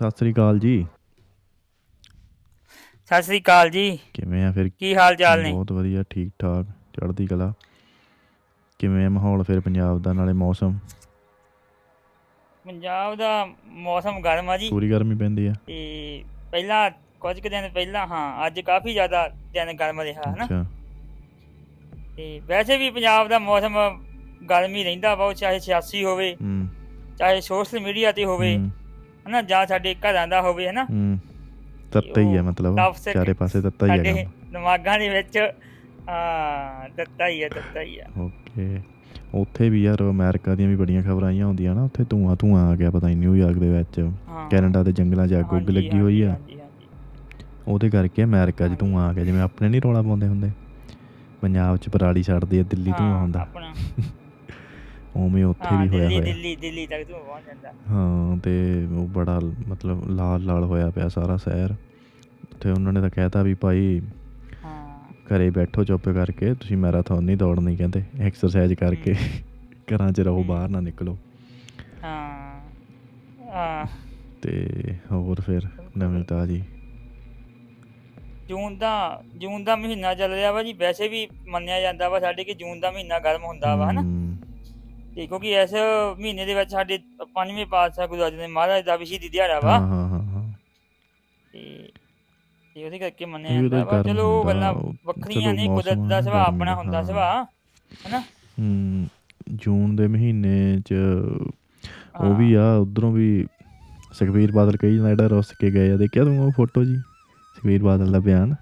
ਸਤਿ ਸ੍ਰੀ ਅਕਾਲ ਜੀ। ਸਤਿ ਸ੍ਰੀ ਅਕਾਲ ਜੀ। ਕਿਵੇਂ ਆ ਫਿਰ? ਕੀ ਹਾਲ ਚਾਲ ਨੇ? ਬਹੁਤ ਵਧੀਆ ਠੀਕ ਠਾਕ ਚੜ੍ਹਦੀ ਕਲਾ। ਕਿਵੇਂ ਆ ਮਾਹੌਲ ਫਿਰ ਪੰਜਾਬ ਦਾ ਨਾਲੇ ਮੌਸਮ? ਪੰਜਾਬ ਦਾ ਮੌਸਮ ਗਰਮ ਆ ਜੀ। ਪੂਰੀ ਗਰਮੀ ਪੈਂਦੀ ਆ। ਤੇ ਪਹਿਲਾਂ ਕੁਝ ਕੁ ਦਿਨ ਪਹਿਲਾਂ ਹਾਂ ਅੱਜ ਕਾਫੀ ਜ਼ਿਆਦਾ ਦਿਨ ਗਰਮ ਰਿਹਾ ਹਨਾ? ਅੱਛਾ। ਤੇ ਵੈਸੇ ਵੀ ਪੰਜਾਬ ਦਾ ਮੌਸਮ ਗਰਮ ਹੀ ਰਹਿੰਦਾ ਉਹ ਚਾਹੇ ਸਿਆਸੀ ਹੋਵੇ ਹੂੰ। ਚਾਹੇ ਸੋਸ਼ਲ ਮੀਡੀਆ ਤੇ ਹੋਵੇ। ਹਨਾ ਜਾਂ ਸਾਡੇ ਘਰਾਂ ਦਾ ਹੋਵੇ ਹਨਾ। ਹੂੰ ਤੱਤਾ ਹੀ ਉਹ ਮਤਲਬ ਚਾਰੇ ਪਾਸੇ ਤੱਤਾ ਹੀ ਸਾਡੇ ਹੈਗਾ ਦਿਮਾਗਾਂ ਦੇ ਵਿੱਚ ਹਾਂ ਦਿੱਤਾ ਹੀ ਆ ਦਿੱਤਾ ਹੀ ਆ। ਓਕੇ। ਉੱਥੇ ਵੀ ਯਾਰ ਅਮਰੀਕਾ ਦੀਆਂ ਵੀ ਬੜੀਆਂ ਖਬਰਾਂ ਆਈਆਂ ਹੁੰਦੀਆਂ ਨਾ ਉੱਥੇ ਧੂਆਂ ਧੂਆਂ ਆ ਗਿਆ ਪਤਾ ਨਹੀਂ ਨਿਊਯਾਰਕ ਦੇ ਵਿੱਚ। ਹਾਂ। ਕੈਨੇਡਾ ਦੇ ਜੰਗਲਾਂ 'ਚ ਅੱਗ ਉੱਗ ਲੱਗੀ ਹੋਈ ਆ। ਉਹਦੇ ਕਰਕੇ ਅਮਰੀਕਾ 'ਚ ਧੂਆਂ ਆ ਗਿਆ ਜਿਵੇਂ ਆਪਣੇ ਨਹੀਂ ਰੌਲਾ ਪਾਉਂਦੇ ਹੁੰਦੇ। ਪੰਜਾਬ 'ਚ ਪਰਾਲੀ ਛੱਡਦੇ ਆ ਦਿੱਲੀ ਧੂਆਂ ਹਾਂ, ਹੁੰਦਾ ਉਵੇਂ ਉੱਥੇ ਹਾਂ ਵੀ ਹੋਇਆ ਦਿੱਲੀ ਹੋਇਆ। ਦਿੱਲੀ ਦਿੱਲੀ ਤੱਕ ਤੂੰ ਪਹੁੰਚ ਜਾਂਦਾ। ਹਾਂ ਤੇ ਉਹ ਬੜਾ ਮਤਲਬ ਲਾਲ ਲਾਲ ਹੋਇਆ ਪਿਆ ਸਾਰਾ ਸ਼ਹਿਰ। ਤੇ ਉਹਨਾਂ ਨੇ ਤਾਂ ਕਹਿਤਾ ਵੀ ਭਾਈ ਹਾਂ। ਘਰੇ ਬੈਠੋ ਚੁੱਪ ਕਰਕੇ ਤੁਸੀਂ ਮੈਰਾਥਨ ਨਹੀਂ ਦੌੜਨੀ ਕਹਿੰਦੇ ਐਕਸਰਸਾਈਜ਼ ਕਰਕੇ। ਘਰਾਂ 'ਚ ਰਹੋ ਹਮ। ਬਾਹਰ ਨਾ ਨਿਕਲੋ। ਹਾਂ। ਹਾਂ ਤੇ ਹੋਰ ਫਿਰ ਨਵੀਂ ਤਾਜੀ। ਜੂਨ ਦਾ ਜੂਨ ਦਾ ਮਹੀਨਾ ਚੱਲ ਰਿਹਾ ਵਾ ਜੀ ਵੈਸੇ ਵੀ ਮੰਨਿਆ ਜਾਂਦਾ ਵਾ ਸਾਡੇ ਕਿ ਜੂਨ ਦਾ ਮਹੀਨਾ ਗਰਮ ਹੁੰਦਾ ਵਾ ਹਨਾ? ਤੇ ਕਿਉਂਕਿ ਇਸ ਮਹੀਨੇ ਦੇ ਵਿੱਚ ਸਾਡੇ ਪੰਜਵੇਂ ਪਾਤਸ਼ਾਹ ਗੁਰੂ ਅਰਜਨ ਦੇਵ ਮਹਾਰਾਜ ਦਾ ਵੀ ਸ਼ਹੀਦੀ ਦਿਹਾੜਾ ਹਾਂ ਵਾ। ਹਾਂ ਹਾਂ ਹਾਂ ਤੇ ਤੇ ਉਹਦੇ ਕਰਕੇ ਮੰਨਿਆ ਜਾਂਦਾ ਉਹਦਾ ਵਾ। ਗਰਮ ਚਲੋ ਉਹ ਹੁੰਦਾ, ਗੱਲਾਂ ਉਹ ਵੱਖਰੀਆਂ ਚਲੋ ਨੇ ਕੁਦਰਤ ਮੌਸਮ ਦਾ ਸੁਭਾਅ ਗਰਮੀ ਆਪਣਾ ਦਾ, ਹੁੰਦਾ ਹਾਂ। ਸੁਭਾਅ ਹਨਾ? ਹਮ, ਜੂਨ ਦੇ ਮਹੀਨੇ 'ਚ ਉਹ ਵੀ ਆ ਉਧਰੋਂ ਵੀ ਸੁਖਬੀਰ ਬਾਦਲ ਕਹੀ ਜਾਂਦਾ ਜਿਹੜਾ ਰੁੱਸ ਕੇ ਗਏ ਆ ਦੇਖਿਆ ਤੂੰ ਉਹ ਫੋਟੋ ਜੀ? ਸੁਖਬੀਰ ਬਾਦਲ ਦਾ ਬਿਆਨ?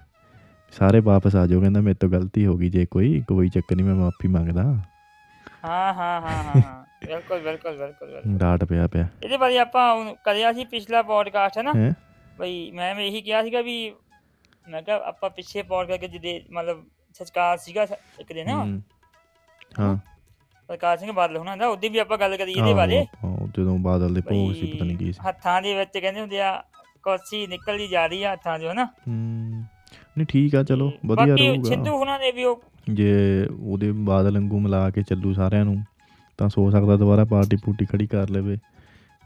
ਸਾਰੇ ਵਾਪਸ ਆ ਜਾਓ ਕਹਿੰਦਾ ਮੇਰੇ ਤੋਂ ਗਲਤੀ ਹੋ ਗਈ ਜੇ ਕੋਈ ਕੋਈ ਚੱਕਰ ਨਹੀਂ ਮੈਂ ਮਾਫੀ ਮੰਗਦਾ। ਹਾਂ ਹਾਂ ਹਾਂ ਹਾਂ ਹਾਂ। ਬਿਲਕੁਲ ਬਿਲਕੁਲ ਬਿਲਕੁਲ ਬਿਲਕੁਲ। ਡਾਟ ਪਿਆ ਪਿਆ। ਇਹਦੇ ਬਾਰੇ ਆਪਾਂ ਹੁਣ ਕਰਿਆ ਸੀ ਪਿਛਲਾ ਪੋਡਕਾਸਟ ਹੈ ਨਾ? ਹੈ? ਬਈ ਮੈਂ ਵੀ ਇਹੀ ਕਿਹਾ ਸੀਗਾ ਵੀ ਮੈਂ ਕਿਹਾ ਆਪਾਂ ਪਿੱਛੇ ਪੌੜ ਕਰਕੇ ਜਿਹਦੇ ਮਤਲਬ ਸਚਕਾਰ ਸੀਗਾ ਸ- ਇੱਕ ਦਿਨ। ਹਾਂ। ਪ੍ਰਕਾਸ਼ ਸਿੰਘ ਬਾਦਲ ਹੋਣਾ ਦਾ ਉਹਦੀ ਵੀ ਆਪਾਂ ਗੱਲ ਕਰੀ ਇਹਦੇ ਆਹੋ, ਬਾਰੇ। ਆਹੋ, ਜਦੋਂ ਬਾਦਲ ਦੇ ਭੋਗ ਸੀ ਪਤਾ ਨਹੀਂ ਕੀ ਬਈ ਸੀ। ਹੱਥਾਂ ਦੇ ਵਿੱਚ ਕਹਿੰਦੇ ਹੁੰਦੇ ਆ ਕੋਸੀ ਨਿਕਲਦੀ ਜਾ ਰਹੀ ਆ ਹੱਥਾਂ 'ਚੋਂ ਹਨਾ ਹਮ, ਨਹੀਂ ਠੀਕ ਆ ਚਲੋ ਵਧੀਆ ਬਾਕੀ ਰਹੂਗਾ। ਸਿੱਧੂ ਹੁਣਾਂ ਨੇ ਵੀ ਉਹ ਜੇ ਉਹਦੇ ਬਾਦਲ ਵਾਂਗੂ ਮਿਲਾ ਕੇ ਚੱਲੂ ਸਾਰਿਆਂ ਨੂੰ ਤਾਂ ਸੋ ਸਕਦਾ ਦੁਬਾਰਾ ਪਾਰਟੀ ਪੂਟੀ ਖੜੀ ਕਰ ਲਵੇ।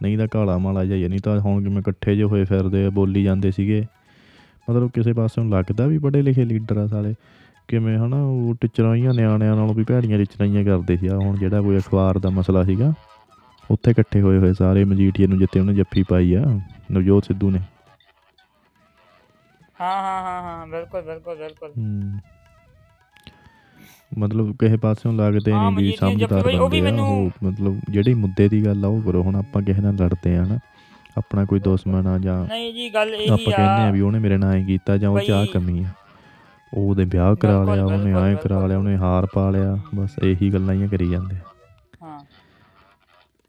ਨਹੀਂ ਤਾਂ ਕਾਲਾ ਮਾਲਾ ਜਾਈਏ ਨਹੀਂ ਤਾਂ ਹੁਣ ਕਿਵੇਂ ਇਕੱਠੇ ਜੇ ਹੋਏ ਫਿਰਦੇ ਆ ਬੋਲੀ ਜਾਂਦੇ ਸੀਗੇ। ਮਤਲਬ ਕਿਸੇ ਪਾਸੇ ਨੂੰ ਲੱਗਦਾ ਵੀ ਪੜ੍ਹੇ ਲਿਖੇ ਲੀਡਰ ਆ ਸਾਲੇ। ਕਿਵੇਂ ਹਨਾ ਉਹ ਟਿਚਰਾਈਆਂ ਨਿਆਣਿਆਂ ਨਾਲੋਂ ਵੀ ਭੈੜੀਆਂ ਟਿਚਰਾਈਆਂ ਕਰਦੇ ਸੀ। ਆ ਹੁਣ ਜਿਹੜਾ ਕੋਈ ਅਖਬਾਰ ਦਾ ਮਸਲਾ ਸੀਗਾ ਉੱਥੇ ਇਕੱਠੇ ਹੋਏ ਹੋਏ ਸਾਰੇ ਮਜੀਠੀਏ ਨੂੰ ਜਿੱਤੇ ਉਹਨੇ ਜੱਫੀ ਪਾਈ ਆ ਨਵਜੋਤ ਸਿੱਧੂ ਨੇ। ਹਾਂ ਹਾਂ ਹਾਂ ਹਾਂ ਬਿਲਕੁਲ ਬਿਲਕੁਲ ਬਿਲਕੁਲ ਹਮ। ਮਤਲਬ ਕਿਸੇ ਪਾਸਿਓਂ ਲੱਗਦੇ ਹਾਂ, ਨਹੀਂ ਵੀ ਮਜੀਠੀਆ ਜੱਫੀ ਸਮਝਦਾਰ ਬਾਈ, ਉਹ ਵੀ ਬੰਦੇ ਆ ਉਹ ਮੈਨੂੰ- ਮਤਲਬ ਜਿਹੜੀ ਮੁੱਦੇ ਦੀ ਗੱਲ ਆ ਉਹ ਕਰੋ ਹੁਣ ਆਪਾਂ ਕਿਸੇ ਨਾਲ ਲੜਦੇ ਆ ਨਾ ਆਪਣਾ ਕੋਈ ਦੁਸ਼ਮਣ ਆ ਜਾਂ ਨਹੀਂ ਜੀ ਗੱਲ ਇਹੀ ਆਪਾਂ ਕਹਿੰਦੇ ਆ ਆ ਵੀ ਉਹਨੇ ਮੇਰੇ ਨਾਲ ਐ ਕੀਤਾ ਜਾਂ ਉਹ ਚ ਆਹ ਬਈ- ਕਮੀ ਆ ਉਹ ਉਹਦੇ ਵਿਆਹ ਕਰਾ ਬਿਲਕੁਲ, ਲਿਆ ਉਹਨੇ ਬਿਲਕੁਲ, ਐਂ ਕਰਾ ਲਿਆ ਉਹਨੇ ਹਾਰ ਪਾ ਲਿਆ। ਬਸ ਇਹੀ ਗੱਲਾਂ ਹੀ ਕਰੀ ਜਾਂਦੇ ਆ। ਹਾਂ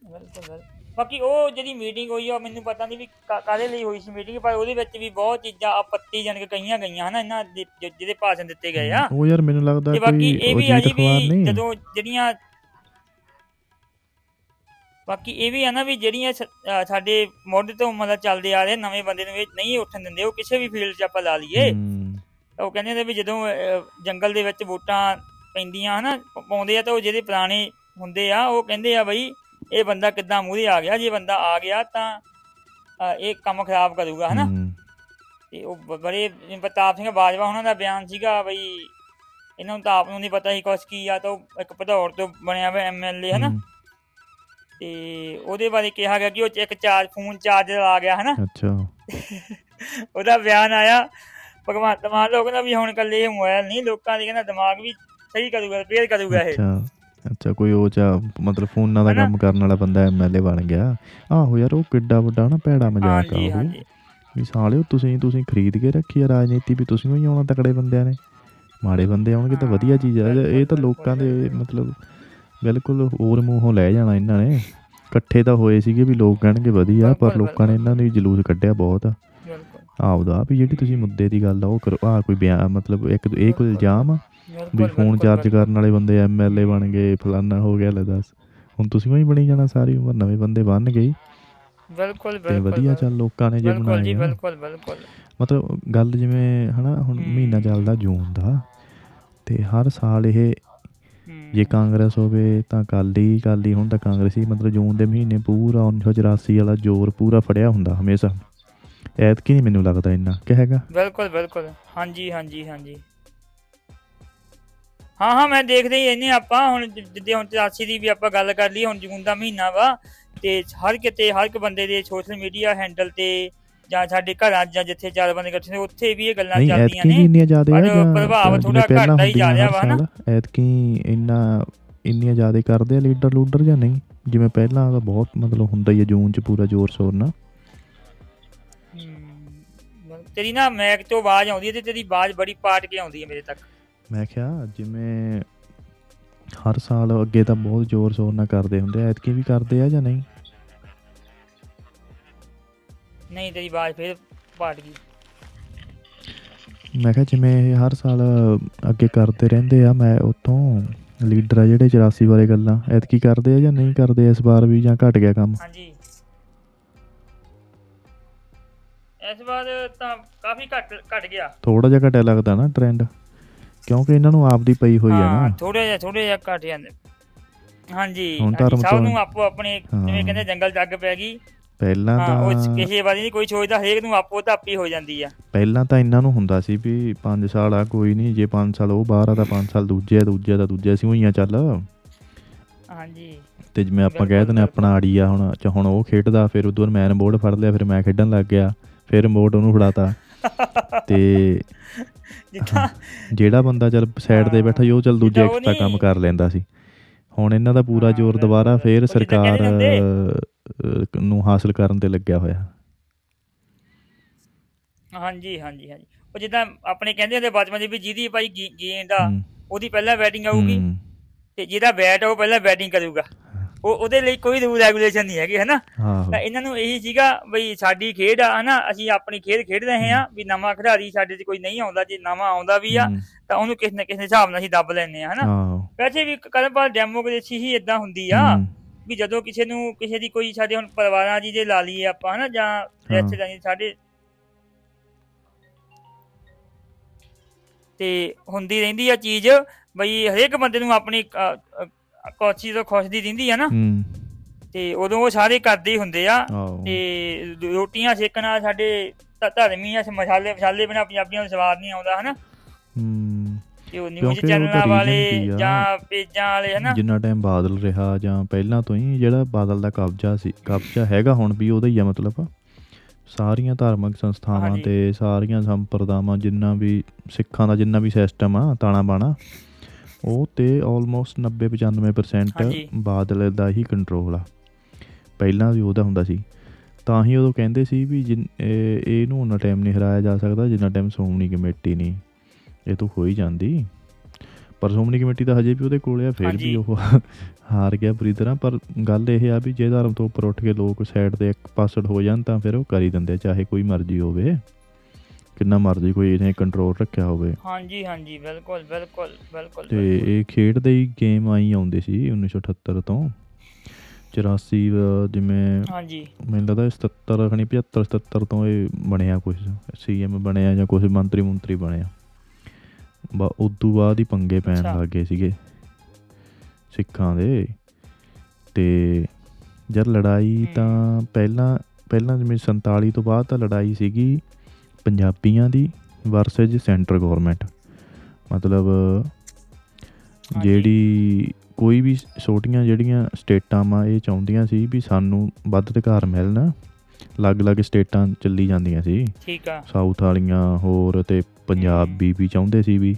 ਬਿਲਕੁਲ ਬਿਲਕੁਲ ਬਾਕੀ ਉਹ ਜਿਹੜੀ ਮੀਟਿੰਗ ਹੋਈ ਆ ਮੈਨੂੰ ਪਤਾ ਨਹੀਂ ਵੀ ਕਾ- ਕਾਹਦੇ ਲਈ ਹੋਈ ਸੀ ਮੀਟਿੰਗ ਪਰ ਉਹਦੇ ਵਿੱਚ ਵੀ ਬਹੁਤ ਚੀਜ਼ਾਂ ਆਪੱਤੀਜਨਕ ਕਹੀਆਂ ਗਈਆਂ ਹਨਾ ਇਹਨਾਂ ਦੇ ਜ- ਜਿਹਦੇ ਭਾਸ਼ਣ ਦਿੱਤੇ ਗਏ ਆ। ਉਹ ਯਾਰ ਮੈਨੂੰ ਲੱਗਦਾ ਤੇ ਬਾਕੀ ਕੋਈ ਇਹ ਵੀ ਆ ਅਜੀਤ ਜੀ ਅਖਬਾਰ ਵੀ ਨਹੀਂ। ਜਦੋਂ ਜਿਹੜੀਆਂ ਬਾਕੀ ਇਹ ਵੀ ਆ ਨਾ ਵੀ ਜਿਹੜੀਆਂ ਸ- ਅਹ ਸਾਡੇ ਮੁੱਢ ਤੋਂ ਮਤਲਬ ਚੱਲਦੇ ਆ ਰਹੇ ਨਵੇਂ ਬੰਦੇ ਨੂੰ ਇਹ ਨਹੀਂ ਉੱਠਣ ਦਿੰਦੇ ਉਹ ਕਿਸੇ ਵੀ ਫੀਲਡ 'ਚ ਆਪਾਂ ਲਾ ਲਈਏ। ਹਮ, ਤਾਂ ਉਹ ਕਹਿੰਦੇ ਨੇ ਵੀ ਜਦੋਂ ਅਹ, ਜੰਗਲ ਦੇ ਵਿੱਚ ਵੋਟਾਂ ਪੈਂਦੀਆਂ ਹਨਾ ਪ- ਪਾਉਂਦੇ ਆ ਤਾਂ ਉਹ ਜਿਹੜੇ ਪੁਰਾਣੇ ਹੁੰਦੇ ਆ ਉਹ ਕਹਿੰਦੇ ਆ ਬਈ ਇਹ ਬੰਦਾ ਕਿੱਦਾਂ ਮੂਹਰੇ ਆ ਗਿਆ? ਜੇ ਬੰਦਾ ਆ ਗਿਆ ਤਾਂ ਅਹ, ਇਹ ਕੰਮ ਖਰਾਬ ਕਰੂਗਾ ਹਨਾ? ਹਮ, ਤੇ ਉਹ ਬ- ਬੜੇ ਪ੍ਰਤਾਪ ਸਿੰਘ ਬਾਜਵਾ ਉਹਨਾਂ ਦਾ ਬਿਆਨ ਸੀਗਾ ਬਈ ਇਹਨਾਂ ਨੂੰ ਤਾਂ ਆਪ ਨੂੰ ਨਹੀਂ ਪਤਾ ਸੀ ਕੁਛ ਕੀ ਆ ਤਾਂ ਉਹ ਇੱਕ ਭਦੌੜ ਤੋਂ ਬਣਿਆ ਹੋਇਆ ਐਮਐਲਏ ਹਨਾ? ਹਮ, ਤੇ ਉਹਦੇ ਬਾਰੇ ਕਿਹਾ ਗਿਆ ਕਿ ਉਹ 'ਚ ਇੱਕ ਚਾਰਜ ਫੋਨ ਚਾਰਜਰ ਆ ਗਿਆ ਹਨਾ? ਅੱਛਾ। ਉਹਦਾ ਬਿਆਨ ਆਇਆ ਭਗਵੰਤ ਮਾਨ ਲੋਕ ਕਹਿੰਦਾ ਵੀ ਹੁਣ ਕੱਲੇ ਮੋਬਾਈਲ ਨਹੀਂ ਲੋਕਾਂ ਦੇ ਕਹਿੰਦਾ ਦਿਮਾਗ ਵੀ ਸਹੀ ਕਰੂਗਾ ਰਿਪੇਅਰ ਕਰੂਗਾ ਇਹ। ਅੱਛਾ। ਅੱਛਾ ਕੋਈ ਉਹ ਚਾ ਮਤਲਬ ਫੋਨਾਂ ਦਾ ਹਨਾ? ਕੰਮ ਕਰਨ ਵਾਲਾ ਬੰਦਾ ਐਮਐਲਏ ਬਣ ਗਿਆ। ਆਹੋ ਯਾਰ ਉਹ ਕਿੱਡਾ ਵੱਡਾ ਨਾ ਭੈੜਾ ਮਜ਼ਾਕ ਆ ਹਾਂਜੀ ਉਹ। ਹਾਂਜੀ। ਵੀ ਸਾਲਿਓ ਤੁਸੀਂ ਤੁਸੀਂ ਖਰੀਦ ਕੇ ਰੱਖੀ ਆ ਰਾਜਨੀਤੀ ਵੀ ਤੁਸੀਂ ਹੀ ਆਉਣਾ ਤਕੜੇ ਬੰਦਿਆਂ ਨੇ। ਮਾੜੇ ਬੰਦੇ ਆਉਣਗੇ ਤਾਂ ਵਧੀਆ ਚੀਜ਼ ਆ। ਇਹ- ਇਹ ਤਾਂ ਲੋਕਾਂ ਦੇ ਮਤਲਬ ਬਿਲਕੁਲ ਹੋਰ ਮੂੰਹੋਂ ਲੈ ਜਾਣਾ ਇਹਨਾਂ ਨੇ। ਇਕੱਠੇ ਤਾਂ ਹੋਏ ਸੀਗੇ ਵੀ ਲੋਕ ਕਹਿਣਗੇ ਵਧੀਆ ਪਰ ਬਿਲਕੁਲ, ਲੋਕਾਂ ਨੇ ਇਹਨਾਂ ਨੂੰ ਵੀ ਜਲੂਸ ਕੱਢਿਆ ਬਹੁਤ। ਬਿਲਕੁਲ। ਆਪਦਾ ਵੀ ਜਿਹੜੀ ਤੁਸੀਂ ਮੁੱਦੇ ਦੀ ਗੱਲ ਆ ਉਹ ਕਰੋ। ਆ ਕੋਈ ਬਿਆਨ ਮਤਲਬ ਇੱਕ ਇਹ ਕੋਈ ਇਲਜ਼ਾਮ ਆ। ਵੀ ਫੋਨ ਚਾਰਜ। ਕਰਨ ਵਾਲੇ ਬੰਦੇ ਐਮਐਲਏ ਬਣ ਗਏ ਫਲਾਨਾ ਹੋ ਗਿਆ ਲੈ ਦੱਸ ਹੁਣ ਤੁਸੀਂ ਵੀ ਬਣੀ ਜਾਣਾ ਸਾਰੀ ਉਮਰ ਨਵੇਂ ਬੰਦੇ ਬਣ ਗਏ ਬਿਲਕੁਲ ਬਿਲਕੁਲ ਵਧੀਆ ਚੱਲ ਲੋਕਾਂ ਨੇ ਜੇ ਬਿਲਕੁਲ ਜੀ। ਬਿਲਕੁਲ ਬਿਲਕੁਲ ਮਤਲਬ ਗੱਲ ਜਿਵੇਂ ਹਨਾ ਹੁਣ। ਮਹੀਨਾ ਚੱਲਦਾ ਜੂਨ ਦਾ ਤੇ ਹਰ ਸਾਲ ਇਹ। ਜੇ ਕਾਂਗਰਸ ਹੋਵੇ ਤਾਂ ਅਕਾਲੀ ਅਕਾਲੀ ਹੁਣ ਤਾਂ ਕਾਂਗਰਸੀ ਮਤਲਬ ਜੂਨ ਦੇ ਮਹੀਨੇ ਪੂਰਾ 1984 ਵਾਲਾ ਜ਼ੋਰ ਪੂਰਾ ਫੜਿਆ ਹੁੰਦਾ ਹਮੇਸ਼ਾ ਐਤਕੀ ਨਹੀਂ ਮੈਨੂੰ ਲੱਗਦਾ ਇੰਨਾ ਕਿ ਹੈਗਾ ਬਿਲਕੁਲ ਬਿਲਕੁਲ ਹਾਂਜੀ ਹਾਂਜੀ ਹਾਂਜੀ ਹਾਂ ਹਾਂ ਮੈਂ ਦੇਖਦੇ ਹੀ ਇਹਨੇ ਆਪਾਂ। ਹੁਣ ਜਿੱਦੇ ਹੁਣ 83 ਦੀ ਵੀ ਆਪਾਂ ਗੱਲ ਕਰ ਲਈ ਹੁਣ ਜੂਨ ਦਾ ਮਹੀਨਾ ਵਾ ਤੇ ਹਰ ਕਿਤੇ ਹਰ ਇੱਕ ਬੰਦੇ ਦੇ ਸੋਸ਼ਲ ਮੀਡੀਆ ਹੈਂਡਲ ਤੇ ਜਾਂ ਸਾਡੇ ਘਰਾਂ ਜਾਂ ਜਿੱਥੇ ਚਾਰ ਬੰਦੇ ਇਕੱਠੇ ਨੇ ਉੱਥੇ ਵੀ ਇਹ ਗੱਲਾਂ ਚੱਲਦੀਆਂ ਨੇ। ਇੰਨੀਆਂ ਜ਼ਿਆਦਾ ਪਰ ਪ੍ਰਭਾਵ ਪਹਿਲਾਂ ਘੱਟਦਾ ਹੀ ਜਾ ਰਿਹਾ ਵਾ ਨਾ। ਐਤਕੀ ਇੰਨਾ ਇੰਨੀਆਂ ਜ਼ਿਆਦਾ ਕਰਦੇ ਆ ਲੀਡਰ ਲੂਡਰ ਜਾਂ ਨਹੀਂ? ਜਿਵੇਂ ਪਹਿਲਾਂ ਤਾਂ ਬਹੁਤ ਮਤਲਬ ਹੁੰਦਾ ਹੀ ਹੈ ਜੂਨ ਚ ਪੂਰਾ ਜ਼ੋਰ ਸ਼ੋਰ ਹਮ, ਤੇਰੀ ਨਾ ਮੈਕ ਤੋਂ ਆਵਾਜ਼ ਆਉਂਦੀ ਹੈ ਤੇ ਤੇਰੀ ਆਵਾਜ਼ ਬੜੀ ਪਾਟ ਕੇ ਆਉਂਦੀ ਹੈ ਮੇਰੇ ਤੱਕ। ਮੈਂ ਕਿਹਾ ਜਿਵੇਂ ਹਰ ਸਾਲ ਅੱਗੇ ਤਾਂ ਬਹੁਤ ਜ਼ੋਰ ਸ਼ੋਰ ਨਾਲ ਕਰਦੇ ਹੁੰਦੇ ਆ ਐਤਕੀ ਵੀ ਕਰਦੇ ਆ ਜਾਂ ਨਹੀਂ? ਨਹੀਂ ਤੇਰੀ ਆਵਾਜ਼ ਫਿਰ ਪਾਟ ਗਈ। ਮੈਂ ਕਿਹਾ ਜਿਵੇਂ ਇਹ ਹਰ ਸਾਲ ਅੱਗੇ ਕਰਦੇ ਰਹਿੰਦੇ ਆ ਮੈਂ ਉਤੋਂ ਲੀਡਰ ਆ ਜਿਹੜੇ 84 ਬਾਰੇ ਗੱਲਾਂ ਐਤਕੀ ਕਰਦੇ ਆ ਜਾਂ ਨਹੀਂ ਕਰਦੇ ਇਸ ਵਾਰ ਵੀ ਜਾਂ ਘਟ ਗਿਆ ਕੰਮ? ਹਾਂਜੀ। ਇਸ ਵਾਰ ਤਾਂ ਕਾਫੀ ਘੱਟ ਘਟ ਗਿਆ। ਥੋੜਾ ਜਿਹਾ ਘਟਿਆ ਲੱਗਦਾ ਨਾ ਟ੍ਰੈਂਡ ਕਿਉਂਕਿ ਇਹਨਾਂ ਨੂੰ ਆਪਦੀ ਪਈ ਹੋਈ ਹਾਂ ਨਾ। ਥੋੜੇ ਜਿਹਾ ਥੋੜੇ ਜਿਹਾ ਘਟ ਜਾਂਦੇ। ਹਾਂਜੀ ਹੁਣ ਧਰਮ ਸਭ ਤੋਂ- ਨੂੰ ਆਪੋ ਆਪਣੇ ਜਿਵੇਂ। ਕਹਿੰਦੇ ਜੰਗਲ ਜੱਗ ਪੈ ਗਈ। ਪਹਿਲਾਂ ਹਾਂ ਉਹ ਤਾਂ ਕਿਸੇ ਵਾਰੀ ਨਹੀਂ ਕੋਈ ਸੋਚਦਾ ਹਰੇਕ ਨੂੰ ਆਪੋ ਧਾਪੀ ਹੋ ਜਾਂਦੀ ਆ। ਪਹਿਲਾਂ ਤਾਂ ਇਹਨਾਂ ਨੂੰ ਹੁੰਦਾ ਸੀ ਵੀ 5 ਸਾਲ ਆ ਕੋਈ ਨਹੀਂ ਜੇ 5 ਸਾਲ ਉਹ ਬਾਹਰ ਆ ਤਾਂ 5 ਸਾਲ ਦੂਜੇ ਆ ਦੂਜੇ ਤਾਂ ਦੂਜੇ ਅਸੀਂ ਹੋਈਆਂ ਚੱਲ। ਹਾਂਜੀ। ਤੇ ਜਿਵੇਂ ਆਪਾਂ ਕਹਿ ਦਿੰਦੇ ਆਪਣਾ ਆੜੀ ਆ ਹੁਣ ਚ ਹੁਣ ਉਹ ਖੇਡਦਾ ਫਿਰ ਉਦੋਂ ਬਾਅਦ ਮੈਂ ਰਿਮੋਟ ਫੜ ਲਿਆ ਫਿਰ ਮੈਂ ਖੇਡਣ ਲੱਗ ਗਿਆ ਫਿਰ ਰਿਮੋਟ ਉਹਨੂੰ ਫੜਾਤਾ। ਤੇ ਜਿਹੜਾ ਬੰਦਾ ਚੱਲ ਸਾਈਡ ਤੇ ਬੈਠਾ ਉਹ ਚੱਲ ਦੂਜੇ ਐਕਸਟਰਾ ਕੰਮ ਕਰ ਲੈਂਦਾ ਸੀ। ਹੁਣ ਇਹਨਾਂ ਦਾ ਪੂਰਾ ਜ਼ੋਰ ਦੁਬਾਰਾ ਫੇਰ ਸਰਕਾਰ ਨੂੰ ਹਾਸਲ ਕਰਨ ਤੇ ਲੱਗਿਆ ਹੋਇਆ। ਹਾਂਜੀ ਹਾਂਜੀ ਹਾਂਜੀ। ਉਹ ਜਿੱਦਾਂ ਆਪਣੇ ਕਹਿੰਦੇ ਹੁੰਦੇ ਬਚਪਨ 'ਚ ਵੀ ਜਿਹਦੀ ਭਾਈ ਗੇਂਦ ਆ ਉਹਦੀ ਪਹਿਲਾਂ ਬੈਟਿੰਗ ਆਊਗੀ ਤੇ ਜਿਹਦਾ ਬੈਟ ਆ ਉਹ ਪਹਿਲਾਂ ਬੈਟਿੰਗ ਕਰੂਗਾ। ਉਹ ਉਹਦੇ ਲਈ ਕੋਈ ਰੂਲ ਰੈਗੂਲੇਸ਼ਨ ਨਹੀਂ ਹੈਗੀ ਹਨਾ? ਤਾਂ ਇਹਨਾਂ ਨੂੰ ਇਹੀ ਸੀਗਾ ਬਈ ਸਾਡੀ ਖੇਡ ਆ ਹਨਾ? ਅਸੀਂ ਆਪਣੀ ਖੇਡ ਖੇਡ ਰਹੇ ਆ ਵੀ ਨਵਾਂ ਖਿਡਾਰੀ ਸਾਡੇ 'ਚ ਕੋਈ ਨਹੀਂ ਆਉਂਦਾ ਜੇ ਨਵਾਂ ਆਉਂਦਾ ਵੀ ਆ ਤਾਂ ਉਹਨੂੰ ਕਿਸੇ ਨਾ ਕਿਸੇ ਹਿਸਾਬ ਨਾਲ ਅਸੀਂ ਦੱਬ ਲੈਂਦੇ ਆ ਹਨਾ? ਵੈਸੇ ਵੀ ਕਦਮ ਡੈਮੋਕ੍ਰੇਸੀ ਹੀ ਇਦਾਂ ਹੁੰਦੀ ਆ ਵੀ ਜਦੋਂ ਕਿਸੇ ਨੂੰ ਕਿਸੇ ਦੀ ਕੋਈ ਸਾਡੇ ਹੁਣ ਪਰਿਵਾਰਾਂ ਜੀ ਦੇ ਲਾ ਲਈਏ ਆਪਾਂ ਹਨਾ? ਜਾਂ ਰਿਸ਼ਤੇਦਾਰੀ ਸਾਡੇ ਤੇ ਹੁੰਦੀ ਰਹਿੰਦੀ ਆ ਚੀਜ਼ ਬਈ ਹਰੇਕ ਬੰਦੇ ਨੂੰ ਆਪਣੀ ਕੋਚੀ ਤੋਂ ਖੁਸ਼ ਦੀ ਰਹਿੰਦੀ ਆ ਨਾ। ਹੂੰ। ਤੇ ਉਦੋਂ ਉਹ ਸਾਰੇ ਕਰਦੇ ਹੁੰਦੇ ਆ। ਤੇ ਰੋਟੀਆਂ ਸੇਕਣਾ ਸਾਡੇ ਧ- ਧਰਮੀ ਆ ਮਸਾਲੇ ਮਸਾਲੇ ਬਿਨਾ ਪੰਜਾਬੀਆਂ ਨੂੰ ਸਵਾਦ ਨਹੀਂ ਆਉਂਦਾ ਹਨਾ। ਹੂੰ। ਤੇ ਉਹ ਨਿਊਜ਼ ਚੈਨਲਾਂ ਵਾਲੇ? ਜਾਂ ਪੇਜਾਂ ਵਾਲੇ ਹਨਾ। ਜਿੰਨਾ ਟਾਈਮ ਬਾਦਲ ਰਿਹਾ ਜਾਂ ਪਹਿਲਾਂ ਤੋਂ ਹੀ ਜਿਹੜਾ ਬਾਦਲ ਦਾ ਕਬਜ਼ਾ ਸੀ ਕਬਜ਼ਾ ਹੈਗਾ ਹੁਣ ਵੀ ਉਹਦਾ ਹੀ ਆ ਮਤਲਬ। ਸਾਰੀਆਂ ਧਾਰਮਿਕ ਸੰਸਥਾਵਾਂ। ਤੇ ਸਾਰੀਆਂ ਸੰਪਰਦਾਵਾਂ ਜਿੰਨਾ ਵੀ ਸਿੱਖਾਂ ਦਾ ਜਿੰਨਾ ਵੀ ਸਿਸਟਮ ਆ ਤਾਣਾ ਬਾਣਾ ਉਹ ਤੇ ਆਲਮੋਸਟ 90 95% ਹਾਂਜੀ। ਬਾਦਲ ਦਾ ਹੀ ਕੰਟਰੋਲ ਆ। ਪਹਿਲਾਂ ਵੀ ਉਹਦਾ ਹੁੰਦਾ ਸੀ। ਤਾਂ ਹੀ ਉਦੋਂ ਕਹਿੰਦੇ ਸੀ ਵੀ ਇਹਨੂੰ ਉਹਨਾਂ ਟਾਈਮ ਨਹੀਂ ਹਰਾਇਆ ਜਾ ਸਕਦਾ ਜਿੰਨਾ ਟਾਈਮ ਸ਼੍ਰੋਮਣੀ ਕਮੇਟੀ ਨਹੀਂ। ਇਹ ਤੋਂ ਹੋ ਹੀ ਜਾਂਦੀ। ਪਰ ਸ਼੍ਰੋਮਣੀ ਕਮੇਟੀ ਤਾਂ ਹਜੇ ਵੀ ਉਹਦੇ ਕੋਲ ਆ ਫਿਰ। ਵੀ ਉਹ ਹਾਰ ਗਿਆ ਬੁਰੀ ਤਰ੍ਹਾਂ। ਪਰ ਗੱਲ ਇਹ ਆ ਵੀ ਜੇ ਧਰਮ ਤੋਂ ਉੱਪਰ ਉੱਠ ਕੇ ਲੋਕ ਸਾਈਡ ਤੇ ਇੱਕ ਪਾਸੜ ਹੋ ਜਾਣ ਤਾਂ ਫਿਰ ਉਹ ਕਰ ਹੀ ਦਿੰਦੇ ਚਾਹੇ ਕੋਈ ਮਰਜ਼ੀ ਹੋਵੇ। ਕਿੰਨਾ ਮਰਜ਼ੀ ਕੋਈ ਇਹਨੇ ਕੰਟਰੋਲ ਰੱਖਿਆ ਹੋਵੇ। ਹਾਂਜੀ ਹਾਂਜੀ ਬਿਲਕੁਲ ਬਿਲਕੁਲ ਬਿਲਕੁਲ ਤੇ। ਇਹ ਖੇਡਦੇ ਹੀ ਗੇਮ ਆਈ ਆਉਂਦੇ ਸੀ 1978 ਤੋਂ। 84 ਅ, ਜਿਵੇਂ ਹਾਂਜੀ। ਮੈਨੂੰ ਲੱਗਦਾ 77 ਖਣੀ 75 77 ਤੋਂ ਇਹ ਬਣਿਆ ਕੁਝ ਸੀਐਮ ਬਣਿਆ ਜਾਂ ਕੁਝ ਮੰਤਰੀ ਮੰਤਰੀ ਬਣਿਆ। ਬਾ ਉਦੋਂ ਬਾਅਦ ਹੀ ਪੰਗੇ ਪੈਣ। ਲੱਗ ਗਏ ਸੀਗੇ ਸਿੱਖਾਂ ਦੇ। ਤੇ ਜਦ ਲੜਾਈ। ਤਾਂ ਪਹਿਲਾਂ ਪਹਿਲਾਂ ਜਿਵੇਂ 47 ਤੋਂ ਬਾਅਦ ਤਾਂ ਲੜਾਈ ਸੀਗੀ। ਪੰਜਾਬੀਆਂ ਦੀ ਵਰਸਸ ਸੈਂਟਰ ਗਵਰਨਮੈਂਟ ਮਤਲਬ। ਜਿਹੜੀ ਕੋਈ ਵੀ ਛੋਟੀਆਂ ਜਿਹੜੀਆਂ ਸਟੇਟਾਂ ਵਾ ਇਹ ਚਾਹੁੰਦੀਆਂ ਸੀ ਵੀ ਸਾਨੂੰ ਵੱਧ ਅਧਿਕਾਰ ਮਿਲਣ ਅਲੱਗ-ਅਲੱਗ ਸਟੇਟਾਂ ਚੱਲੀ ਜਾਂਦੀਆਂ ਸੀ ਠੀਕ ਆ ਸਾਊਥ ਵਾਲੀਆਂ ਹੋਰ ਤੇ ਪੰਜਾਬ। ਵੀ ਵੀ ਚਾਹੁੰਦੇ ਸੀ ਵੀ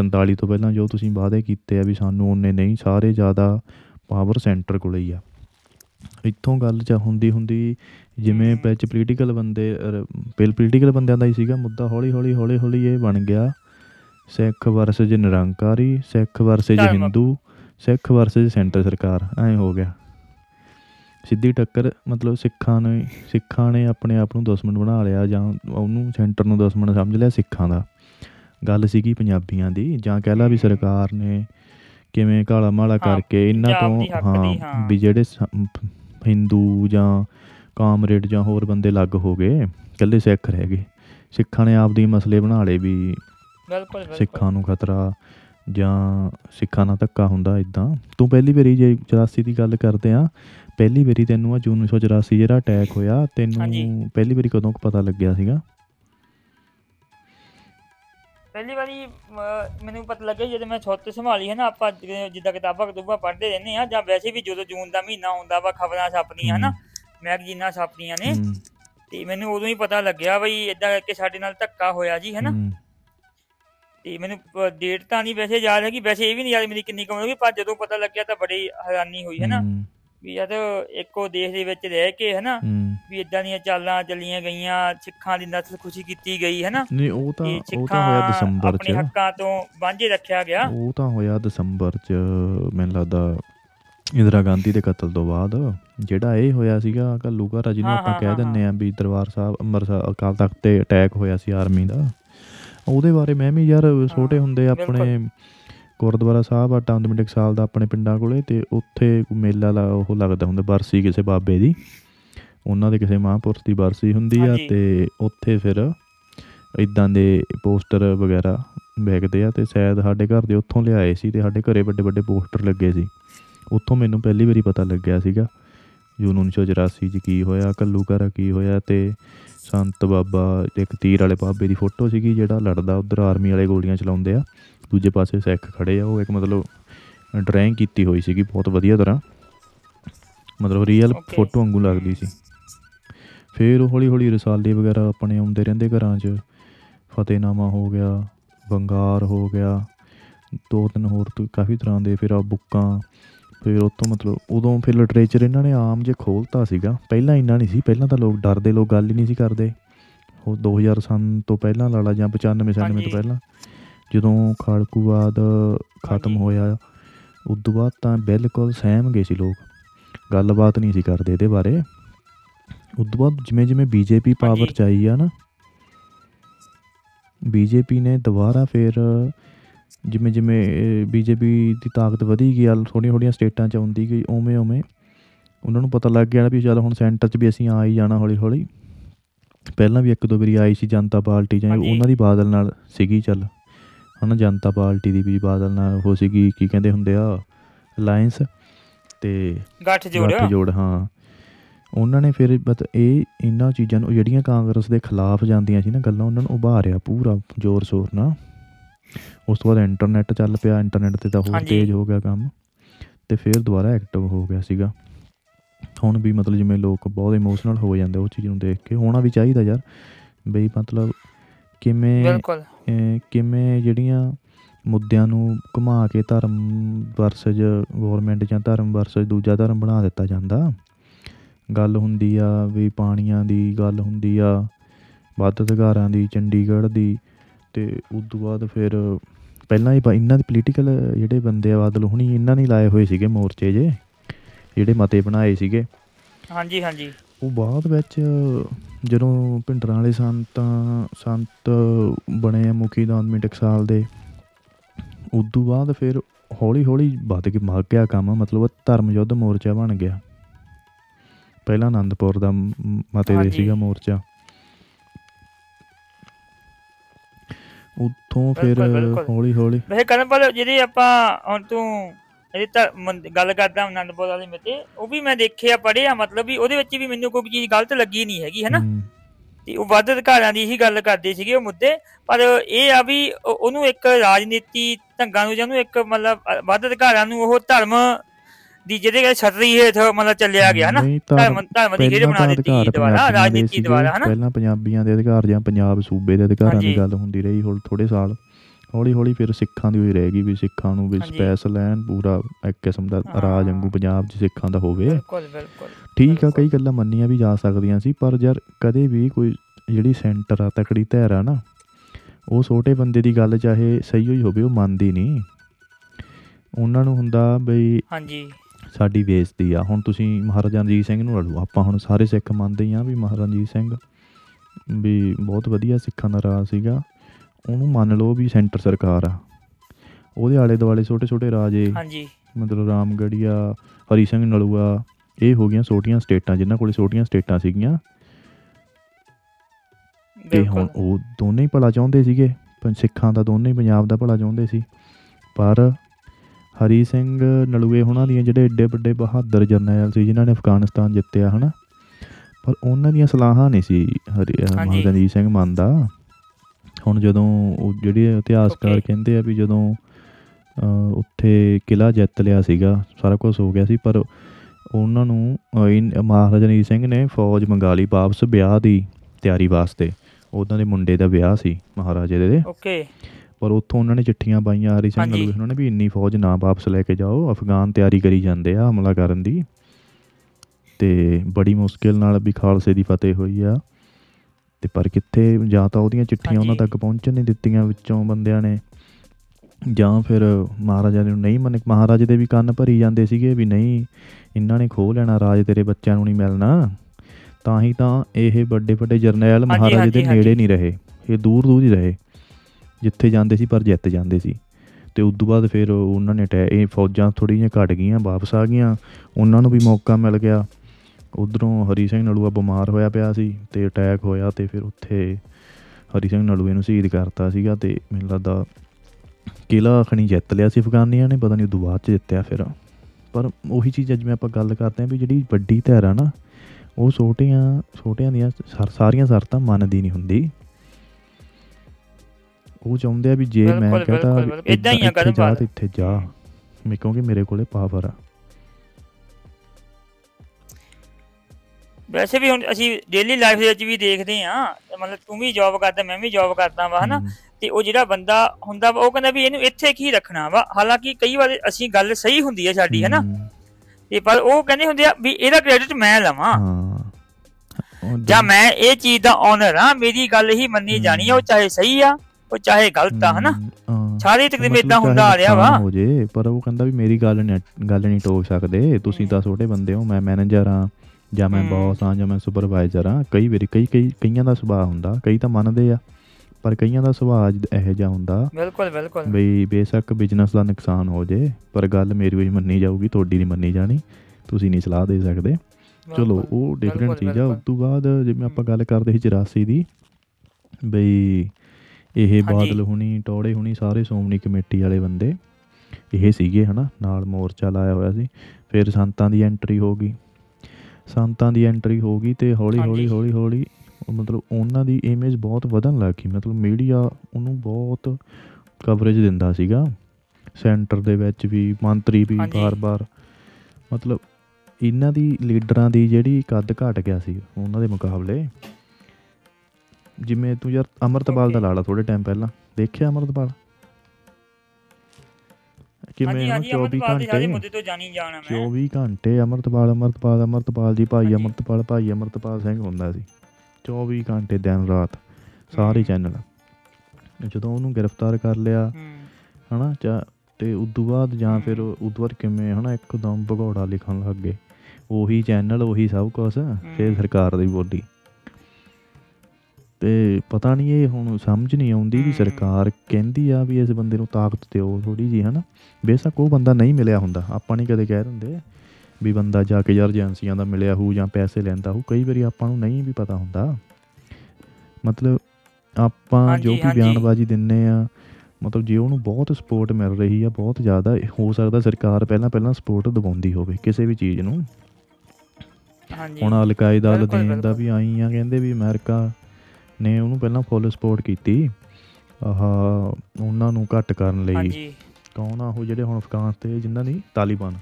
47 ਤੋਂ ਪਹਿਲਾਂ ਜੋ ਤੁਸੀਂ ਵਾਅਦੇ ਕੀਤੇ ਆ ਵੀ ਸਾਨੂੰ ਉਹਨੇ ਨਹੀਂ ਸਾਰੇ ਜ਼ਿਆਦਾ ਪਾਵਰ ਸੈਂਟਰ ਕੋਲੇ ਹੀ ਆ ਇੱਥੋਂ ਗੱਲ ਚ ਹੁੰਦੀ ਹੁੰਦੀ ਜਿਵੇਂ। ਵਿੱਚ ਪੋਲੀਟੀਕਲ ਬੰਦੇ ਪਿਲ ਪੋਲੀਟੀਕਲ ਬੰਦਿਆਂ ਦਾ ਹੀ ਸੀਗਾ ਮੁੱਦਾ ਹੌਲੀ ਹੌਲੀ ਹੌਲੀ ਹੌਲੀ ਇਹ ਬਣ ਗਿਆ ਸਿੱਖ ਵਰਸਜ ਨਿਰੰਕਾਰੀ ਸਿੱਖ ਧਰਮ। ਹਿੰਦੂ ਸਿੱਖ ਵਰਸਜ ਸੈਂਟਰ ਸਰਕਾਰ ਐਂ ਹੋ ਗਿਆ ਸਿੱਧੀ ਟੱਕਰ ਮਤਲਬ ਸਿੱਖਾਂ ਨੇ ਸਿੱਖਾਂ ਨੇ ਆਪਣੇ ਆਪ ਨੂੰ ਦੁਸ਼ਮਣ ਬਣਾ ਲਿਆ ਜਾਂ ਉਹਨੂੰ ਸੈਂਟਰ ਨੂੰ ਦੁਸ਼ਮਣ ਸਮਝ ਲਿਆ ਸਿੱਖਾਂ ਦਾ ਗੱਲ ਸੀਗੀ ਪੰਜਾਬੀਆਂ ਦੀ ਜਾਂ ਕਹਿ ਲਾ ਵੀ ਸਰਕਾਰ ਨੇ ਕਿਵੇਂ ਕਾਲਾ ਮਾਲਾ ਕਰਕੇ ਇਹਨਾਂ ਤੋਂ ਹਾਂ। ਵੀ ਜਿਹੜੇ ਹਿੰਦੂ ਜਾਂ ਕਾਮਰੇਡ ਜਾਂ ਹੋਰ ਬੰਦੇ ਲੱਗ ਹੋ ਗਏ ਇਕੱਲੇ ਸਿੱਖ ਰਹਿ ਗਏ। ਸਿੱਖਾਂ ਨੇ ਆਪਦੀ ਮਸਲੇ ਬਣਾ ਲਏ ਵੀ ਬਿਲਕੁਲ ਸਿੱਖਾਂ ਨੂੰ ਖਤਰਾ ਜਾਂ ਸਿੱਖਾਂ ਨਾਲ ਧੱਕਾ ਹੁੰਦਾ ਇਦਾਂ ਤੂੰ ਪਹਿਲੀ ਵਾਰੀ ਜੇ 84 ਦੀ ਗੱਲ ਕਰਦੇ ਆ ਪਹਿਲੀ ਵਾਰੀ ਤੈਨੂੰ ਆ ਜੂਨ 1984 ਜਿਹੜਾ ਅਟੈਕ ਹੋਇਆ। ਤੈਨੂੰ ਪਹਿਲੀ ਵਾਰੀ ਕਦੋਂ ਕੁ ਪਤਾ ਲੱਗਿਆ ਸੀਗਾ? ਪਹਿਲੀ ਵਾਰੀ ਮੈਨੂੰ ਪਤਾ ਲੱਗਿਆ ਜਦੋਂ ਮੈਂ ਛੁੱਟ ਸੰਭਾਲੀ ਹੈ ਨਾ ਆਪਾਂ ਜਿੱਦਾਂ ਕਿਤਾਬਾਂ ਕਤੂਬਾਂ ਪੜ੍ਹਦੇ ਰਹਿੰਦੇ ਆ ਜਾਂ ਵੈਸੇ ਵੀ ਜਦੋਂ ਜੂਨ ਦਾ ਮਹੀਨਾ ਆਉਂਦਾ ਵਾ ਖਬਰਾਂ ਛਾਪਦੀਆਂ ਹਨਾ? ਮੈਗਜ਼ੀਨਾਂ ਛਾਪਦੀਆਂ ਨੇ। ਹੂੰ, ਤੇ ਮੈਨੂੰ ਉਦੋਂ ਹੀ ਪਤਾ ਲੱਗਿਆ ਬਈ ਇਦਾਂ ਕਰਕੇ ਸਾਡੇ ਨਾਲ ਧੱਕਾ ਹੋਇਆ ਜੀ ਹਨਾ। ਹੂੰ, ਤੇ ਮੈਨੂੰ ਡੇਟ ਤਾਂ ਨਹੀਂ ਵੈਸੇ ਯਾਦ ਹੈ ਕਿ ਵੈਸੇ ਇਹ ਵੀ ਨਹੀਂ ਯਾਦ ਮੇਰੀ ਕਿੰਨੀ ਕਮਰ ਹੋਗੀ ਪਰ ਜਦੋਂ ਪਤਾ ਲੱਗਿਆ ਤਾਂ ਬੜੀ ਹੈਰਾਨੀ ਹੋਈ ਹਨਾ। ਹੂੰ, ਵੀ ਜਦ ਇੱਕੋ ਦੇਸ਼ ਦੇ ਵਿੱਚ ਰਹਿ ਕੇ ਹਨਾ ਹੂੰ। ਵੀ ਇਦਾਂ ਦੀਆਂ ਚਾਲਾਂ ਚੱਲੀਆਂ ਗਈਆਂ ਸਿੱਖਾਂ ਦੀ ਨਸਲ ਖੁਸ਼ੀ ਕੀਤੀ ਗਈ ਹਨਾ। ਨਹੀਂ ਉਹ ਤਾਂ ਤੇ ਉਹ ਤਾਂ ਹੋਇਆ ਸਿੱਖਾਂ ਦਸੰਬਰ ਆਪਣੇ 'ਚ ਹੱਕਾਂ ਤੋਂ ਵਾਂਝੇ ਰੱਖਿਆ ਗਿਆ। ਉਹ ਤਾਂ ਹੋਇਆ ਦਸੰਬਰ 'ਚ ਮੈਨੂੰ ਲੱਗਦਾ ਇੰਦਰਾ ਗਾਂਧੀ ਦੇ ਕਤਲ ਤੋਂ ਬਾਅਦ ਜਿਹੜਾ ਇਹ ਹੋਇਆ ਸੀਗਾ ਘੱਲੂ ਘਰਾ ਜਿਹਨੂੰ ਆਪਾਂ ਕਹਿ ਦਿੰਨੇ ਆ ਵੀ ਦਰਬਾਰ ਸਾਹਿਬ ਅੰਮ੍ਰਿਤਸਰ ਅਕਾਲ ਤਖਤ ਤੇ ਅਟੈਕ ਹੋਇਆ ਸੀ ਆਰਮੀ ਦਾ। ਉਹਦੇ ਬਾਰੇ ਮੈਂ ਵੀ ਯਾਰ ਛੋਟੇ ਹੁੰਦੇ ਆਪਣੇ ਗੁਰਦੁਆਰਾ ਸਾਹਿਬ ਆ ਟਾਉਂਦਮਿੰਟ ਇੱਕ ਸਾਲ ਦਾ ਆਪਣੇ ਪਿੰਡਾਂ ਕੋਲੇ ਤੇ ਉੱਥੇ ਮੇਲਾ ਲਾ ਉਹ ਲੱਗਦਾ ਹੁੰਦਾ ਬਰਸੀ ਕਿਸੇ ਬਾਬੇ ਦੀ। ਉਹਨਾਂ ਦੇ ਕਿਸੇ ਮਹਾਂਪੁਰਸ਼ ਦੀ ਬਰਸੀ ਹੁੰਦੀ ਆ। ਤੇ ਉੱਥੇ ਫਿਰ ਇਦਾਂ ਦੇ ਪੋਸਟਰ ਵਗੈਰਾ ਵਿਕਦੇ ਆ ਤੇ ਸ਼ਾਇਦ ਸਾਡੇ ਘਰ ਦੇ ਉੱਥੋਂ ਲਿਆਏ ਸੀ ਤੇ ਸਾਡੇ ਘਰੇ ਵੱਡੇ ਵੱਡੇ ਪੋਸਟਰ ਲੱਗੇ ਸੀ। ਉੱਥੋਂ ਮੈਨੂੰ ਪਹਿਲੀ ਵਾਰੀ ਪਤਾ ਲੱਗਿਆ ਸੀਗਾ ਜੂਨ 1984 ਚ ਕੀ ਹੋਇਆ ਕੱਲੂ ਘਰਾ ਕੀ ਹੋਇਆ ਤੇ ਸੰਤ ਬਾਬਾ ਇੱਕ ਤੀਰ ਵਾਲੇ ਬਾਬੇ ਦੀ ਫੋਟੋ ਸੀਗੀ ਜਿਹੜਾ ਲੜਦਾ ਉਧਰ ਆਰਮੀ ਵਾਲੇ ਗੋਲੀਆਂ ਚਲਾਉਂਦੇ ਆ ਦੂਜੇ ਪਾਸੇ ਸਿੱਖ ਖੜੇ ਆ ਉਹ ਇੱਕ ਮਤਲਬ ਡਰਾਇੰਗ ਕੀਤੀ ਹੋਈ ਸੀਗੀ ਬਹੁਤ ਵਧੀਆ ਤਰ੍ਹਾਂ ਮਤਲਬ ਰੀਅਲ. ਫੋਟੋ ਵਾਂਗੂ ਲੱਗਦੀ ਸੀ ਫਿਰ ਹੌਲੀ ਹੌਲੀ ਰਸਾਲੇ ਵਗੈਰਾ ਆਪਣੇ ਆਉਂਦੇ ਰਹਿੰਦੇ ਘਰਾਂ 'ਚ ਫਤਿਹਨਾਮਾ ਹੋ ਗਿਆ ਬੰਗਾਰ ਹੋ ਗਿਆ ਦੋ ਤਿੰਨ ਹੋਰ ਕਾਫੀ ਤਰ੍ਹਾਂ ਦੇ ਫਿਰ ਆ ਬੁੱਕਾਂ ਫਿਰ ਉਹ ਤੋਂ ਮਤਲਬ ਉਦੋਂ ਫਿਰ ਲਿਟਰੇਚਰ ਇਹਨਾਂ ਨੇ ਆਮ ਜੇ ਖੋਲਤਾ ਸੀਗਾ ਪਹਿਲਾਂ ਇੰਨਾ ਨਹੀਂ ਸੀ ਪਹਿਲਾਂ ਤਾਂ ਲੋਕ ਡਰਦੇ ਲੋਕ ਗੱਲ ਹੀ ਨਹੀਂ ਸੀ ਕਰਦੇ ਉਹ 2000 ਸਨ ਤੋਂ ਪਹਿਲਾਂ ਲਾ ਲਾ ਜਾਂ 95 97 ਹਾਂਜੀ। ਤੋਂ ਪਹਿਲਾਂ ਜਦੋਂ ਖਾੜਕੂਵਾਦ ਖਤਮ। ਹੋਇਆ ਉਸ ਤੋਂ ਬਾਅਦ ਤਾਂ ਬਿਲਕੁਲ ਸਹਿਮ ਗਏ ਸੀ ਲੋਕ ਗੱਲਬਾਤ ਨਹੀਂ ਸੀ ਕਰਦੇ ਇਹਦੇ ਬਾਰੇ ਉਸ ਤੋਂ ਬਾਅਦ ਜਿਵੇਂ ਜਿਵੇਂ ਬੀਜੇਪੀ ਪਾਵਰ। ਚ ਆਈ ਆ ਨਾ ਬੀਜੇਪੀ ਨੇ ਦੁਬਾਰਾ ਫਿਰ ਜਿਵੇਂ ਜਿਵੇਂ ਬੀਜੇਪੀ ਦੀ ਤਾਕਤ ਵਧੀ ਗਈ ਆ ਥੋੜ੍ਹੀਆਂ ਥੋੜ੍ਹੀਆਂ ਸਟੇਟਾਂ ਚ ਆਉਂਦੀ ਗਈ ਉਵੇਂ ਉਵੇਂ ਉਹਨਾਂ ਨੂੰ ਪਤਾ ਲੱਗ ਗਿਆ ਨਾ ਵੀ ਚੱਲ ਹੁਣ ਸੈਂਟਰ 'ਚ ਵੀ ਅਸੀਂ ਆ ਹੀ ਜਾਣਾ ਹੌਲੀ ਹੌਲੀ। ਪਹਿਲਾਂ ਵੀ ਇੱਕ ਦੋ ਵਾਰੀ ਆਈ ਸੀ ਜਨਤਾ ਪਾਰਟੀ ਜਾਂ। ਉਹਨਾਂ ਦੀ ਬਾਦਲ ਨਾਲ ਸੀਗੀ ਚੱਲ। ਹਨਾ ਜਨਤਾ ਪਾਰਟੀ ਦੀ ਵੀ ਬਾਦਲ ਨਾਲ ਉਹ ਸੀਗੀ ਕੀ ਕਹਿੰਦੇ ਹੁੰਦੇ ਆ ਅਲਾਈਅੰਸ ਤੇ ਗੱਠ ਜੋੜ। ਗੱਠ ਜੋੜ ਹਾਂ। ਉਹਨਾਂ ਨੇ ਫਿਰ ਬਤ ਇਹ ਇਹਨਾਂ ਚੀਜ਼ਾਂ ਨੂੰ ਜਿਹੜੀਆਂ ਕਾਂਗਰਸ ਦੇ ਖਿਲਾਫ ਜਾਂਦੀਆਂ ਸੀ ਨਾ ਗੱਲਾਂ ਉਹਨਾਂ ਨੂੰ ਉਭਾਰਿਆ ਪੂਰਾ ਜ਼ੋਰ ਸ਼ੋਰ ਨਾਲ। ਉਸ ਤੋਂ ਬਾਅਦ ਇੰਟਰਨੈਟ ਚੱਲ ਪਿਆ ਇੰਟਰਨੈਟ ਤੇ ਤਾਂ ਹੋਰ। ਤੇਜ਼ ਹੋ ਗਿਆ ਕੰਮ ਤੇ ਫਿਰ ਦੁਬਾਰਾ ਐਕਟਿਵ ਹੋ ਗਿਆ ਸੀਗਾ। ਹੁਣ ਵੀ ਮਤਲਬ ਜਿਵੇਂ ਲੋਕ ਬਹੁਤ ਇਮੋਸ਼ਨਲ ਹੋ ਜਾਂਦੇ ਉਹ ਚੀਜ਼ ਨੂੰ ਦੇਖ ਕੇ। ਹੋਣਾ ਵੀ ਚਾਹੀਦਾ ਯਾਰ ਬਈ ਮਤਲਬ ਕਿਵੇਂ ਕਿਵੇਂ ਜਿਹੜੀਆਂ ਮੁੱਦਿਆਂ ਨੂੰ ਘੁਮਾ ਕੇ ਧਰਮ ਵਰਸਜ ਗਵਰਨਮੈਂਟ ਜਾਂ ਧਰਮ ਵਰਸਜ ਦੂਜਾ ਧਰਮ ਬਣਾ ਦਿੱਤਾ ਜਾਂਦਾ। ਗੱਲ ਹੁੰਦੀ ਆ ਵੀ ਪਾਣੀਆਂ ਦੀ ਗੱਲ ਹੁੰਦੀ ਆ ਵੱਧ ਅਧਿਕਾਰਾਂ ਦੀ ਚੰਡੀਗੜ੍ਹ ਦੀ ਤੇ ਉਸ ਤੋਂ ਬਾਅਦ ਫਿਰ ਪਹਿਲਾਂ ਹੀ ਬ- ਇਹਨਾਂ ਦੇ ਪੋਲੀਟੀਕਲ ਜਿਹੜੇ ਬੰਦੇ ਆ ਬਾਦਲ ਹੁਣੀ ਇਹਨਾਂ ਨੇ ਲਾਏ ਹੋਏ ਸੀਗੇ ਮੋਰਚੇ ਜੇ ਜਿਹੜੇ ਮਤੇ ਬਣਾਏ ਸੀਗੇ। ਹਾਂਜੀ ਹਾਂਜੀ। ਉਹ ਬਾਅਦ ਵਿੱਚ ਜਦੋਂ ਭਿੰਡਰਾਂ ਵਾਲੇ ਸੰਤਾਂ ਸੰਤ ਬਣੇ ਆ ਮੁਖੀ ਦਾਨਮੀ ਟਕਸਾਲ ਦੇ ਉਦੋਂ ਬਾਅਦ ਫਿਰ ਹੌਲੀ ਹੌਲੀ ਵੱਧ ਕੇ ਮੱਗ ਗਿਆ ਕੰਮ ਮਤਲਬ ਧਰਮ ਯੁੱਧ ਮੋਰਚਾ ਬਣ ਗਿਆ। ਪਹਿਲਾਂ ਆਨੰਦਪੁਰ ਦਾ ਮਤੇ ਦੇ। ਸੀਗਾ ਮੋਰਚਾ। ਉੱਥੋਂ ਫਿਰ ਬਿਲਕੁਲ, ਬਿਲਕੁਲ। ਹੌਲੀ ਹੌਲੀ। ਵੈਸੇ ਕਰਨ ਪਰ ਜਿਹੜੀ ਆਪਾਂ ਹੁਣ ਤੂੰ ਇਹਦੀ ਤਾਂ ਮੰਦ- ਗੱਲ ਕਰਦਾ ਆਨੰਦਪੁਰ ਵਾਲੇ ਮਤੇ ਉਹ ਵੀ ਮੈਂ ਦੇਖਿਆ ਪੜ੍ਹਿਆ ਮਤਲਬ ਵੀ ਉਹਦੇ ਵਿੱਚ ਵੀ ਮੈਨੂੰ ਕੋਈ ਚੀਜ਼ ਗਲਤ ਲੱਗੀ ਨਹੀਂ ਹੈਗੀ ਹਨਾ? ਹਮ, ਤੇ ਉਹ ਵੱਧ ਅਧਿਕਾਰਾਂ ਦੀ ਹੀ ਗੱਲ ਕਰਦੇ ਸੀਗੇ ਉਹ ਮੁੱਦੇ ਪਰ ਇਹ ਆ ਵੀ ਉਹ- ਉਹਨੂੰ ਇੱਕ ਰਾਜਨੀਤੀ ਢੰਗਾਂ ਨੂੰ ਜਾਂ ਉਹਨੂੰ ਇੱਕ ਮਤਲਬ ਅ, ਵੱਧ ਅਧਿਕਾਰਾਂ ਨੂੰ ਉਹ ਧਰਮ ਦੀ ਜਿਹਦੇ ਕੇ ਛਤਰੀ ਹੇਠ ਮਤਲਬ ਚੱਲਿਆ ਗਿਆ ਹਨਾ ਨਹੀਂ ਤਾਂ ਧਰਮ ਧਰਮ ਦੀ ਖੇਡ ਪਹਿਲਾਂ ਬਣਾ ਤਾਂ ਦਿੱਤੀ ਅਧਿਕਾਰ ਦੁਬਾਰਾ ਪੰਜਾਬੀਆਂ ਦੇ ਰਾਜਨੀਤੀ ਸੀਗੇ, ਦੁਆਰਾ ਹਨਾ ਪਹਿਲਾਂ ਪੰਜਾਬੀਆਂ ਦੇ ਅਧਿਕਾਰ ਜਾਂ ਪੰਜਾਬ ਸੂਬੇ ਦੇ ਅਧਿਕਾਰਾਂ ਦੀ ਹਾਂਜੀ। ਗੱਲ ਹੁੰਦੀ ਰਹੀ ਹੁਣ ਥੋੜੇ ਸਾਲ ਹੌਲੀ ਹੌਲੀ ਫਿਰ ਸਿੱਖਾਂ ਦੀ ਹੋਈ ਰਹਿ ਗਈ ਵੀ ਸਿੱਖਾਂ ਨੂੰ ਵੀ ਹਾਂਜੀ। ਸਪੈਸ਼ਲ ਐਨ ਪੂਰਾ ਇੱਕ ਕਿਸਮ ਦਾ ਹਾਂ। ਰਾਜ ਵਾਂਗੂ ਪੰਜਾਬ 'ਚ ਸਿੱਖਾਂ ਦਾ ਹੋਵੇ ਬਿਲਕੁਲ ਬਿਲਕੁਲ ਠੀਕ ਆ ਬਿਲਕੁਲ। ਕਈ ਗੱਲਾਂ ਮੰਨੀਆਂ ਵੀ ਜਾ ਸਕਦੀਆਂ ਸੀ ਪਰ ਯਾਰ ਕਦੇ ਵੀ ਕੋਈ ਜਿਹੜੀ ਸੈਂਟਰ ਆ ਤਕੜੀ ਧੈਰ ਆ ਨਾ ਉਹ ਛੋਟੇ ਬੰਦੇ ਦੀ ਗੱਲ ਚਾਹੇ ਸਹੀ ਹੋਈ ਹੋਵੇ ਉਹ ਮੰਨਦੀ ਨਹੀਂ ਉਹਨਾਂ ਨੂੰ ਹੁੰਦਾ ਬਈ ਹਾਂਜੀ ਸਾਡੀ ਬੇਇੱਜ਼ਤੀ ਆ। ਹੁਣ ਤੁਸੀਂ ਮਹਾਰਾਜਾ ਰਣਜੀਤ ਸਿੰਘ ਨੂੰ ਲੜੋ। ਆਪਾਂ ਹੁਣ ਸਾਰੇ ਸਿੱਖ ਮੰਨਦੇ ਆ ਵੀ ਮਹਾਰਾਜਾ ਰਣਜੀਤ ਸਿੰਘ ਵੀ ਬਹੁਤ ਵਧੀਆ ਸਿੱਖਾਂ ਦਾ ਰਾਜ ਸੀਗਾ। ਉਹਨੂੰ ਮੰਨ ਲਓ ਵੀ ਸੈਂਟਰ ਸਰਕਾਰ ਆ। ਉਹਦੇ ਆਲੇ ਦੁਆਲੇ ਛੋਟੇ ਛੋਟੇ ਰਾਜੇ ਹਾਂਜੀ। ਮਤਲਬ ਰਾਮਗੜੀਆ ਹਰੀ ਸਿੰਘ ਨਲੂਆ ਇਹ ਹੋ ਗਈਆਂ ਛੋਟੀਆਂ ਸਟੇਟਾਂ ਜਿਨ੍ਹਾਂ ਕੋਲੇ ਛੋਟੀਆਂ ਸਟੇਟਾਂ ਸੀਗੀਆਂ। ਤੇ ਹੁਣ ਉਹ ਦੋਨੇ ਹੀ ਭਲਾ ਚਾਹੁੰਦੇ ਸੀਗੇ। ਸਿੱਖਾਂ ਦਾ ਦੋਨੇ ਹੀ ਪੰਜਾਬ ਦਾ ਭਲਾ ਚਾਹੁੰਦੇ ਸੀ। ਪਰ ਹਰੀ ਸਿੰਘ ਨਲੂਏ ਹੋਣਾ ਦੀਆਂ ਜਿਹੜੇ ਏਡੇ ਵੱਡੇ ਬਹਾਦਰ ਜਰਨੈਲ ਸੀ ਜਿਨ੍ਹਾਂ ਨੇ ਅਫਗਾਨਿਸਤਾਨ ਜਿੱਤਿਆ ਹਨਾ? ਪਰ ਉਹਨਾਂ ਦੀਆਂ ਸਲਾਹਾਂ ਨਹੀਂ ਸੀ ਹਰੀ ਰਣਜੀਤ ਸਿੰਘ ਮੰਨਦਾ। ਹੁਣ ਜਦੋਂ ਉਹ ਜਿਹੜੇ ਇਤਿਹਾਸਕਾਰ. ਕਹਿੰਦੇ ਆ ਵੀ ਜਦੋਂ ਉੱਥੇ ਕਿਲ੍ਹਾ ਜਿੱਤ ਲਿਆ ਸੀਗਾ ਸਾਰਾ ਕੁਝ ਹੋ ਗਿਆ ਸੀ ਪਰ ਉਹਨਾਂ ਨੂੰ ਮਹਾਰਾਜਾ ਰਣਜੀਤ ਸਿੰਘ ਨੇ ਫੌਜ ਮੰਗਾ ਲਈ ਵਾਪਸ ਵਿਆਹ ਦੀ ਤਿਆਰੀ ਵਾਸਤੇ। ਉਹਨਾਂ ਦੇ ਮੁੰਡੇ ਦਾ ਵਿਆਹ ਸੀ ਮਹਾਰਾਜੇ ਦੇ। ਓਕੇ ਪਰ ਉੱਥੋਂ ਉਹਨਾਂ ਨੇ ਚਿੱਠੀਆਂ ਪਾਈਆਂ ਹਰੀ ਸਿੰਘ। ਨਲੂਏ ਉਹਨਾਂ ਨੇ ਵੀ ਇੰਨੀ ਫੌਜ ਨਾ ਵਾਪਸ ਲੈ ਕੇ ਜਾਓ ਅਫਗਾਨ ਤਿਆਰੀ ਕਰੀ ਜਾਂਦੇ ਆ ਹਮਲਾ ਕਰਨ ਦੀ ਤੇ ਬੜੀ ਮੁਸ਼ਕਿਲ ਨਾਲ ਵੀ ਖਾਲਸੇ ਦੀ ਫਤਿਹ ਹੋਈ ਆ ਤੇ ਪਰ ਕਿੱਥੇ ਜਾਂ ਤਾਂ ਉਹਦੀਆਂ ਚਿੱਠੀਆਂ ਉਹਨਾਂ। ਤੱਕ ਪਹੁੰਚਣ ਨਹੀਂ ਦਿੱਤੀਆਂ ਵਿੱਚੋਂ ਬੰਦਿਆਂ ਨੇ ਜਾਂ ਫਿਰ ਮਹਾਰਾਜਾ ਨੇ ਨਹੀਂ ਮੰਨ ਮਹਾਰਾਜੇ ਦੇ ਵੀ ਕੰਨ ਭਰੀ ਜਾਂਦੇ ਸੀਗੇ ਵੀ ਨਹੀਂ ਇਹਨਾਂ ਨੇ ਖੋਹ ਲੈਣਾ ਰਾਜ ਤੇਰੇ ਬੱਚਿਆਂ ਨੂੰ ਨਹੀਂ ਮਿਲਣਾ ਤਾਂ ਹੀ ਤਾਂ ਇਹ ਵੱਡੇ ਵੱਡੇ ਜਰਨੈਲ ਮਹਾਰਾਜੇ ਦੇ ਨੇੜੇ। ਨਹੀਂ ਰਹੇ ਇਹ ਦੂਰ ਦੂਰ ਹੀ ਰਹੇ ਜਿੱਥੇ ਜਾਂਦੇ ਸੀ ਪਰ ਜਿੱਤ ਜਾਂਦੇ ਸੀ। ਤੇ ਉਸ ਤੋਂ ਬਾਅਦ ਫਿਰ ਉਹਨਾਂ ਨੇ ਟੈ, ਇਹ ਫੌਜਾਂ ਥੋੜ੍ਹੀਆਂ ਘਟ ਗਈਆਂ, ਵਾਪਸ ਆ ਗਈਆਂ। ਉਹਨਾਂ ਨੂੰ ਵੀ ਮੌਕਾ ਮਿਲ ਗਿਆ। ਉਧਰੋਂ ਹਰੀ ਸਿੰਘ ਨਲੂਆ ਬਿਮਾਰ ਹੋਇਆ ਪਿਆ ਸੀ ਤੇ ਅਟੈਕ ਹੋਇਆ ਤੇ ਫਿਰ ਉੱਥੇ ਹਰੀ ਸਿੰਘ ਨਲੂਏ ਨੂੰ ਸ਼ਹੀਦ ਕਰਤਾ ਸੀਗਾ ਤੇ ਮੈਨੂੰ ਲੱਗਦਾ ਕਿਲ੍ਹਾ ਖਣੀ ਜਿੱਤ ਲਿਆ ਸੀ ਅਫਗਾਨੀਆਂ ਨੇ, ਪਤਾ ਨਹੀਂ ਉਦੋਂ ਬਾਅਦ ਚ ਜਿੱਤਿਆ ਫਿਰ। ਪਰ ਉਹੀ ਚੀਜ਼ ਅੱਜ ਮੈਂ ਆਪਾਂ ਗੱਲ ਕਰਦੇ ਹਾਂ ਵੀ ਜਿਹੜੀ ਵੱਡੀ ਧਿਰ ਆ ਨਾ, ਉਹ ਛੋਟੀਆਂ, ਛੋਟਿਆਂ ਦੀਆਂ ਸਰ- ਸਾਰੀਆਂ ਸ਼ਰਤਾਂ ਮੰਨਦੀ ਨਹੀਂ ਹੁੰਦੀ। ਉਹ ਚਾਹੁੰਦੇ ਆ ਵੀ ਜੇ ਮੈਂ ਕਹਤਾ। ਏਦਾਂ ਹੀ ਆ ਕਦਮ। ਤੇ ਇੱਥੇ ਜਾ। ਮੈਂ ਕਿਉਂਕਿ ਮੇਰੇ ਕੋਲੇ ਪਾਵਰ ਆ। ਵੈਸੇ ਵੀ ਹੁਣ ਅਸੀਂ ਡੇਲੀ ਲਾਈਫ ਦੇ ਵਿੱਚ ਵੀ ਦੇਖਦੇ ਆ ਮਤਲਬ ਤੂੰ ਵੀ ਜੌਬ ਕਰਦਾ ਮੈਂ ਵੀ ਜੌਬ ਕਰਦਾ ਵਾ ਹਨਾ? ਤੇ ਉਹ ਜਿਹੜਾ ਬੰਦਾ ਹੁੰਦਾ ਵਾ ਉਹ ਕਹਿੰਦਾ ਵੀ ਇਹਨੂੰ ਇੱਥੇ ਕੀ ਰੱਖਣਾ ਵਾ? ਹਾਲਾਂਕਿ ਕਈ ਵਾਰ ਅਸੀਂ ਗੱਲ ਸਹੀ ਹੁੰਦੀ ਹੈ ਸਾਡੀ ਹਨਾ? ਤੇ ਪਰ ਉਹ ਕਹਿੰਦੇ ਹੁੰਦੇ ਆ ਵੀ ਇਹਦਾ ਕ੍ਰੈਡਿਟ ਮੈਂ ਲਵਾਂ। ਜਾਂ ਮੈਂ ਇਹ ਚੀਜ਼ ਦਾ ਓਨਰ ਆ ਮੇਰੀ ਗੱਲ ਹੀ ਮੰਨੀ ਜਾਣੀ ਆ ਉਹ ਚਾਹੇ ਸਹੀ ਆ। ਉਹ ਚਾਹੇ ਗਲਤ ਆ ਹਨਾ। ਸਾਰੇ ਮਤਲਬ ਇਦਾਂ ਹੁੰਦਾ ਆ ਰਿਹਾ ਵਾ ਹੋ ਜੇ ਪਰ ਉਹ ਕਹਿੰਦਾ ਵੀ ਮੇਰੀ ਗੱਲ ਨਹੀਂ ਗੱਲ ਨਹੀਂ ਟੋਕ ਸਕਦੇ ਤੁਸੀਂ ਤਾਂ ਛੋਟੇ ਬੰਦੇ ਹੋ ਮੈਂ ਮੈਨੇਜਰ ਆ ਜਾਂ ਮੈਂ। ਬੌਸ ਆ ਜਾਂ ਮੈਂ ਸੁਪਰਵਾਈਜ਼ਰ ਆ ਕਈ ਵਾਰੀ ਕਈ ਕਈ ਕਈਆਂ ਦਾ ਸੁਭਾਅ ਹੁੰਦਾ ਕਈ ਤਾਂ ਮੰਨਦੇ ਆ ਪਰ ਕਈਆਂ ਦਾ ਸੁਭਾਅ ਇਹੋ ਜਿਹਾ ਹੁੰਦਾ ਬਿਲਕੁਲ ਬਿਲਕੁਲ ਬਈ ਬੇਸ਼ੱਕ ਬਿਜ਼ਨਸ ਦਾ ਨੁਕਸਾਨ ਹੋ ਜੇ ਪਰ ਗੱਲ ਮੇਰੀ ਵੀ ਮੰਨੀ ਜਾਊਗੀ ਤੁਹਾਡੀ ਨਹੀਂ ਮੰਨੀ ਜਾਣੀ ਤੁਸੀਂ ਨਹੀਂ ਸਲਾਹ ਦੇ ਸਕਦੇ ਚਲੋ। ਉਹ ਡਿਫਰੈਂਟ ਚੀਜ਼ ਆ। ਉਸ ਤੋਂ ਬਾਅਦ ਜਿਵੇਂ ਆਪਾਂ ਗੱਲ ਕਰਦੇ ਸੀ 84 ਦੀ ਬਈ ਇਹ ਬਾਦਲ ਹੁਣੀ ਟੌੜੇ ਹੁਣੀ ਸਾਰੇ ਸ਼੍ਰੋਮਣੀ ਕਮੇਟੀ ਵਾਲੇ ਬੰਦੇ ਇਹ ਸੀਗੇ ਹਨਾ ਨਾਲ ਮੋਰਚਾ ਲਾਇਆ ਹੋਇਆ ਸੀ। ਫਿਰ ਸੰਤਾਂ ਦੀ ਐਂਟਰੀ ਹੋ ਗਈ। ਸੰਤਾਂ ਦੀ ਐਂਟਰੀ ਹੋ ਗਈ ਤੇ ਹੌਲੀ ਹੌਲੀ। ਹੌਲੀ ਹੌਲੀ ਮਤਲਬ ਉਹਨਾਂ ਦੀ ਇਮੇਜ ਬਹੁਤ ਵਧਣ ਲੱਗ ਗਈ। ਮਤਲਬ ਮੀਡੀਆ ਉਹਨੂੰ ਬਹੁਤ ਕਵਰੇਜ ਦਿੰਦਾ ਸੀਗਾ। ਸੈਂਟਰ ਦੇ ਵਿੱਚ ਵੀ ਮੰਤਰੀ ਵੀ। ਬਾਰ-ਬਾਰ। ਮਤਲਬ ਇਹਨਾਂ ਦੀ ਲੀਡਰਾਂ ਦੀ ਜਿਹੜੀ ਕੱਦ ਘਟ ਗਿਆ ਸੀ ਉਹਨਾਂ ਦੇ ਮੁਕਾਬਲੇ। ਜਿਵੇਂ ਤੂੰ ਯਾਰ ਅਮਰਤਪਾਲ ਦਾ Okay. ਲਾ ਲਾ ਥੋੜੇ ਟਾਈਮ ਪਹਿਲਾਂ ਦੇਖਿਆ ਅਮਰਤਪਾਲ ਕਿਵੇਂ ਹਾਂਜੀ 24 ਅਮਰਪਾਲ ਦੇ ਸਾਰੇ ਘੰਟੇ ਤੋਂ ਜਾਣੀ ਜਾਣਾ ਮੈਂ 24 ਘੰਟੇ ਅਮਰਤਪਾਲ ਅਮਰਤਪਾਲ ਅਮਰਤਪਾਲ ਜੀ ਭਾਈ। ਅਮਰਤਪਾਲ ਭਾਈ ਅਮਰਤਪਾਲ ਸਿੰਘ ਹੁੰਦਾ ਸੀ 24 ਘੰਟੇ ਦਿਨ ਰਾਤ ਸਾਰੇ। ਚੈਨਲ ਜਦੋਂ ਉਹਨੂੰ ਗ੍ਰਿਫਤਾਰ ਕਰ ਲਿਆ ਹੂੰ ਹਨਾ ਚਾ ਤੇ ਉਦੋਂ ਬਾਅਦ ਜਾਂ ਫਿਰ। ਉਦੋਂ ਬਾਅਦ ਕਿਵੇਂ ਹਨਾ ਇੱਕਦਮ ਭਗੌੜਾ ਲਿਖਣ ਲੱਗ ਗਏ ਉਹੀ ਚੈਨਲ ਉਹੀ ਸਭ ਕੁਝ ਫਿਰ। ਸਰਕਾਰ ਦੀ ਬੋਲੀ ਤੇ ਪਤਾ ਨਹੀਂ ਇਹ ਹੁਣ ਸਮਝ ਨਹੀਂ ਆਉਂਦੀ ਵੀ। ਸਰਕਾਰ ਕਹਿੰਦੀ ਆ ਵੀ ਇਸ ਬੰਦੇ ਨੂੰ ਤਾਕਤ ਦਿਓ ਥੋੜੀ ਜੀ ਹਨਾ ਬੇਸ਼ੱਕ ਉਹ ਬੰਦਾ ਨਹੀਂ ਮਿਲਿਆ ਹੁੰਦਾ ਆਪਾਂ ਨਹੀਂ ਕਦੇ ਕਹਿ ਦਿੰਦੇ ਵੀ ਬੰਦਾ ਜਾ ਕੇ ਯਾਰ ਏਜੰਸੀਆਂ ਦਾ ਮਿਲਿਆ ਹੋਊ ਜਾਂ ਪੈਸੇ ਲੈਂਦਾ ਹੋਊ ਕਈ ਵਾਰੀ ਆਪਾਂ ਨੂੰ ਨਹੀਂ ਵੀ ਪਤਾ ਹੁੰਦਾ ਮਤਲਬ ਆਪਾਂ ਜੋ ਵੀ। ਬਿਆਨਬਾਜ਼ੀ ਦਿੰਨੇ ਆ ਮਤਲਬ ਜੇ ਉਹਨੂੰ ਬਹੁਤ ਸਪੋਰਟ ਮਿਲ ਰਹੀ ਆ ਬਹੁਤ ਜ਼ਿਆਦਾ ਹੋ ਸਕਦਾ ਸਰਕਾਰ ਪਹਿਲਾਂ ਪਹਿਲਾਂ ਸਪੋਰਟ ਦਵਾਉਂਦੀ ਹੋਵੇ ਕਿਸੇ ਵੀ ਚੀਜ਼ ਨੂੰ ਹਾਂਜੀ ਹੁਣ ਅਲਕਾਇਦਾ ਬਿਲਕੁਲ, ਲਦੇਨ ਦਾ। ਵੀ ਆਈ ਆ ਕਹਿੰਦੇ ਵੀ ਅਮਰੀਕਾ ਨੇ ਉਹਨੂੰ ਪਹਿਲਾਂ ਫੁੱਲ ਸਪੋਰਟ ਕੀਤੀ। ਆਹ ਉਹਨਾਂ ਨੂੰ ਘੱਟ ਕਰਨ ਲਈ ਹਾਂਜੀ। ਕੌਣ ਆ ਉਹ ਜਿਹੜੇ ਹੁਣ ਅਫਗਾਨ ਤੇ ਜਿਨ੍ਹਾਂ ਦੀ ਤਾਲਿਬਾਨ?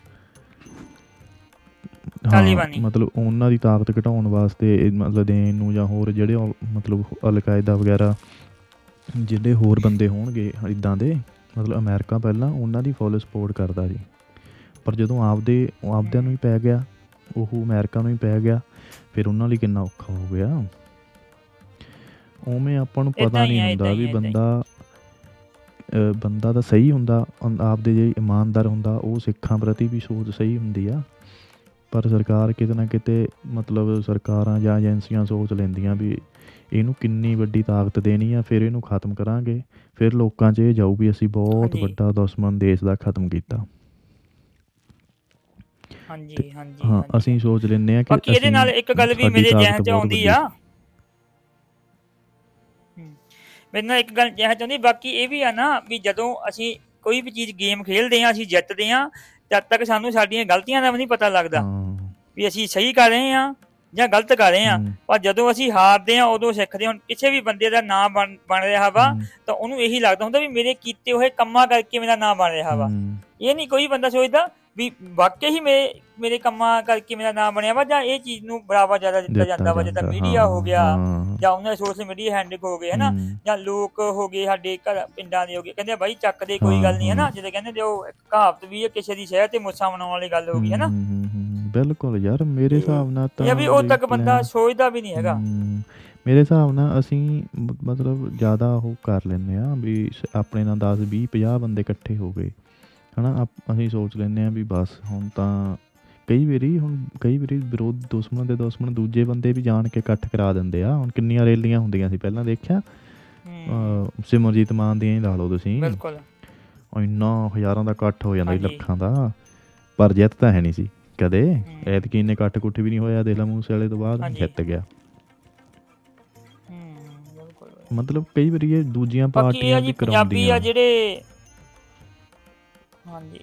ਹਾਂ, ਤਾਲਿਬਾਨੀ। ਮਤਲਬ ਉਹਨਾਂ ਦੀ ਤਾਕਤ ਘਟਾਉਣ ਵਾਸਤੇ ਇਹ ਮਤਲਬ ਦੇਣ ਨੂੰ ਜਾਂ ਹੋਰ ਜਿਹੜੇ ਉਹ ਮਤਲਬ ਅਲਕਾਇਦਾ ਵਗੈਰਾ ਜਿਹੜੇ ਹੋਰ ਬੰਦੇ ਹੋਣਗੇ ਇਦਾਂ ਦੇ ਮਤਲਬ ਅਮਰੀਕਾ ਪਹਿਲਾਂ ਉਹਨਾਂ ਦੀ ਫੁੱਲ ਸਪੋਰਟ ਕਰਦਾ ਸੀ। ਪਰ ਜਦੋਂ ਆਪਦੇ ਆਪਦਿਆਂ ਨੂੰ ਹੀ ਪੈ ਗਿਆ ਉਹ ਅਮਰੀਕਾ ਨੂੰ ਹੀ ਪੈ ਗਿਆ ਫਿਰ ਉਹਨਾਂ ਲਈ ਕਿੰਨਾ ਔਖਾ ਹੋ ਗਿਆ। ਉਵੇਂ ਆਪਾਂ ਨੂੰ ਪਤਾ ਨਹੀਂ ਹੁੰਦਾ ਵੀ। ਬੰਦਾ ਬੰਦਾ ਤਾਂ ਸਹੀ ਹੁੰਦਾ ਆਪਦੇ ਜੇ ਇਮਾਨਦਾਰ ਹੁੰਦਾ ਉਹ ਸਿੱਖਾਂ ਪ੍ਰਤੀ ਵੀ ਸੋਚ ਸਹੀ ਹੁੰਦੀ ਆ ਪਰ ਸਰਕਾਰ ਕਿਤੇ ਨਾ ਕਿਤੇ ਮਤਲਬ ਸਰਕਾਰਾਂ ਜਾਂ ਏਜੰਸੀਆਂ ਸੋਚ ਲੈਂਦੀਆਂ ਵੀ ਇਹਨੂੰ ਕਿੰਨੀ ਵੱਡੀ ਤਾਕਤ ਦੇਣੀ ਆ ਫਿਰ ਇਹਨੂੰ ਖਤਮ ਕਰਾਂਗੇ ਫਿਰ ਲੋਕਾਂ 'ਚ ਇਹ ਜਾਊ ਵੀ ਅਸੀਂ ਬਹੁਤ। ਵੱਡਾ ਦੁਸ਼ਮਣ ਦੇਸ਼ ਦਾ ਖਤਮ ਕੀਤਾ ਹਾਂਜੀ ਹਾਂਜੀ ਹਾਂ। ਅਸੀਂ ਸੋਚ ਲੈਂਦੇ ਆ ਕਿ ਇਹਦੇ ਨਾਲ ਇੱਕ ਗੱਲ ਵੀ ਮੇਰੇ ਜਹਿਨ ਚ ਆਉਂਦੀ। ਆ ਮੇਰੇ ਨਾਲ ਇੱਕ ਗੱਲ ਜਹਿਨ ਚ ਆਉਂਦੀ ਬਾਕੀ ਇਹ ਵੀ ਆ ਨਾ ਵੀ ਜਦੋਂ ਅਸੀਂ ਕੋਈ ਵੀ ਚੀਜ਼ ਗੇਮ ਖੇਡਦੇ ਆ ਅਸੀਂ ਜਿੱਤਦੇ ਆ ਜਦ ਤੱਕ ਸਾਨੂੰ ਸਾਡੀਆਂ ਗਲਤੀਆਂ ਦਾ ਵੀ ਨਹੀਂ ਪਤਾ ਲੱਗਦਾ। ਵੀ ਅਸੀਂ ਸਹੀ ਕਰ ਰਹੇ ਆ ਜਾਂ ਗਲਤ ਕਰ ਰਹੇ ਆ ਪਰ ਜਦੋਂ ਅਸੀਂ ਹਾਰਦੇ ਆ ਉਦੋਂ ਸਿੱਖਦੇ ਹਾਂ। ਹੁਣ ਕਿਸੇ ਵੀ ਬੰਦੇ ਦਾ ਨਾਮ ਬਣ ਰਿਹਾ ਵਾ ਤਾਂ ਉਹਨੂੰ ਇਹੀ ਲੱਗਦਾ ਹੁੰਦਾ ਵੀ ਮੇਰੇ ਕੀਤੇ ਹੋਏ ਕੰਮਾਂ ਕਰਕੇ ਮੇਰਾ ਨਾਮ ਬਣ ਰਿਹਾ ਵਾ। ਇਹ ਨਹੀਂ ਕੋਈ ਬੰਦਾ ਸੋਚਦਾ ਵੀ ਵਾਕਈ ਹੀ ਮੇਰੇ ਮੇਰੇ ਕੰਮਾਂ ਕਰਕੇ ਮੇਰਾ ਨਾਮ ਬਣਿਆ ਵਾ ਜਾਂ ਇਹ ਚੀਜ਼ ਨੂੰ ਬਰਾਬਰ ਜ਼ਿਆਦਾ ਦਿੱਤਾ ਜਾਂਦਾ ਵਾ ਜਿੱਦਾਂ ਮੀਡੀਆ ਹੋ ਗਿਆ ਜਾਂ ਉਹਨਾਂ ਦੇ ਸੋਸ਼ਲ ਮੀਡੀਆ ਹੈਂਡਲ ਹੋ ਗਏ ਹਨਾ? ਜਾਂ ਲੋਕ ਹੋ ਗਏ ਸਾਡੇ ਘਰ ਪਿੰਡਾਂ ਦੇ ਹੋ ਗਏ ਕਹਿੰਦੇ ਬਾਈ ਚੱਕਦੇ ਕੋਈ ਗੱਲ ਨਹੀਂ ਹੈ ਨਾ ਹਾਂ, ਜਿਹਦੇ ਕਹਿੰਦੇ ਉਹ ਇੱਕ ਕਹਾਵਤ ਵੀ ਹੈ ਕਿਸੇ ਦੀ ਸ਼ਹਿਰ ਤੇ ਮੁੱਛਾਂ ਬਣਾਉਣ ਵਾਲੀ ਗੱਲ ਹੋ ਗਈ ਹੈ ਨਾ ਹਮ, ਹਮ, ਹਮ, ਬਿਲਕੁਲ ਯਾਰ ਮੇਰੇ ਹਿਸਾਬ ਨਾਲ ਤਾਂ ਇਹ ਵੀ ਉਹ ਤੱਕ ਬੰਦਾ ਸੋਚਦਾ ਵੀ ਨਹੀਂ ਹੈਗਾ। ਮੇਰੇ ਹਿਸਾਬ ਨਾਲ ਅਸੀਂ ਮਤਲਬ ਜ਼ਿਆਦਾ ਉਹ ਕਰ ਲੈਂਦੇ ਆ ਵੀ ਆਪਣੇ ਨਾਲ 10 20 50 ਬੰਦੇ ਇਕੱਠੇ ਹੋ ਗਏ। ਹਨਾ ਅਸੀਂ ਸੋਚ ਲੈਂਦੇ ਆ ਵੀ ਬਸ ਹੁਣ ਤਾਂ ਕਈ ਵਾਰੀ ਹੁਣ ਕਈ ਵਾਰੀ ਵਿਰੋਧ ਦੁਸ਼ਮਣ ਦੇ ਦੁਸ਼ਮਣ ਦੂਜੇ ਬੰਦੇ ਵੀ ਜਾਣ ਕੇ ਇਕੱਠ ਕਰਾ ਦਿੰਦੇ ਆ। ਹੁਣ ਕਿੰਨੀਆਂ ਰੈਲੀਆਂ ਹੁੰਦੀਆਂ ਸੀ ਪਹਿਲਾਂ ਦੇਖਿਆ? ਸਿਮਰਜੀਤ ਮਾਨ ਦੀਆਂ ਹੀ ਲਾ ਲਓ ਤੁਸੀਂ। ਬਿਲਕੁਲ। ਇੰਨਾ ਹਜ਼ਾਰਾਂ ਦਾ ਇਕੱਠ ਹੋ ਜਾਂਦਾ। ਲੱਖਾਂ ਦਾ। ਪਰ ਜਿੱਤ ਤਾਂ ਹੈ ਨਹੀਂ ਸੀ ਕਦੇ। ਐਤਕੀ ਨੇ ਇਕੱਠ ਕੁੱਠ ਵੀ ਨਹੀਂ ਹੋਇਆ ਦੇਖ ਲਾ ਮੂਸੇ ਵਾਲੇ ਤੋਂ ਬਾਅਦ। ਜਿੱਤ ਗਿਆ। ਮਤਲਬ ਕਈ ਵਾਰੀ ਇਹ ਦੂਜੀਆਂ ਪਾਰਟੀਆਂ ਵੀ ਜੀ ਪੰਜਾਬੀ ਆ ਕਰਾਉਂਦੀਆਂ ਜਿਹੜੇ ਹਾਂਜੀ।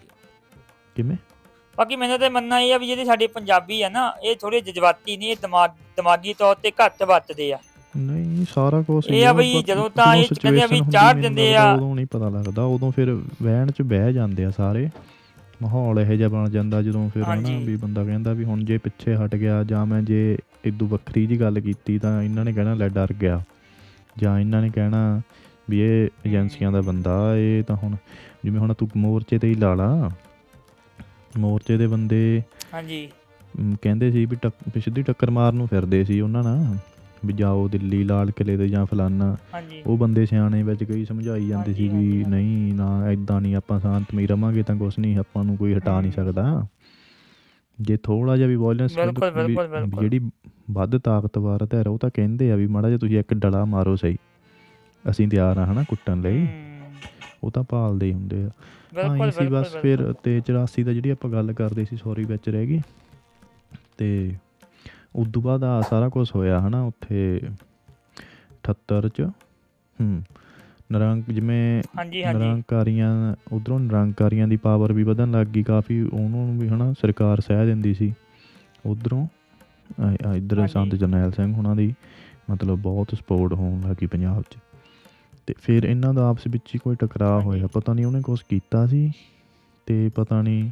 ਕਿਵੇਂ? ਬਾਕੀ ਮੈਨੂੰ ਤਾਂ ਮੰਨਣਾ ਇਹ ਆ ਵੀ ਜਿਹੜੇ ਸਾਡੇ ਪੰਜਾਬੀ ਆ ਨਾ ਇਹ ਥੋੜੇ ਜਜ਼ਬਾਤੀ ਨਹੀਂ ਇਹ ਦਿਮਾਗ ਦਿਮਾਗੀ ਤੌਰ ਤੇ ਘੱਟ ਵਰਤਦੇ ਆ। ਨਹੀਂ ਸਾਰਾ ਕੁਝ ਇਹ ਆ ਬਈ ਜਦੋਂ ਤਾਂ ਇਹ ਕਹਿੰਦੇ ਆ ਵੀ ਚਾੜ ਦਿੰਦੇ ਆ। ਉਦੋਂ ਨਹੀਂ ਪਤਾ ਲੱਗਦਾ ਉਦੋਂ ਫਿਰ ਵਹਿਣ ਚ ਬਹਿ ਜਾਂਦੇ ਆ ਸਾਰੇ। ਮਾਹੌਲ ਇਹੋ ਜਿਹਾ ਬਣ ਜਾਂਦਾ ਜਦੋਂ ਫਿਰ ਹਨਾ। ਵੀ ਬੰਦਾ ਕਹਿੰਦਾ ਵੀ ਹੁਣ ਜੇ ਪਿੱਛੇ ਹਟ ਗਿਆ ਜਾਂ ਮੈਂ ਜੇ ਇਦੋਂ ਵੱਖਰੀ ਜੀ ਗੱਲ ਕੀਤੀ ਤਾਂ ਇਹਨਾਂ ਨੇ ਕਹਿਣਾ ਲੈ ਡਰ ਗਿਆ। ਜਾਂ ਇਹਨਾਂ ਨੇ ਕਹਿਣਾ ਵੀ ਇਹ ਏਜੰਸੀਆਂ ਦਾ ਬੰਦਾ ਇਹ ਤਾਂ ਹੁਣ ਜਿਵੇਂ ਹੁਣ ਤੂੰ ਮੋਰਚੇ ਤੇ ਹੀ ਲਾ ਲਾ। ਮੋਰਚੇ ਦੇ ਬੰਦੇ ਹਾਂਜੀ। ਕਹਿੰਦੇ ਸੀ ਵੀ ਟੱਕ ਪਿਛਦੀ ਟੱਕਰ ਮਾਰਨ ਨੂੰ ਫਿਰਦੇ ਸੀ ਉਹਨਾਂ ਨਾਲ ਵੀ ਜਾਓ ਦਿੱਲੀ ਲਾਲ ਕਿਲੇ ਤੇ ਜਾਂ ਫਲਾਨਾ। ਉਹ ਬੰਦੇ ਸਿਆਣੇ ਵਿੱਚ ਕਈ ਸਮਝਾਈ ਜਾਂਦੇ ਸੀ ਵੀ ਨਹੀਂ ਨਾ ਇਦਾਂ ਨਹੀਂ ਆਪਾਂ ਸ਼ਾਂਤਮਈ ਰਵਾਂਗੇ ਤਾਂ ਕੁਛ ਨਹੀਂ ਆਪਾਂ ਨੂੰ ਕੋਈ ਹਟਾ ਨਹੀਂ। ਸਕਦਾ। ਜੇ ਥੋੜਾ ਜਿਹਾ ਵੀ ਵਾਇਲੈਂਸ। ਜਿਹੜੀ ਵੱਧ ਤਾਕਤਵਰ ਧਿਰ ਉਹ ਤਾਂ ਕਹਿੰਦੇ ਆ ਵੀ ਮਾੜਾ ਜਿਹਾ ਤੁਸੀਂ ਇੱਕ ਡਲਾ ਮਾਰੋ ਸਹੀ। ਅਸੀਂ ਤਿਆਰ ਆ ਹਨਾ ਕੁੱਟਣ ਲਈ। ਉਹ ਤਾਂ ਭਾਲਦੇ ਹੀ ਹੁੰਦੇ ਆ। ਹਾਂ ਬਿਲਕੁਲ ਸੀ ਬਸ ਫਿਰ ਤੇ 84 ਦਾ ਜਿਹੜੀ ਆਪਾਂ ਗੱਲ ਕਰਦੇ ਸੀ ਸੌਰੀ ਵਿੱਚ ਰਹਿ ਗਈ। ਤੇ ਉਦੋਂ ਬਾਅਦ ਆ ਸਾਰਾ ਕੁਝ ਹੋਇਆ ਹਨਾ ਉੱਥੇ 78 ਚ। ਹੂੰ ਨਿਰੰਕ ਜਿਵੇਂ ਹਾਂਜੀ ਹਾਂਜੀ। ਨਿਰੰਕਾਰੀਆਂ ਉਧਰੋਂ ਨਿਰੰਕਾਰੀਆਂ ਦੀ ਪਾਵਰ ਵੀ ਵਧਣ ਲੱਗ ਗਈ ਕਾਫੀ ਉਹਨਾਂ ਨੂੰ ਵੀ ਹਨਾ ਸਰਕਾਰ ਸਹਿ ਦਿੰਦੀ ਸੀ। ਉਧਰੋਂ ਇੱਧਰ। ਸੰਤ ਜਰਨੈਲ ਸਿੰਘ ਉਹਨਾਂ ਦੀ ਮਤਲਬ ਬਹੁਤ ਸਪੋਰਟ ਹੋਣ ਲੱਗੀ ਪੰਜਾਬ 'ਚ। ਤੇ ਫਿਰ ਇਹਨਾਂ ਦਾ ਆਪਸ ਵਿੱਚ ਹੀ ਕੋਈ ਟਕਰਾਅ। ਹੋਇਆ। ਪਤਾ ਨਹੀਂ ਉਹਨੇ ਕੁਝ ਕੀਤਾ ਸੀ ਤੇ ਪਤਾ ਨਹੀਂ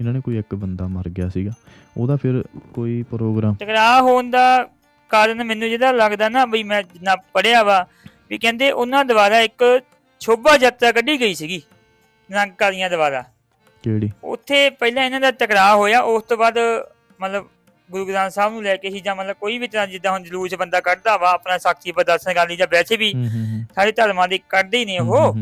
ਇਹਨਾਂ ਨੇ ਕੋਈ ਇੱਕ ਬੰਦਾ ਮਰ ਗਿਆ ਸੀਗਾ। ਉਹਦਾ ਫਿਰ ਕੋਈ ਪ੍ਰੋਗਰਾਮ ਟਕਰਾਅ ਹੋਣ ਦਾ ਕਾਰਨ ਮੈਨੂੰ ਜਿਹਦਾ ਲੱਗਦਾ ਨਾ ਬਈ ਮੈਂ ਜਿੰਨਾ ਪੜਿਆ ਵਾ ਵੀ ਕਹਿੰਦੇ ਉਹਨਾਂ ਦੁਆਰਾ ਇੱਕ ਸ਼ੋਭਾ ਯਾਤਰਾ ਕੱਢੀ ਗਈ ਸੀਗੀ ਨਿਰੰਕਾਰੀਆਂ ਦੁਆਰਾ। ਕਿਹੜੀ? ਉੱਥੇ ਪਹਿਲਾਂ ਇਹਨਾਂ ਦਾ ਟਕਰਾਅ ਹੋਇਆ ਉਸ ਤੋਂ ਬਾਅਦ ਮਤਲਬ ਗੁਰੂ ਗ੍ਰੰਥ ਸਾਹਿਬ ਨੂੰ ਲੈ ਕੇ ਹੀ ਜਾਂ ਮਤਲਬ ਕੋਈ ਵੀ ਤਰ੍ਹਾਂ ਜਿੱਦਾਂ ਹੁਣ ਜਲੂਸ ਬੰਦਾ ਕੱਢਦਾ ਵਾ ਆਪਣਾ ਸਾਖੀ ਪ੍ਰਦਰਸ਼ਨ ਕਰ ਲਈ ਜਾਂ ਵੈਸੇ ਵੀ ਸਾਰੇ ਧਰਮਾਂ ਦੇ ਕੱਢਦੇ ਹੀ ਨੇ ਉਹ।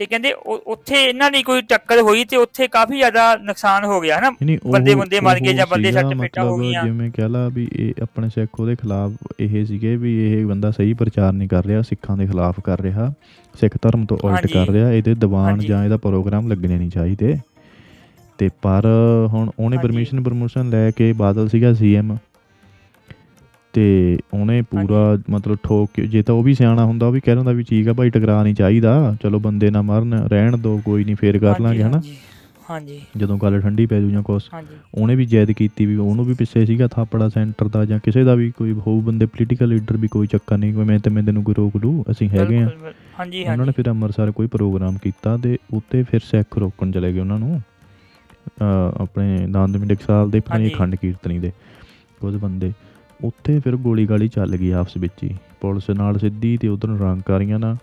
ਤੇ ਕਹਿੰਦੇ ਉੱਥੇ ਇਹਨਾਂ ਦੀ ਕੋਈ ਟੱਕਰ ਹੋਈ ਤੇ ਉੱਥੇ ਕਾਫੀ ਜ਼ਿਆਦਾ ਨੁਕਸਾਨ ਹੋ ਗਿਆ ਹਨਾ ਬੰਦੇ ਬੰਦੇ ਮਰ ਗਏ ਜਾਂ ਬੰਦੇ ਸੱਟ ਫੇਟਾਂ ਹੋ ਗਈਆਂ। ਜਿਵੇਂ ਕਹਿ ਲਾ ਵੀ ਇਹ ਆਪਣੇ ਸਿੱਖ ਉਹਦੇ ਖਿਲਾਫ ਇਹ ਸੀਗੇ ਵੀ ਇਹ ਬੰਦਾ ਸਹੀ ਪ੍ਰਚਾਰ ਨਹੀਂ ਕਰ ਰਿਹਾ ਸਿੱਖਾਂ ਦੇ ਖਿਲਾਫ ਕਰ ਰਿਹਾ ਸਿੱਖ ਧਰਮ ਤੋਂ ਉਲਟ। ਕਰ ਰਿਹਾ ਇਹਦੇ ਦੀਵਾਨ। ਜਾਂ ਇਹਦਾ ਪ੍ਰੋਗਰਾਮ ਲੱਗਣੇ ਨਹੀਂ ਚਾਹੀਦੇ ਤੇ ਪਰ ਹੁਣ ਉਹਨੇ ਹਾਂਜੀ। ਪਰਮਿਸ਼ਨ ਪਰਮਿਸ਼ਨ ਲੈ ਕੇ ਬਾਦਲ ਸੀਗਾ ਸੀਐਮ ਤੇ ਉਹਨੇ ਪੂਰਾ ਮਤਲਬ ਠੋਕ ਕੇ ਜੇ ਤਾਂ ਉਹ ਵੀ ਸਿਆਣਾ ਹੁੰਦਾ ਉਹ ਵੀ ਕਹਿ ਦਿੰਦਾ ਵੀ ਠੀਕ ਆ ਭਾਈ ਟਕਰਾ ਨਹੀਂ ਚਾਹੀਦਾ। ਚਲੋ ਬੰਦੇ ਨਾ ਮਰਨ ਰਹਿਣ ਦੋ ਕੋਈ ਨਹੀਂ ਫੇਰ ਕਰ ਹਾਂਜੀ, ਲਾਂਗੇ ਹਨਾ? ਹਾਂਜੀ, ਹਾਂਜੀ। ਜਦੋਂ ਗੱਲ ਠੰਡੀ ਪੈ ਜੂ ਜਾਂ ਹਾਂਜੀ। ਉਹਨੇ ਵੀ ਜੈਦ ਕੀਤੀ ਵੀ ਉਹਨੂੰ ਵੀ ਪਿੱਛੇ ਸੀਗਾ ਥਾਪੜਾ ਸੈਂਟਰ ਦਾ ਜਾਂ ਕਿਸੇ ਦਾ ਵੀ ਕੋਈ ਹੋਊ ਬੰਦੇ ਪੋਲੀਟੀਕਲ ਲੀਡਰ ਵੀ ਕੋਈ ਚੱਕਰ ਨਹੀਂ ਕੋਈ ਮੈਂ ਤੇ ਮੈਂ ਤੈਨੂੰ ਕੋਈ ਰੋਕ ਲੂ ਅਸੀਂ ਹੈਗੇ ਆ। ਬਿਲ- ਹਾਂਜੀ ਉਹਨਾਂ ਨੇ ਹਾਂਜੀ। ਫਿਰ ਅੰਮ੍ਰਿਤਸਰ ਕੋਈ ਪ੍ਰੋਗਰਾਮ ਕੀਤਾ ਤੇ ਉੱਤੇ ਫਿਰ ਸਿੱਖ ਰੋਕਣ ਚਲੇ ਗਏ ਉਹਨਾਂ ਨੂੰ। ਆਪਣੇ ਆਨੰਦ ਮਿੰਡਕ ਸਾਲ ਦੇ ਪਤਾ ਨਹੀਂ। ਖੰਡ ਕੀਰਤਨੀ ਦੇ ਕੁਝ ਬੰਦੇ ਉੱਥੇ ਫਿਰ ਗੋਲੀ ਗਾਲੀ ਚੱਲ ਗਈ ਆਪਸ ਵਿੱਚ ਹੀ ਪੁਲਿਸ ਨਾਲ ਸਿੱਧੀ ਤੇ ਉਧਰ ਨਿਰੰਕਾਰੀਆਂ ਨਾਲ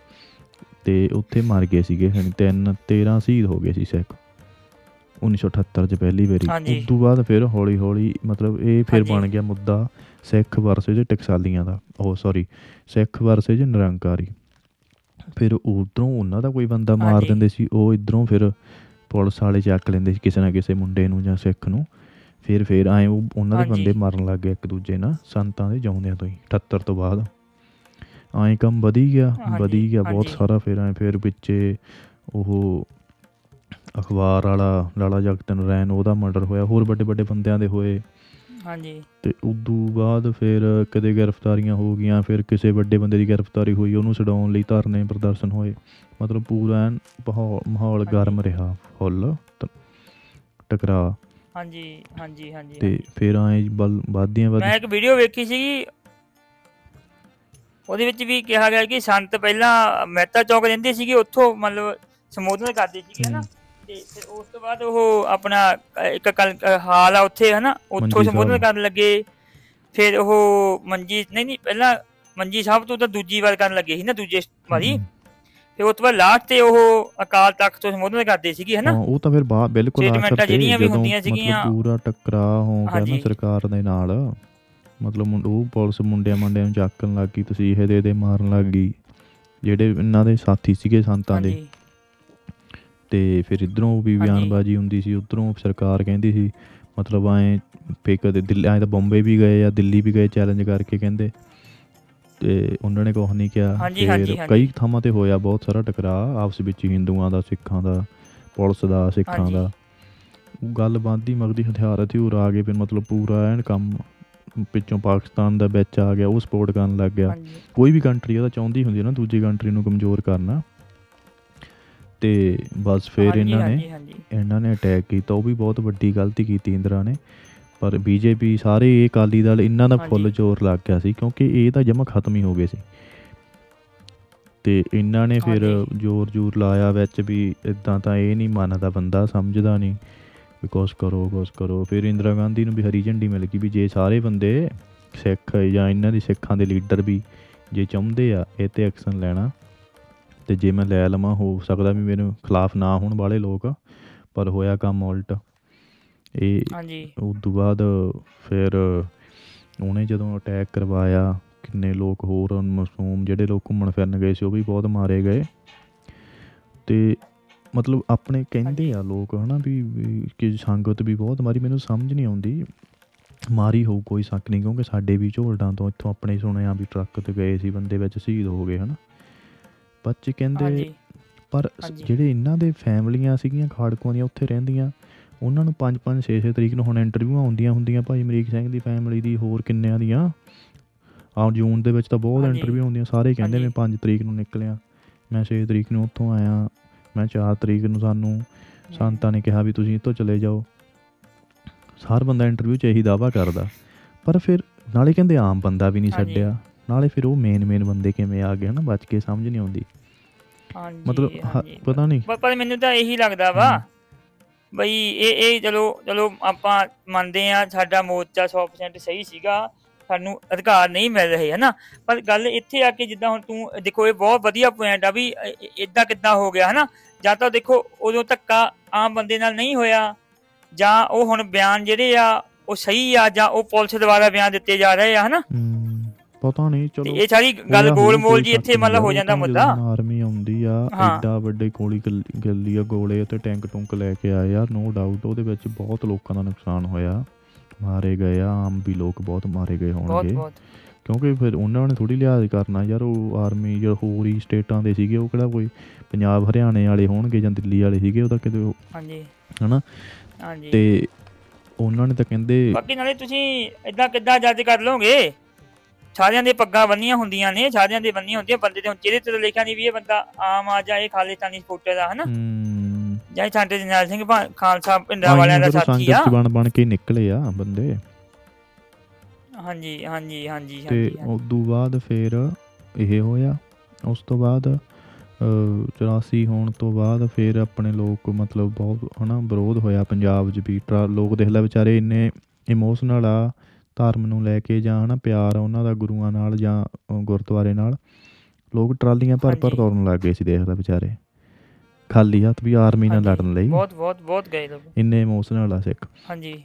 ਤੇ ਉੱਥੇ ਮਰ ਗਏ ਸੀਗੇ ਹੁਣ ਤਿੰਨ 13 ਸ਼ਹੀਦ ਹੋ ਗਏ ਸੀ ਸਿੱਖ 1978 ਚ ਪਹਿਲੀ ਵਾਰੀ। ਉਸ ਤੋਂ ਬਾਅਦ ਫਿਰ ਹੌਲੀ ਹੌਲੀ ਮਤਲਬ ਇਹ ਫਿਰ। ਬਣ ਗਿਆ ਮੁੱਦਾ ਸਿੱਖ ਵਰਸੇਜ ਟਕਸਾਲੀਆਂ ਦਾ ਉਹ ਸੌਰੀ ਸਿੱਖ ਵਰਸੇਜ ਨਿਰੰਕਾਰੀ ਫਿਰ ਉਧਰੋਂ ਉਹਨਾਂ ਦਾ ਕੋਈ ਬੰਦਾ ਮਾਰ। ਦਿੰਦੇ ਸੀ ਉਹ ਇਧਰੋਂ ਫਿਰ ਪੁਲਿਸ ਵਾਲੇ ਚੱਕ ਲੈਂਦੇ ਸੀ ਕਿਸੇ ਨਾ ਕਿਸੇ ਮੁੰਡੇ ਨੂੰ ਜਾਂ ਸਿੱਖ ਨੂੰ ਫਿਰ ਫਿਰ ਆਏ ਉਹ ਉਹਨਾਂ ਦੇ। ਬੰਦੇ ਮਰਨ ਲੱਗ ਗਏ ਇੱਕ ਦੂਜੇ ਨਾਲ ਸੰਤਾਂ ਦੇ ਜਾਉਂਦਿਆਂ ਤੋਂ ਹੀ 78 ਤੋਂ ਬਾਅਦ ਆਏ ਕੰਮ ਵਧੀ ਗਿਆ ਵਧੀ ਗਿਆ ਬਹੁਤ। ਸਾਰਾ ਫਿਰ ਆਏ ਫਿਰ ਵਿੱਚੇ ਉਹ ਅਖਬਾਰ ਵਾਲਾ ਲਾਲਾ ਜਗਤ ਨਰੈਣ ਉਹਦਾ ਮਰਡਰ ਹੋਇਆ ਹੋਰ ਵੱਡੇ ਵੱਡੇ ਬੰਦਿਆਂ ਦੇ ਹੋਏ ਹਾਂਜੀ। ਤੇ ਉਦੋਂ ਬਾਅਦ ਫਿਰ ਕਦੇ ਗ੍ਰਿਫਤਾਰੀਆਂ ਹੋ ਗਈਆਂ ਫਿਰ ਕਿਸੇ ਵੱਡੇ ਬੰਦੇ ਦੀ ਗ੍ਰਿਫਤਾਰੀ ਹੋਈ ਉਹਨੂੰ ਛਡਾਉਣ ਲਈ ਧਰਨੇ ਪ੍ਰਦਰਸ਼ਨ ਹੋਏ। ਮਤਲਬ ਪੂਰਾ ਐਨ ਮਾਹੌਲ। ਗਰਮ ਰਿਹਾ ਫੁੱਲ ਟਕਰਾਅ ਹਾਂਜੀ ਹਾਂਜੀ ਹਾਂਜੀ ਤੇ ਫਿਰ ਐ ਵੱਧਦੀਆਂ ਵੱਧ ਮੈਂ ਇੱਕ ਵੀਡੀਓ ਵੇਖੀ ਸੀਗੀ। ਉਹਦੇ ਵਿੱਚ ਵੀ ਕਿਹਾ ਗਿਆ ਕਿ ਸੰਤ ਪਹਿਲਾਂ ਮਹਿਤਾ ਚੌਕ ਰਹਿੰਦੇ ਸੀਗੇ ਉੱਥੋਂ ਮਤਲਬ ਸੰਬੋਧਨ ਕਰਦੇ ਸੀਗੇ ਹਨਾ ਹਮ। ਤੇ ਫਿਰ ਉਸ ਤੋਂ ਬਾਅਦ ਉਹ ਆਪਣਾ ਇੱਕ ਕਲ ਅ, ਹਾਲ ਆ ਉੱਥੇ ਹਨਾ ਉੱਥੋਂ ਮੰਜੀ ਸੰਬੋਧਨ ਸਾਹਿਬ। ਕਰਨ ਲੱਗੇ ਫਿਰ ਉਹ ਮੰਜੀ ਨਹੀਂ ਨਹੀਂ ਪਹਿਲਾਂ ਮੰਜੀ ਸਾਹਿਬ ਤੋਂ ਤਾਂ ਦੂਜੀ ਵਾਰ ਕਰਨ ਲੱਗੇ ਸੀ ਨਾ ਦੂਜੇ ਵਾਰੀ। ਫਿਰ ਉਸ ਤੋਂ ਬਾਅਦ ਲਾਸਟ ਤੇ ਉਹ ਅਕਾਲ ਤਖਤ ਤੋਂ ਸੰਬੋਧਨ ਕਰਦੇ ਸੀਗੇ ਹਨਾ ਹਾਂ ਉਹ ਤਾਂ ਫਿਰ ਬਾਅਦ ਬਿਲਕੁਲ ਆਖਰ ਤੇ ਜਿਹੜੀਆਂ ਵੀ ਜਦੋਂ ਹੁੰਦੀਆਂ ਮਤਲਬ ਸੀਗੀਆਂ। ਪੂਰਾ ਟਕਰਾਅ ਹੋ ਗਿਆ ਨਾ ਹਾਂਜੀ। ਸਰਕਾਰ ਦੇ ਨਾਲ ਮਤਲਬ ਮੁੰ- ਉਹ ਪੁਲਿਸ ਮੁੰਡਿਆਂ ਮੰਡਿਆਂ ਨੂੰ ਚੱਕਣ ਲੱਗ ਗਈ ਤਸੀਹੇ ਦੇ ਦੇ ਮਾਰਨ ਲੱਗ ਗਈ ਜਿਹੜੇ ਇਹਨਾਂ ਦੇ ਸਾਥੀ ਸੀਗੇ ਸੰਤਾਂ ਦੇ ਹਾਂਜੀ ਤੇ ਫਿਰ ਇਧਰੋਂ ਵੀ। ਬਿਆਨਬਾਜ਼ੀ ਹੁੰਦੀ ਸੀ ਉਧਰੋਂ ਸਰਕਾਰ ਕਹਿੰਦੀ ਸੀ ਮਤਲਬ ਐ ਫੇ ਕਦੇ ਦਿੱਲੀ ਐ ਤਾਂ ਬੰਬੇ ਵੀ ਗਏ ਆ ਦਿੱਲੀ ਵੀ ਗਏ ਚੈਲੰਜ ਕਰਕੇ ਕਹਿੰਦੇ ਤੇ ਉਹਨਾਂ ਨੇ ਕੁਛ ਨਹੀਂ ਕਿਹਾ ਫਿਰ। ਕਈ ਥਾਵਾਂ ਤੇ ਹੋਇਆ ਬਹੁਤ ਸਾਰਾ ਟਕਰਾਅ ਆਪਸ ਵਿੱਚ ਹਿੰਦੂਆਂ ਦਾ ਸਿੱਖਾਂ ਦਾ ਪੁਲਿਸ ਦਾ ਸਿੱਖਾਂ। ਦਾ ਉਹ ਗੱਲ ਬੰਦੀ ਮਗਦੀ ਹਥਿਆਰ ਹਥਿਊਰ ਆ ਗਏ ਫਿਰ ਮਤਲਬ ਪੂਰਾ ਐਨ ਕੰਮ ਪਿੱਛੋਂ ਪਾਕਿਸਤਾਨ ਦਾ ਵਿੱਚ ਆ ਗਿਆ ਉਹ ਸਪੋਰਟ ਕਰਨ ਲੱਗ ਗਿਆ ਕੋਈ ਵੀ ਕੰਟਰੀ ਉਹਦਾ ਚਾਹੁੰਦੀ ਹੁੰਦੀ ਹੈ ਨਾ ਦੂਜੀ ਕੰਟਰੀ ਨੂੰ ਕਮਜ਼ੋਰ ਕਰਨਾ ਤੇ ਬਸ ਫਿਰ ਹਾਂਜੀ, ਇਹਨਾਂ ਨੇ ਹਾਂਜੀ ਹਾਂਜੀ। ਇਹਨਾਂ ਨੇ ਅਟੈਕ ਕੀਤਾ। ਉਹ ਵੀ ਬਹੁਤ ਵੱਡੀ ਗਲਤੀ ਕੀਤੀ ਇੰਦਰਾ ਨੇ। ਪਰ ਬੀਜੇਪੀ ਸਾਰੇ ਇਹ ਅਕਾਲੀ ਦਲ ਇਹਨਾਂ ਦਾ ਫੁੱਲ ਹਾਂਜੀ। ਜ਼ੋਰ ਲੱਗ ਗਿਆ ਸੀ ਕਿਉਂਕਿ ਇਹ ਤਾਂ ਜਮਾ ਖਤਮ ਹੀ ਹੋ ਗਏ ਸੀ। ਤੇ ਇਹਨਾਂ ਨੇ ਫਿਰ ਹਾਂਜੀ। ਜ਼ੋਰ ਜ਼ੋਰ ਲਾਇਆ ਵਿੱਚ ਵੀ ਇਦਾਂ ਤਾਂ ਇਹ ਨਹੀਂ ਮੰਨਦਾ ਬੰਦਾ ਸਮਝਦਾ ਨਹੀਂ। ਵੀ ਕੁਛ ਕਰੋ ਕੁਛ ਕਰੋ। ਫਿਰ ਇੰਦਰਾ ਗਾਂਧੀ ਨੂੰ ਵੀ ਹਰੀ ਝੰਡੀ ਮਿਲ ਗਈ ਵੀ ਜੇ ਸਾਰੇ ਬੰਦੇ ਸਿੱਖ ਜਾਂ ਇਹਨਾਂ ਦੀ ਸਿੱਖਾਂ ਦੇ ਲੀਡਰ ਵੀ ਜੇ ਚਾਹੁੰਦੇ ਆ ਇਹ ਤੇ ਐਕਸ਼ਨ ਲੈਣਾ ਤੇ ਜੇ ਮੈਂ ਲੈ ਲਵਾਂ ਹੋ ਸਕਦਾ ਵੀ ਮੇਰੇ ਖਿਲਾਫ ਨਾ ਹੋਣ ਵਾਲੇ ਲੋਕ ਪਰ ਹੋਇਆ ਕੰਮ ਉਲਟ। ਇਹ ਹਾਂਜੀ। ਉਸ ਤੋਂ ਬਾਅਦ ਫਿਰ ਉਹਨੇ ਜਦੋਂ ਅਟੈਕ ਕਰਵਾਇਆ ਕਿੰਨੇ ਲੋਕ ਹੋਰ ਮਾਸੂਮ ਜਿਹੜੇ ਲੋਕ ਘੁੰਮਣ ਫਿਰਨ ਗਏ ਸੀ ਉਹ ਵੀ ਬਹੁਤ ਮਾਰੇ ਗਏ। ਤੇ ਮਤਲਬ ਆਪਣੇ ਕਹਿੰਦੇ ਆ ਲੋਕ ਹਨਾ ਵੀ ਵੀ ਕਿ ਸੰਗਤ ਵੀ ਬਹੁਤ ਮਾਰੀ ਮੈਨੂੰ ਸਮਝ ਨਹੀਂ ਆਉਂਦੀ। ਮਾਰੀ ਹੋਊ ਕੋਈ ਸ਼ੱਕ ਨਹੀਂ ਕਿਉਂਕਿ ਸਾਡੇ ਵੀ ਝੋਲਡਾਂ ਤੋਂ ਇੱਥੋਂ ਆਪਣੇ ਸੁਣਿਆ ਵੀ ਟਰੱਕ ਤੇ ਗਏ ਸੀ ਬੰਦੇ ਵਿੱਚ ਸ਼ਹੀਦ ਹੋ ਗਏ ਹਨਾ। ਬੱਚੇ ਕਹਿੰਦੇ ਹਾਂਜੀ ਪਰ ਸ- ਹਾਂਜੀ। ਜਿਹੜੇ ਇਹਨਾਂ ਦੇ ਫੈਮਲੀਆਂ ਸੀਗੀਆਂ ਖਾੜਕੂਆਂ ਦੀਆਂ ਉੱਥੇ ਰਹਿੰਦੀਆਂ ਉਹਨਾਂ ਨੂੰ 5 5 6 6 ਤਰੀਕ ਨੂੰ ਹੁਣ ਇੰਟਰਵਿਊਆਂ ਆਉਂਦੀਆਂ ਹੁੰਦੀਆਂ ਭਾਈ ਅਮਰੀਕ ਸਿੰਘ ਦੀ ਫੈਮਿਲੀ ਦੀ ਹੋਰ ਕਿੰਨਿਆਂ ਦੀਆਂ ਆ ਜੂਨ ਦੇ ਵਿੱਚ ਤਾਂ ਬਹੁਤ ਹਾਂਜੀ। ਇੰਟਰਵਿਊ ਹੁੰਦੀਆਂ ਸਾਰੇ ਕਹਿੰਦੇ ਮੈਂ ਹਾਂਜੀ। 5 ਤਰੀਕ ਨੂੰ ਨਿਕਲਿਆ ਮੈਂ 6 ਤਰੀਕ ਨੂੰ ਉੱਥੋਂ ਆਇਆ ਮੈਂ 4 ਤਰੀਕ ਨੂੰ ਸਾਨੂੰ ਸੰਤਾਂ ਨੇ ਕਿਹਾ ਵੀ ਤੁਸੀਂ ਇੱਥੋਂ ਚਲੇ ਜਾਓ ਹਰ ਬੰਦਾ ਇੰਟਰਵਿਊ 'ਚ ਇਹੀ ਦਾਵਾ ਕਰਦਾ ਪਰ ਫਿਰ ਨਾਲੇ ਕਹਿੰਦੇ ਆਮ ਬੰਦਾ ਵੀ ਨਹੀਂ ਹਾਂਜੀ। ਛੱਡਿਆ ਨਾਲੇ ਫਿਰ ਉਹ ਮੇਨ ਮੇਨ ਬੰਦੇ ਕਿਵੇਂ ਆ ਗਏ ਨਾ ਬਚ ਕੇ ਸਮਝ ਨਹੀਂ ਆਉਂਦੀ ਹਾਂਜੀ ਮਤਲਬ ਹ- ਹਾਂਜੀ। ਪਤਾ ਨਹੀਂ। ਪਰ ਪਰ ਮੈਨੂੰ ਤਾਂ ਇਹੀ ਲੱਗਦਾ ਵਾ। ਬਈ ਇਹ ਇਹ ਚਲੋ ਚਲੋ ਆਪਾਂ ਮੰਨਦੇ ਆ ਸਾਡਾ ਮੋਰਚਾ 100% ਸਹੀ ਸੀਗਾ ਸਾਨੂੰ ਅਧਿਕਾਰ ਨਹੀਂ ਮਿਲ ਰਹੇ ਹਨਾ? ਪਰ ਗੱਲ ਇੱਥੇ ਆ ਕੇ ਜਿੱਦਾਂ ਹੁਣ ਤੂੰ ਦੇਖੋ ਇਹ ਬਹੁਤ ਵਧੀਆ ਪੁਆਇੰਟ ਆ ਵੀ ਇਦਾਂ ਕਿੱਦਾਂ ਹੋ ਗਿਆ ਹਨਾ? ਜਾਂ ਤਾਂ ਦੇਖੋ ਉਦੋਂ ਧੱਕਾ ਆਮ ਬੰਦੇ ਨਾਲ ਨਹੀਂ ਹੋਇਆ ਜਾਂ ਉਹ ਹੁਣ ਬਿਆਨ ਜਿਹੜੇ ਆ ਉਹ ਸਹੀ ਆ ਜਾਂ ਉਹ ਪੁਲਿਸ ਦੁਆਰਾ ਬਿਆਨ ਦਿੱਤੇ ਜਾ ਰਹੇ ਆ ਹਨਾ? ਹਮ, ਪਤਾ ਨਹੀਂ ਚਲੋ। ਇਹ ਸਾਰੀ ਗੱਲ ਗੋਲ ਮੋਲ ਜੀ ਇੱਥੇ ਮਤਲਬ ਹੋ ਜਾਂਦਾ ਮੁੱਦਾ। ਆਰਮੀ ਆਉਂਦੀ ਆ। ਐਡਾ ਵੱਡੇ ਗੋਲੀ ਗਲ- ਆ ਗੋਲੇ ਤੇ ਟੈਂਕ ਟੁੰਕ ਲੈ ਕੇ ਆਏ ਆ ਨੋ ਡਾਊਟ ਉਹਦੇ ਵਿੱਚ ਬਹੁਤ ਲੋਕਾਂ ਦਾ ਨੁਕਸਾਨ ਹੋਇਆ। ਮਾਰੇ ਗਏ ਆ ਆਮ ਵੀ ਲੋਕ ਬਹੁਤ ਮਾਰੇ ਗਏ ਹੋਣਗੇ। ਕਿਉਂਕਿ ਫਿਰ ਉਹਨਾਂ ਨੇ ਥੋੜੀ ਲਿਹਾਜ਼ ਕਰਨਾ ਯਾਰ ਉਹ ਆਰਮੀ ਜਾਂ ਹੋਰ ਹੀ ਸਟੇਟਾਂ ਦੇ ਸੀਗੇ ਉਹ ਕਿਹੜਾ ਕੋਈ ਪੰਜਾਬ ਹਰਿਆਣੇ ਵਾਲੇ ਹੋਣਗੇ ਜਾਂ ਦਿੱਲੀ ਵਾਲੇ ਸੀਗੇ ਉਹ ਤਾਂ ਕਿਤੇ ਹਾਂਜੀ। ਹਨਾ? ਹਾਂਜੀ। ਤੇ ਉਹਨਾਂ ਨੇ ਤਾਂ ਕਹਿੰਦੇ ਬਾਕੀ ਨਾਲੇ ਤੁਸੀਂ ਇਦਾਂ ਕਿੱਦਾਂ ਜੱਜ ਕਰ ਲਓਗੇ? ਸਾਰਿਆਂ ਦੇ ਪੱਗਾਂ ਬੰਨੀਆਂ ਹੁੰਦੀਆਂ ਨੇ ਸਾਰਿਆਂ ਦੇ ਬੰਨੀਆਂ ਹੁੰਦੀਆਂ ਬੰਦੇ ਦੇ ਹੁਣ ਚਿਹਰੇ ਤੇ ਤਾਂ ਲਿਖਿਆ ਨਹੀਂ ਵੀ ਇਹ ਬੰਦਾ ਆਮ ਆ ਜਾਂ ਇਹ ਖਾਲਿਸਤਾਨੀ ਸਪੋਰਟਰ ਦਾ ਹਨਾ? ਜਾਂ ਸਾਡੇ ਜਰਨੈਲ ਸਿੰਘ ਖਾਲਸਾ ਪਿੰਡਾਂ ਵਾਲਿਆਂ ਦਾ ਸਾਥੀ ਆ। ਬਣ ਬਣ ਕੇ ਨਿਕਲੇ ਆ ਬੰਦੇ। ਹਾਂਜੀ ਹਾਂਜੀ ਹਾਂਜੀ ਤੇ। ਉਸ ਤੋਂ ਬਾਅਦ ਫਿਰ ਇਹ ਹੋਇਆ। ਉਸ ਤੋਂ ਬਾਅਦ ਅ, 84 ਹੋਣ ਤੋਂ ਬਾਅਦ ਫਿਰ ਆਪਣੇ ਲੋਕ ਮਤਲਬ ਬਹੁਤ ਹਨਾ ਵਿਰੋਧ ਹੋਇਆ ਪੰਜਾਬ 'ਚ ਵੀ। ਲੋਕ ਦੇਖ ਲੈ ਵਿਚਾਰੇ ਇੰਨੇ ਇਮੋਸ਼ਨਲ ਆ। ਧਰਮ ਨੂੰ ਲੈ ਕੇ ਜਾਂ ਹਨਾ ਪਿਆਰ ਆ ਉਹਨਾਂ ਦਾ ਗੁਰੂਆਂ ਨਾਲ ਜਾਂ ਅ, ਗੁਰਦੁਆਰੇ ਨਾਲ ਲੋਕ ਟਰਾਲੀਆਂ ਭਰ ਭਰ ਹਾਂਜੀ। ਤੋਰਨ ਲੱਗ ਗਏ ਸੀ ਦੇਖ ਲੈ ਵਿਚਾਰੇ। ਖਾਲੀ ਹੱਥ ਵੀ ਆਰਮੀ ਨਾਲ ਹਾਂਜੀ, ਲੜਨ ਲਈ। ਬਹੁਤ ਬਹੁਤ ਬਹੁਤ ਗਏ ਲੋਕ। ਇੰਨੇ ਇਮੋਸ਼ਨਲ ਆ ਸਿੱਖ। ਹਾਂਜੀ।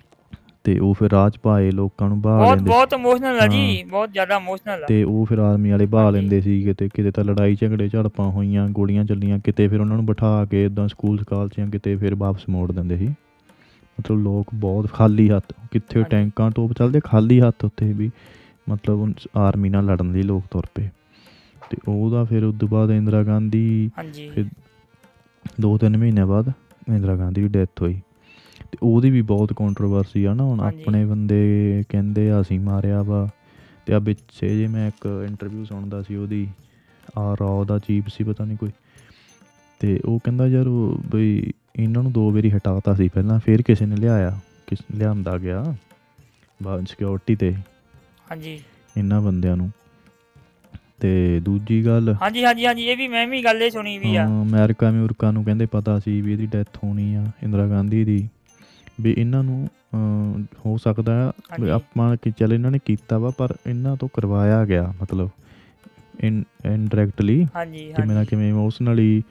ਤੇ ਉਹ ਫਿਰ ਰਾਜ ਪਾਏ ਲੋਕਾਂ ਨੂੰ ਬਾਹ ਬਹੁਤ ਲੈਂਦੇ ਬਹੁਤ ਇਮੋਸ਼ਨਲ ਆ ਜੀ। ਹਾਂ। ਬਹੁਤ ਜ਼ਿਆਦਾ ਇਮੋਸ਼ਨਲ ਆ। ਤੇ ਉਹ ਫਿਰ ਆਰਮੀ ਵਾਲੇ ਬਾਹ ਹਾਂਜੀ। ਲੈਂਦੇ ਸੀ ਕਿਤੇ ਕਿਤੇ ਤਾਂ ਲੜਾਈ ਝਗੜੇ ਝੜਪਾਂ ਹੋਈਆਂ ਗੋਲੀਆਂ ਚੱਲੀਆਂ ਕਿਤੇ ਫਿਰ ਉਹਨਾਂ ਨੂੰ ਬਿਠਾ ਕੇ ਇਦਾਂ ਸਕੂਲ ਕਾਲਜਾਂ ਕਿਤੇ ਫਿਰ ਵਾਪਸ ਮੋੜ ਦਿੰਦੇ ਸੀ। ਮਤਲਬ ਲੋਕ ਬਹੁਤ ਖਾਲੀ ਹੱਥ ਕਿੱਥੇ। ਟੈਂਕਾਂ ਟੋਪ ਚੱਲਦੇ ਖਾਲੀ ਹੱਥ ਉੱਥੇ ਵੀ ਮਤਲਬ ਆਰਮੀ ਨਾਲ ਲੜਨ ਲਈ ਲੋਕ ਤੁਰ ਪਏ। ਤੇ ਉਹਦਾ ਫਿਰ ਉਸ ਤੋਂ ਬਾਅਦ ਇੰਦਰਾ ਗਾਂਧੀ ਹਾਂਜੀ। ਫਿਰ ਦੋ ਤਿੰਨ ਮਹੀਨੇ ਬਾਅਦ ਇੰਦਰਾ ਗਾਂਧੀ ਦੀ ਡੈਥ ਹੋਈ। ਤੇ ਉਹਦੀ ਵੀ ਬਹੁਤ ਕੰਟਰੋਵਰਸੀ ਆ ਨਾ ਹੁਣ। ਆਪਣੇ ਬੰਦੇ ਕਹਿੰਦੇ ਆ ਅਸੀਂ ਮਾਰਿਆ ਵਾ। ਤੇ ਆ ਵਿੱਚੇ ਜੇ ਮੈਂ ਇੱਕ ਇੰਟਰਵਿਊ ਸੁਣਦਾ ਸੀ ਉਹਦੀ ਆ ਰੌ ਦਾ ਚੀਫ ਸੀ ਪਤਾ ਨਹੀਂ ਕੋਈ। ਤੇ ਉਹ ਕਹਿੰਦਾ ਯਾਰ ਉਹ ਬਈ ਇਹਨਾਂ ਨੂੰ ਦੋ ਵਾਰੀ ਹਟਾਤਾ ਸੀ ਪਹਿਲਾਂ ਫਿਰ ਕਿਸੇ ਨੇ ਲਿਆਇਆ ਕਿਸ ਲਿਆਂਦਾ ਗਿਆ ਬਾਅਦ ਸਿਕਿਉਰਿਟੀ ਤੇ। ਹਾਂਜੀ। ਇਹਨਾਂ ਬੰਦਿਆਂ ਨੂੰ। ਤੇ ਦੂਜੀ ਗੱਲ ਹਾਂਜੀ ਹਾਂਜੀ ਹਾਂਜੀ ਇਹ ਵੀ ਮੈਂ ਵੀ ਗੱਲ ਇਹ ਸੁਣੀ ਵੀ ਆ। ਹਾਂ, ਅਮਰੀਕਾ ਅਮਰੀਕਾ ਨੂੰ ਕਹਿੰਦੇ ਪਤਾ ਸੀ ਵੀ ਇਹਦੀ ਡੈਥ ਹੋਣੀ ਆ ਇੰਦਰਾ ਗਾਂਧੀ ਦੀ। ਵੀ ਇਹਨਾਂ ਨੂੰ ਅਮ, ਹੋ ਸਕਦਾ ਆ ਵੀ ਹਾਂਜੀ। ਆਪਾਂ ਕਿ ਚੱਲ ਇਹਨਾਂ ਨੇ ਕੀਤਾ ਵਾ ਪਰ ਇਹਨਾਂ ਤੋਂ ਕਰਵਾਇਆ ਗਿਆ ਮਤਲਬ ਇਨ ਇਨਡਾਇਰੈਕਟਲੀ ਹਾਂਜੀ ਕਿਵੇਂ ਨਾ ਹਾਂਜੀ। ਕਿਵੇਂ ਇਮੋਸ਼ਨਲੀ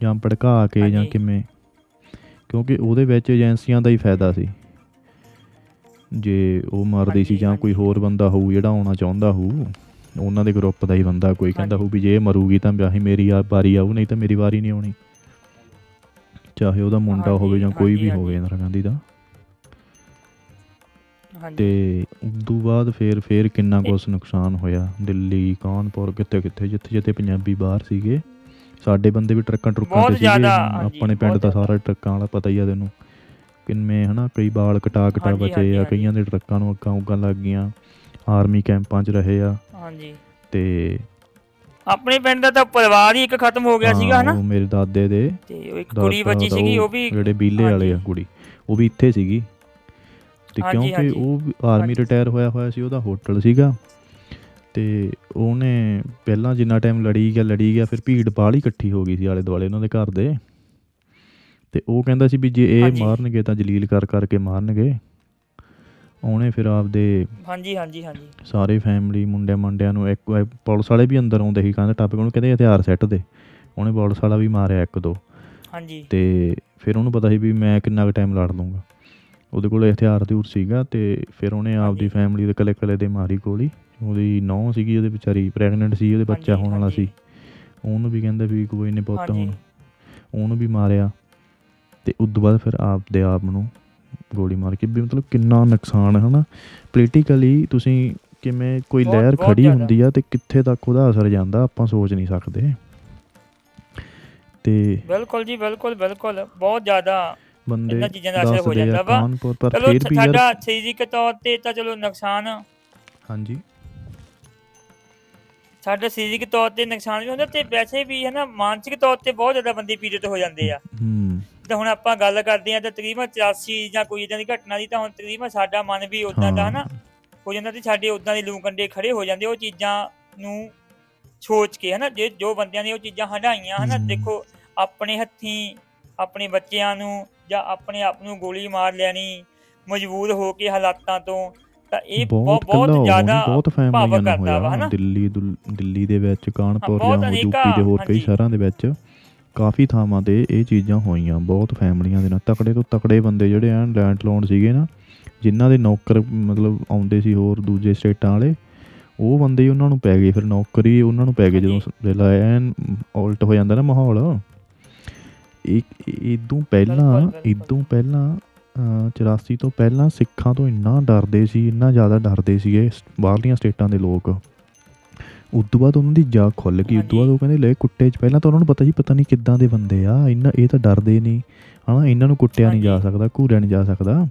ਜਾਂ ਭੜਕਾ ਕੇ ਜਾਂ ਹਾਂਜੀ। ਕਿਵੇਂ। ਕਿਉਂਕਿ ਉਹਦੇ ਵਿੱਚ ਏਜੰਸੀਆਂ ਦਾ ਹੀ ਫਾਇਦਾ ਸੀ ਜੇ ਉਹ ਮਰਦੀ ਸੀ ਜਾਂ ਕੋਈ। ਹੋਰ ਬੰਦਾ ਹੋਊ ਜਿਹੜਾ ਆਉਣਾ ਚਾਹੁੰਦਾ ਹੋਊ ਉਹਨਾਂ ਦੇ ਗਰੁੱਪ ਦਾ ਹੀ ਬੰਦਾ ਕੋਈ ਕਹਿੰਦਾ। ਹੋਊ ਵੀ ਜੇ ਇਹ ਮਰੂਗੀ ਤਾਂ ਵਿਆਹੀ ਮੇਰੀ ਆ ਵਾਰੀ ਆਊ ਨਹੀਂ ਤਾਂ ਮੇਰੀ ਵਾਰੀ ਨਹੀਂ ਆਉਣੀ ਚਾਹੇ ਉਹਦਾ ਮੁੰਡਾ ਹੋਵੇ ਜਾਂ ਕੋਈ ਵੀ ਹੋਵੇ। ਇੰਦਰਾ ਗਾਂਧੀ ਦਾ ਹਾਂਜੀ ਤੇ ਉਦੋਂ ਬਾਅਦ ਫੇਰ ਫੇਰ ਕਿੰਨਾ ਕੁਛ ਨੁਕਸਾਨ ਹੋਇਆ ਦਿੱਲੀ ਕਾਨਪੁਰ ਕਿੱਥੇ ਕਿੱਥੇ ਜਿੱਥੇ ਜਿੱਥੇ ਪੰਜਾਬੀ ਬਾਹਰ ਸੀਗੇ ਸਾਡੇ ਬੰਦੇ ਵੀ ਟਰੱਕਾਂ ਟਰੁੱਕਾਂ ਤੇ ਸੀਗੇ ਆਪਣੇ ਪਿੰਡ ਦਾ। ਸਾਰਾ ਟਰੱਕਾਂ ਵਾਲਾ ਪਤਾ ਹੀ ਆ ਤੈਨੂੰ ਕਿੰਨੇ ਹਨਾ ਕਈ ਬਾਲ ਕਟਾ ਕਟਾ ਬਚੇ ਆ। ਕਈਆਂ ਦੇ ਟਰੱਕਾਂ ਨੂੰ ਅੱਗਾਂ ਉੱਗਾਂ ਲੱਗ ਗਈਆਂ ਆਰਮੀ ਕੈਂਪਾਂ 'ਚ ਰਹੇ ਆ ਹਾਂਜੀ ਤੇ ਆਪਣੇ ਪਿੰਡ ਦਾ ਤਾਂ ਪਰਿਵਾਰ ਹੀ ਇੱਕ ਖਤਮ ਹੋ ਗਿਆ ਸੀਗਾ ਹਨਾ ਉਹ ਮੇਰੇ ਦਾਦੇ ਦੇ ਤੇ ਉਹ ਇੱਕ ਕੁੜੀ ਬੱਚੀ ਸੀਗੀ ਉਹ ਵੀ ਜਿਹੜੇ ਬੀਲੇ ਵਾਲੇ ਆ। ਕੁੜੀ ਉਹ ਵੀ ਇੱਥੇ ਸੀਗੀ ਤੇ ਕਿਉਂਕਿ। ਉਹ ਆਰਮੀ। ਰਿਟਾਇਰ ਹੋਇਆ ਹੋਇਆ ਸੀ ਉਹਦਾ ਹੋਟਲ ਸੀਗਾ ਤੇ ਉਹਨੇ ਪਹਿਲਾਂ ਜਿੰਨਾ ਟਾਈਮ ਲੜੀ ਗਿਆ ਲੜੀ ਗਿਆ ਫਿਰ ਭੀੜ ਬਾਹਲੀ ਇਕੱਠੀ ਹੋ ਗਈ ਸੀ ਆਲੇ ਦੁਆਲੇ ਉਹਨਾਂ ਦੇ ਘਰ ਦੇ। ਤੇ ਉਹ ਕਹਿੰਦਾ ਸੀ ਵੀ ਜੇ ਇਹ। ਮਾਰਨਗੇ ਤਾਂ ਜਲੀਲ ਕਰ ਕਰਕੇ ਮਾਰਨਗੇ। ਉਹਨੇ ਫਿਰ ਆਪਦੇ ਹਾਂਜੀ ਹਾਂਜੀ ਹਾਂਜੀ। ਸਾਰੇ ਫੈਮਿਲੀ ਮੁੰਡੇ ਮੁੰਡਿਆਂ ਨੂੰ ਇੱਕ ਪੁਲਿਸ ਵਾਲੇ ਵੀ ਅੰਦਰ ਆਉਂਦੇ ਸੀ ਕਹਿੰਦੇ ਟੱਪ ਕੇ ਉਹਨੂੰ ਕਹਿੰਦੇ ਹਥਿਆਰ ਸੈੱਟ ਦੇ। ਉਹਨੇ ਪੁਲਿਸ ਵਾਲਾ ਵੀ ਮਾਰਿਆ ਇੱਕ ਦੋ। ਹਾਂਜੀ। ਤੇ ਫਿਰ ਉਹਨੂੰ ਪਤਾ ਸੀ ਵੀ ਮੈਂ ਕਿੰਨਾ ਕੁ ਟਾਈਮ ਲੜ ਲੂੰਗਾ ਉਹਦੇ ਕੋਲ ਹਥਿਆਰ ਹਥਿਊਰ ਸੀਗਾ ਤੇ ਫਿਰ ਉਹਨੇ ਆਪਦੀ। ਫੈਮਿਲੀ ਦੇ ਕੱਲੇ ਕੱਲੇ ਦੇ ਮਾਰੀ ਗੋਲੀ। ਉਹਦੀ ਨੌਂ ਸੀਗੀ ਉਹਦੇ ਵਿਚਾਰੀ ਪ੍ਰੈਗਨੈਂਟ ਸੀ ਉਹਦੇ ਬੱਚਾ ਹੋਣ ਵਾਲਾ। ਸੀ। ਉਹਨੂੰ ਵੀ ਕਹਿੰਦਾ ਵੀ ਕੋਈ ਨਹੀਂ ਪੁੱਤ ਹੁਣ। ਉਹਨੂੰ ਵੀ ਮਾਰਿਆ। ਤੇ ਉਸ ਤੋਂ ਬਾਅਦ ਫਿਰ ਆਪਦੇ ਆਪ ਨੂੰ ਗੋਲੀ ਮਾਰ ਕੇ ਵੀ ਮਤਲਬ ਕਿੰਨਾ ਨੁਕਸਾਨ ਹੈ ਹਨਾ? ਪੋਲੀਟੀਕਲੀ ਤੁਸੀਂ ਕਿਵੇਂ ਕੋਈ ਲਹਿਰ ਖੜੀ। ਹੁੰਦੀ ਆ ਤੇ ਕਿੱਥੇ ਤੱਕ ਉਹਦਾ ਅਸਰ ਜਾਂਦਾ ਆਪਾਂ ਸੋਚ ਨਹੀਂ ਸਕਦੇ। ਤੇ ਬਿਲਕੁਲ ਜੀ ਬਿਲਕੁਲ ਬਿਲਕੁਲ। ਬਹੁਤ ਜ਼ਿਆਦਾ ਬੰਦੇ ਇਹਨਾਂ ਚੀਜ਼ਾਂ ਦਾ ਅਸਰ ਹੋ ਜਾਂਦਾ ਵਾ। ਚਲੋ ਸਾਡਾ ਸਰੀਰਕ ਤੌਰ ਤੇ ਤਾਂ ਚਲੋ ਨੁਕਸਾਨ ਹਾਂਜੀ। ਸਾਡਾ ਸਰੀਰਕ ਤੌਰ ਤੇ ਨੁਕਸਾਨ ਵੀ ਹੁੰਦਾ ਤੇ ਵੈਸੇ ਵੀ ਹੈ ਨਾ ਮਾਨਸਿਕ ਤੌਰ ਤੇ ਬਹੁਤ ਜ਼ਿਆਦਾ ਬੰਦੇ ਪੀੜਿਤ ਹੋ ਜਾਂਦੇ ਆ ਹੂੰ ਤਾਂ ਹੁਣ ਆਪਾਂ ਗੱਲ ਕਰਦੇ ਆ ਤਾਂ ਤਕਰੀਬਨ 84 ਜਾਂ ਕੋਈ ਇਦਾਂ ਦੀ ਘਟਨਾ ਦੀ ਤਾਂ ਹੁਣ ਤਕਰੀਬਨ ਸਾਡਾ ਮਨ ਵੀ ਉਦਾਂ ਦਾ। ਹਨਾ ਹੋ ਜਾਂਦਾ ਤੇ ਸਾਡੇ ਉਦਾਂ ਦੇ ਲੂ ਕੰਡੇ ਖੜੇ ਹੋ ਜਾਂਦੇ ਉਹ ਚੀਜ਼ਾਂ ਨੂੰ ਸੋਚ ਕੇ ਹਨਾ ਜੇ ਜੋ ਬੰਦਿਆਂ ਨੇ ਉਹ ਚੀਜ਼ਾਂ ਹੰਡਾਈਆਂ ਹਨਾ। ਦੇਖੋ ਆਪਣੇ ਹੱਥੀਂ ਆਪਣੇ ਬੱਚਿਆਂ ਨੂੰ ਜਾਂ ਆਪਣੇ ਆਪ ਨੂੰ ਗੋਲੀ ਮਾਰ ਲੈਣੀ ਮਜਬੂਰ ਹੋ ਕੇ ਹਾਲਾਤਾਂ ਤੋਂ ਤਾਂ ਇਹ ਬਹੁਤ ਜ਼ਿਆਦਾ ਬਹੁਤ ਫੈਮਲੀਆਂ ਭਾਵਕ ਨੂੰ ਕਰਦਾ ਵਾ, ਹੋਇਆ ਹਨਾ? ਦਿੱਲੀ ਦੁਲ- ਦੇ ਵਿੱਚ ਕਾਨਪੁਰ ਜਾਂ ਯੂਪੀ ਦੇ ਹੋਰ ਕਈ। ਸ਼ਹਿਰਾਂ ਦੇ ਵਿੱਚ ਕਾਫੀ ਥਾਵਾਂ ਤੇ ਇਹ ਚੀਜ਼ਾਂ ਹੋਈਆਂ ਬਹੁਤ ਫੈਮਲੀਆਂ ਦੇ ਨਾਲ ਤਕੜੇ ਤੋਂ ਤਕੜੇ ਬੰਦੇ ਜਿਹੜੇ ਐਨ ਲੈਂਡ ਲੋਨ ਸੀਗੇ ਨਾ ਜਿਨ੍ਹਾਂ ਦੇ ਨੌਕਰ ਮਤਲਬ ਆਉਂਦੇ ਸੀ ਹੋਰ ਦੂਜੇ ਸਟੇਟਾਂ ਵਾਲੇ ਉਹ ਬੰਦੇ ਉਹਨਾਂ ਨੂੰ ਪੈ ਗਏ ਫਿਰ ਨੌਕਰੀ ਉਹਨਾਂ ਨੂੰ ਪੈ ਗਏ ਜਦੋਂ ਵੇਲਾ ਐਨ ਉਲਟ ਹੋ ਜਾਂਦਾ ਨਾ ਮਾਹੌਲ ਇੱਕ ਇਦੋਂ ਪਹਿਲਾਂ। ਇਦੋਂ ਪਹਿਲਾਂ 84 ਤੋਂ ਪਹਿਲਾਂ ਸਿੱਖਾਂ ਤੋਂ ਇੰਨਾ ਡਰਦੇ ਸੀ ਇੰਨਾ ਜ਼ਿਆਦਾ ਡਰਦੇ ਸੀਗੇ ਬਾਹਰਲੀਆਂ ਸਟੇਟਾਂ ਦੇ ਲੋਕ ਉਸ ਤੋਂ ਬਾਅਦ ਉਹਨਾਂ ਦੀ ਜਾਗ ਖੁੱਲ ਗਈ ਉਸ ਤੋਂ ਬਾਅਦ ਉਹ ਕਹਿੰਦੇ ਲੈ ਕੁੱਟੇ 'ਚ ਪਹਿਲਾਂ ਤਾਂ ਉਹਨਾਂ ਨੂੰ ਪਤਾ ਸੀ ਪਤਾ ਨਹੀਂ ਕਿੱਦਾਂ ਦੇ ਬੰਦੇ ਆ ਇਹਨਾਂ ਇਹ ਤਾਂ ਡਰਦੇ ਨਹੀਂ ਹਨਾ ਇਹਨਾਂ ਨੂੰ ਕੁੱਟਿਆ ਨਹੀਂ ਜਾ। ਸਕਦਾ ਘੂਰਿਆ ਨਹੀਂ ਜਾ ਸਕਦਾ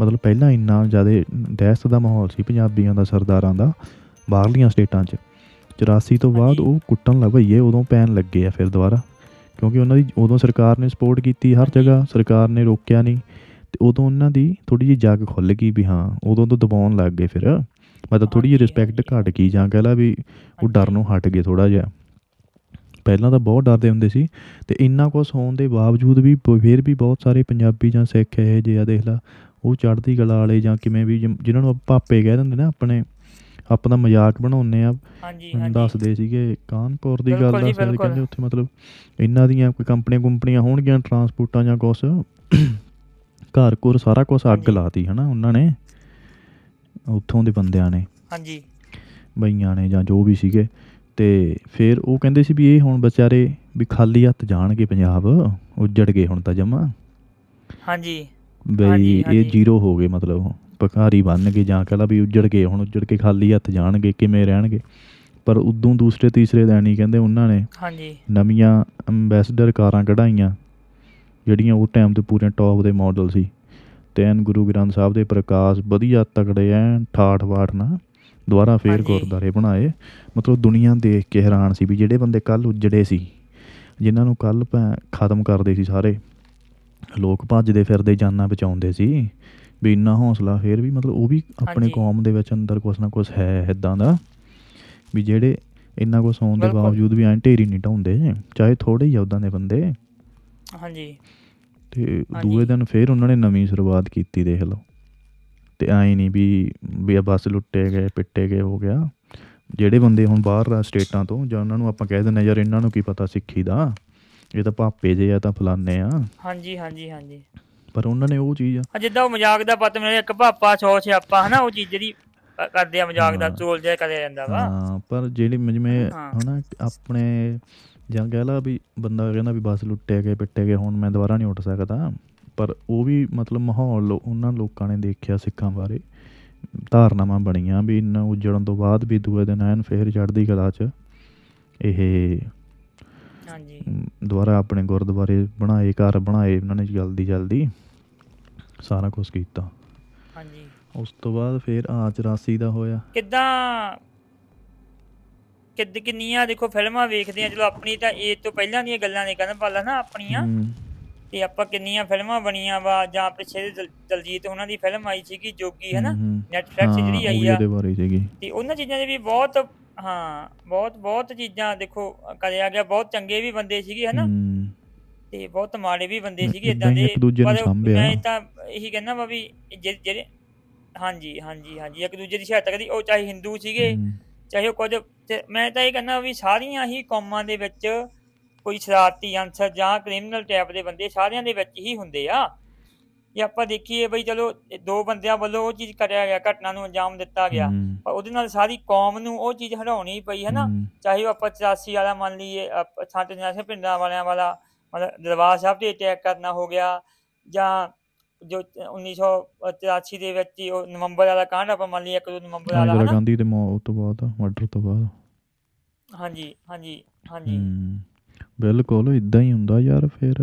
ਮਤਲਬ ਪਹਿਲਾਂ ਇੰਨਾ ਜ਼ਿਆਦਾ ਦਹਿਸ਼ਤ ਦਾ ਮਾਹੌਲ ਸੀ ਪੰਜਾਬੀਆਂ ਦਾ ਸਰਦਾਰਾਂ ਦਾ ਬਾਹਰਲੀਆਂ ਸਟੇਟਾਂ 'ਚ 84 ਤੋਂ ਬਾਅਦ। ਉਹ ਕੁੱਟਣ ਲੱਗ ਪਈਏ ਉਦੋਂ ਪੈਣ ਲੱਗੇ ਆ ਫਿਰ ਦੁਬਾਰਾ ਕਿਉਂਕਿ ਉਹਨਾਂ ਦੀ ਉਦੋਂ ਸਰਕਾਰ ਨੇ ਸਪੋਰਟ ਕੀਤੀ ਹਰ। ਜਗ੍ਹਾ ਸਰਕਾਰ ਨੇ ਰੋਕਿਆ ਨਹੀਂ ਤੇ ਉਦੋਂ ਉਹਨਾਂ ਦੀ ਥੋੜੀ ਜਿਹੀ ਜਾਗ ਖੁੱਲ ਗਈ ਵੀ ਹਾਂ ਉਦੋਂ ਤੋਂ ਦਬਾਉਣ ਲੱਗ ਗਏ ਫਿਰ ਮਤਲਬ ਥੋੜੀ ਜਿਹੀ ਰਿਸਪੈਕਟ। ਘਟ ਗਈ ਜਾਂ ਕਹਿ ਲਾ ਵੀ ਉਹ ਡਰ। ਨੂੰ ਹਟ ਗਏ ਥੋੜਾ ਜਿਹਾ ਪਹਿਲਾਂ ਤਾਂ ਬਹੁਤ ਡਰਦੇ ਹੁੰਦੇ ਸੀ ਤੇ ਇੰਨਾ ਕੁਛ ਹੋਣ ਦੇ ਬਾਵਜੂਦ ਵੀ ਫਿਰ ਵੀ ਬਹੁਤ ਸਾਰੇ ਪੰਜਾਬੀ ਜਾਂ ਸਿੱਖ ਇਹ ਜਿਹੇ ਆ ਦੇਖ ਲਾ ਉਹ ਚੜ੍ਹਦੀ ਕਲਾ ਵਾਲੇ ਜਾਂ ਕਿਵੇਂ ਵੀ ਜਿ- ਜਿਨ੍ਹਾਂ ਨੂੰ ਆਪਾਂ ਭਾਪੇ ਕਹਿ ਦਿੰਦੇ ਨਾ ਆਪਣੇ ਆਪਾਂ ਦਾ ਮਜ਼ਾਕ ਬਣਾਉਂਦੇ ਆ ਹਾਂਜੀ ਮੈਨੂੰ ਹਾਂਜੀ ਦੱਸਦੇ ਸੀਗੇ ਕਾਨਪੁਰ ਦੀ ਗੱਲ ਜੀ, ਦੱਸਦੇ। ਕਹਿੰਦੇ ਉੱਥੇ ਮਤਲਬ ਇਹਨਾਂ ਦੀਆਂ ਕੋਈ ਕੰਪਨੀਆਂ ਕੁੰਪਨੀਆਂ ਹੋਣਗੀਆਂ ਟਰਾਂਸਪੋਰਟਾਂ ਜਾਂ ਕੁਛ ਘਰ ਘੁਰ ਸਾਰਾ ਕੁਛ ਅੱਗ ਹਾਂਜੀ। ਲਾਤੀ ਹਨਾ ਉਹਨਾਂ ਨੇ ਉੱਥੋਂ ਦੇ ਬੰਦਿਆਂ ਨੇ। ਹਾਂਜੀ। ਬਈਆਂ ਨੇ ਜਾਂ ਜੋ ਵੀ ਸੀਗੇ ਤੇ ਫਿਰ ਉਹ ਕਹਿੰਦੇ ਸੀ ਵੀ ਇਹ ਹੁਣ ਵਿਚਾਰੇ ਵੀ ਖਾਲੀ ਹੱਥ ਜਾਣਗੇ ਪੰਜਾਬ ਉੱਜੜ ਗਏ ਹੁਣ ਤਾਂ ਜਮਾ। ਹਾਂਜੀ। ਬਈ ਹਾਂਜੀ, ਇਹ ਹਾਂਜੀ। ਜ਼ੀਰੋ ਹੋ ਗਏ ਮਤਲਬ ਭਿਖਾਰੀ ਬਣ ਗਏ ਜਾਂ ਕਹਲਾ ਵੀ ਉੱਜੜ ਗਏ ਹੁਣ ਉੱਜੜ ਕੇ ਖਾਲੀ ਹੱਥ ਜਾਣਗੇ ਕਿਵੇਂ ਰਹਿਣਗੇ। ਪਰ ਉਦੋਂ ਦੂਸਰੇ ਤੀਸਰੇ ਦਿਨ ਹੀ ਕਹਿੰਦੇ ਉਹਨਾਂ ਨੇ ਹਾਂਜੀ। ਨਵੀਆਂ ਅੰਬੈਸਡਰ ਕਾਰਾਂ ਕਢਾਈਆਂ ਜਿਹੜੀਆਂ ਉਹ ਟਾਈਮ ਤੇ ਪੂਰੇ ਟੌਪ ਦੇ ਮਾਡਲ ਸੀ ਤੇ ਐਨ ਗੁਰੂ ਗ੍ਰੰਥ ਸਾਹਿਬ ਦੇ ਪ੍ਰਕਾਸ਼ ਵਧੀਆ ਤਕੜੇ ਐਨ ਠਾਠ ਬਾਠ ਨਾਲ ਦੁਬਾਰਾ ਫੇਰ। ਗੁਰਦਾਰੇ ਬਣਾਏ ਮਤਲਬ ਦੁਨੀਆ ਦੇਖ ਕੇ ਹੈਰਾਨ ਸੀ ਵੀ ਜਿਹੜੇ ਬੰਦੇ ਕੱਲ ਉਜੜੇ ਸੀ ਜਿਨ੍ਹਾਂ ਨੂੰ ਕੱਲ ਖਤਮ ਕਰਦੇ ਸੀ ਸਾਰੇ ਲੋਕ ਭੱਜਦੇ ਫਿਰਦੇ ਜਾਨਾਂ ਬਚਾਉਂਦੇ ਸੀ ਵੀ ਇੰਨਾ ਹੌਸਲਾ ਫੇਰ ਵੀ ਮਤਲਬ ਉਹ ਵੀ ਆਪਣੇ। ਕੌਮ ਦੇ ਵਿੱਚ ਅੰਦਰ ਕੁਛ ਨਾ ਕੁਛ ਹੈ ਇਦਾਂ ਦਾ ਵੀ ਜਿਹੜੇ ਇੰਨਾ ਕੁਛ ਹੋਣ ਦੇ। ਬਾਵਜੂਦ ਵੀ ਐਂ ਢੇਰੀ ਨਹੀਂ ਢਾਉਂਦੇ ਚਾਹੇ ਥੋੜੇ ਹੀ ਆ ਉਦਾਂ ਦੇ ਬੰਦੇ ਹਾਂਜੀ। ਤੇ। ਦੂਏ ਦਿਨ ਫੇਰ ਉਹਨਾਂ ਨੇ ਨਵੀਂ ਸ਼ੁਰੂਆਤ ਕੀਤੀ ਦੇਖ ਲਓ। ਤੇ ਐਂ ਨਹੀਂ ਵੀ ਵੀ ਆ ਬੱਸ ਲੁੱਟੇ ਗਏ ਪਿੱਟੇ ਗਏ ਹੋ ਗਿਆ। ਜਿਹੜੇ ਬੰਦੇ ਹੁਣ ਬਾਹਰ ਸਟੇਟਾਂ ਤੋਂ ਜਾਂ ਉਹਨਾਂ ਨੂੰ ਆਪਾਂ ਕਹਿ ਦਿੰਦੇ ਯਾਰ ਇਹਨਾਂ ਨੂੰ ਕੀ ਪਤਾ ਸਿੱਖੀ ਦਾ? ਇਹ ਤਾਂ ਭਾਪੇ ਜੇ ਆ ਤਾਂ ਫਲਾਨੇ ਆ। ਹਾਂਜੀ ਹਾਂਜੀ ਹਾਂਜੀ। ਪਰ ਉਹਨਾਂ ਨੇ ਉਹ ਚੀਜ਼ ਆ ਜਿੱਦਾਂ ਉਹ ਮਜ਼ਾਕ ਦਾ ਪਤ ਮੇਰੇ ਇੱਕ ਭਾਪਾ ਸੌ ਸਿਆਪਾ ਹਨਾ ਉਹ ਚੀਜ਼ ਜਿਹੜੀ ਕਰਦੇ ਆ ਮਜ਼ਾਕ ਦਾ। ਚੋਲ ਜਿਹਾ ਕਰਿਆ ਜਾਂਦਾ ਵਾ। ਹਾਂ ਪਰ ਜਿਹੜੀ ਜਿਵੇਂ। ਹਨਾ ਆਪਣੇ ਜਾਂ ਕਹਿ ਲਾ ਵੀ ਬੰਦਾ ਕਹਿੰਦਾ ਵੀ ਬੱਸ ਲੁੱਟੇ ਗਏ ਪਿੱਟੇ ਗਏ ਹੁਣ ਮੈਂ ਦੁਬਾਰਾ ਨਹੀਂ ਉੱਠ ਸਕਦਾ। ਪਰ ਉਹ ਵੀ ਮਤਲਬ ਮਾਹੌਲ ਲੋ- ਉਹਨਾਂ ਲੋਕਾਂ ਨੇ ਦੇਖਿਆ ਸਿੱਖਾਂ ਬਾਰੇ। ਧਾਰਨਾਵਾਂ ਬਣੀਆਂ ਵੀ ਇੰਨਾ ਉਜੜਨ ਤੋਂ ਬਾਅਦ ਵੀ ਦੂਏ ਦਿਨ ਐਨ ਫੇਰ ਚੜ੍ਹਦੀ ਕਲਾ 'ਚ ਇਹ ਹਾਂਜੀ। ਦੁਬਾਰਾ ਆਪਣੇ ਗੁਰਦੁਆਰੇ ਬਣਾਏ ਘਰ ਬਣਾਏ ਉਹਨਾਂ ਨੇ ਜਲਦੀ ਜਲਦੀ ਸਾਰਾ ਕੁਝ ਕੀਤਾ। ਹਾਂਜੀ। ਉਸ ਤੋਂ ਬਾਅਦ ਫਿਰ ਆ 84 ਦਾ ਹੋਇਆ। ਕਿੱਦਾਂ? ਕਿੱਦ ਕਿੰਨੀਆਂ ਦੇਖੋ ਫਿਲਮਾਂ ਵੇਖਦੇ ਆ ਚਲੋ ਆਪਣੀ ਤਾਂ ਇਹ ਤੋਂ ਪਹਿਲਾਂ ਦੀਆਂ ਗੱਲਾਂ ਨਹੀਂ ਕਰਨ ਪਾਲਾ ਨਾ ਆਪਣੀਆਂ। ਹਮ, ਤੇ ਆਪਾਂ ਕਿੰਨੀਆਂ ਫਿਲਮਾਂ ਬਣੀਆਂ ਵਾ ਜਾਂ ਪਿੱਛੇ ਜਿਹੇ ਦਲ- ਦਲਜੀਤ ਉਹਨਾਂ ਦੀ ਫਿਲਮ ਆਈ ਸੀਗੀ ਜੋਗੀ ਹੈ ਨਾ ਹਮ, ਹਮ। ਨੈਟਫਲਿਕਸ ਹਾਂ, ਜਿਹੜੀ ਉਹ ਆਈ ਵੀ ਆ। ਇਹਦੇ ਬਾਰੇ ਸੀਗੀ। ਤੇ ਉਹਨਾਂ ਚੀਜ਼ਾਂ ਦੇ ਵੀ ਬਹੁਤ ਹਾਂ ਬਹੁਤ ਬਹੁਤ ਚੀਜ਼ਾਂ ਦੇਖੋ ਕਰਿਆ ਗਿਆ। ਬਹੁਤ ਚੰਗੇ ਵੀ ਬੰਦੇ ਸੀਗੇ ਹਨਾ ਹਮ, ਤੇ ਬਹੁਤ ਮਾੜੇ ਵੀ ਬੰਦੇ ਹਮ, ਸੀਗੇ ਏਦਾਂ ਇਦਾਂ ਹੀ ਦੇ ਇੱਕ ਦੂਜੇ ਨੂੰ ਪਰ ਸਾਂਭਿਆ। ਮੈਂ ਤਾਂ ਇਹੀ ਕਹਿੰਦਾ ਵਾ ਵੀ ਜਿਹੜੇ ਜਿਹੜੇ ਹਾਂਜੀ ਹਾਂਜੀ ਹਾਂਜੀ ਇੱਕ ਦੂਜੇ ਦੀ ਸਹਾਇਤਾ ਕਰੀ। ਉਹ ਚਾਹੇ ਹਿੰਦੂ ਸੀਗੇ ਹਮ, ਚਾਹੇ ਉਹ ਕੁਝ ਤੇ ਮੈਂ ਤਾਂ ਇਹ ਕਹਿੰਦਾ ਵੀ ਸਾਰੀਆਂ ਹੀ ਕੌਮਾਂ ਦੇ ਵਿੱਚ ਕੋਈ ਸ਼ਰਾਰਤੀ ਅਨਸਰ ਜਾਂ ਕ੍ਰਿਮੀਨਲ ਟਾਈਪ ਦੇ ਬੰਦੇ ਸਾਰਿਆਂ ਦੇ ਵਿੱਚ ਹੀ ਹੁੰਦੇ ਆ। ਜੇ ਆਪਾਂ ਦੇਖੀਏ ਬਈ ਚਲੋ ਇਹ ਦੋ ਬੰਦਿਆਂ ਵੱਲੋਂ ਉਹ ਚੀਜ਼ ਕਰਿਆ ਗਿਆ ਘਟਨਾ ਨੂੰ ਅੰਜਾਮ ਦਿੱਤਾ ਗਿਆ ਪਰ ਉਹਦੇ ਨਾਲ ਸਾਰੀ ਕੌਮ ਨੂੰ ਉਹ ਚੀਜ਼ ਹਟਾਉਣੀ ਪਈ ਹੈ ਨਾ। ਚਾਹੇ ਉਹ ਆਪਾਂ 84 ਵਾਲਾ ਮੰਨ ਲਈਏ ਛੱਟ ਜਨਾਸੇ ਪਿੰਡਾਂ ਵਾਲਿਆਂ ਵਾਲਾ ਮਤਲਬ ਦਰਬਾਰ ਸਾਹਿਬ ਤੇ ਅਟੈਕ ਕਰਨਾ ਹੋ ਗਿਆ ਜਾਂ ਜੋ 1984 ਦੇ ਵਿੱਚ ਹੀ ਉਹ ਨਵੰਬਰ ਵਾਲਾ ਕਾਂਡ ਆਪਾਂ ਮੰਨ ਲਈਏ ਇੱਕ ਦੋ ਨਵੰਬਰ ਵਾਲਾ ਇੰਦਰਾ ਹਨਾ? ਗਾਂਧੀ ਦੇ ਮੌਤ ਤੋਂ ਬਾਅਦ ਮਰਡਰ ਤੋਂ ਬਾਅਦ। ਹਾਂਜੀ ਹਾਂਜੀ ਹਾਂਜੀ। ਹਮ, ਬਿਲਕੁਲ ਇਦਾਂ ਹੀ ਹੁੰਦਾ ਯਾਰ ਫਿਰ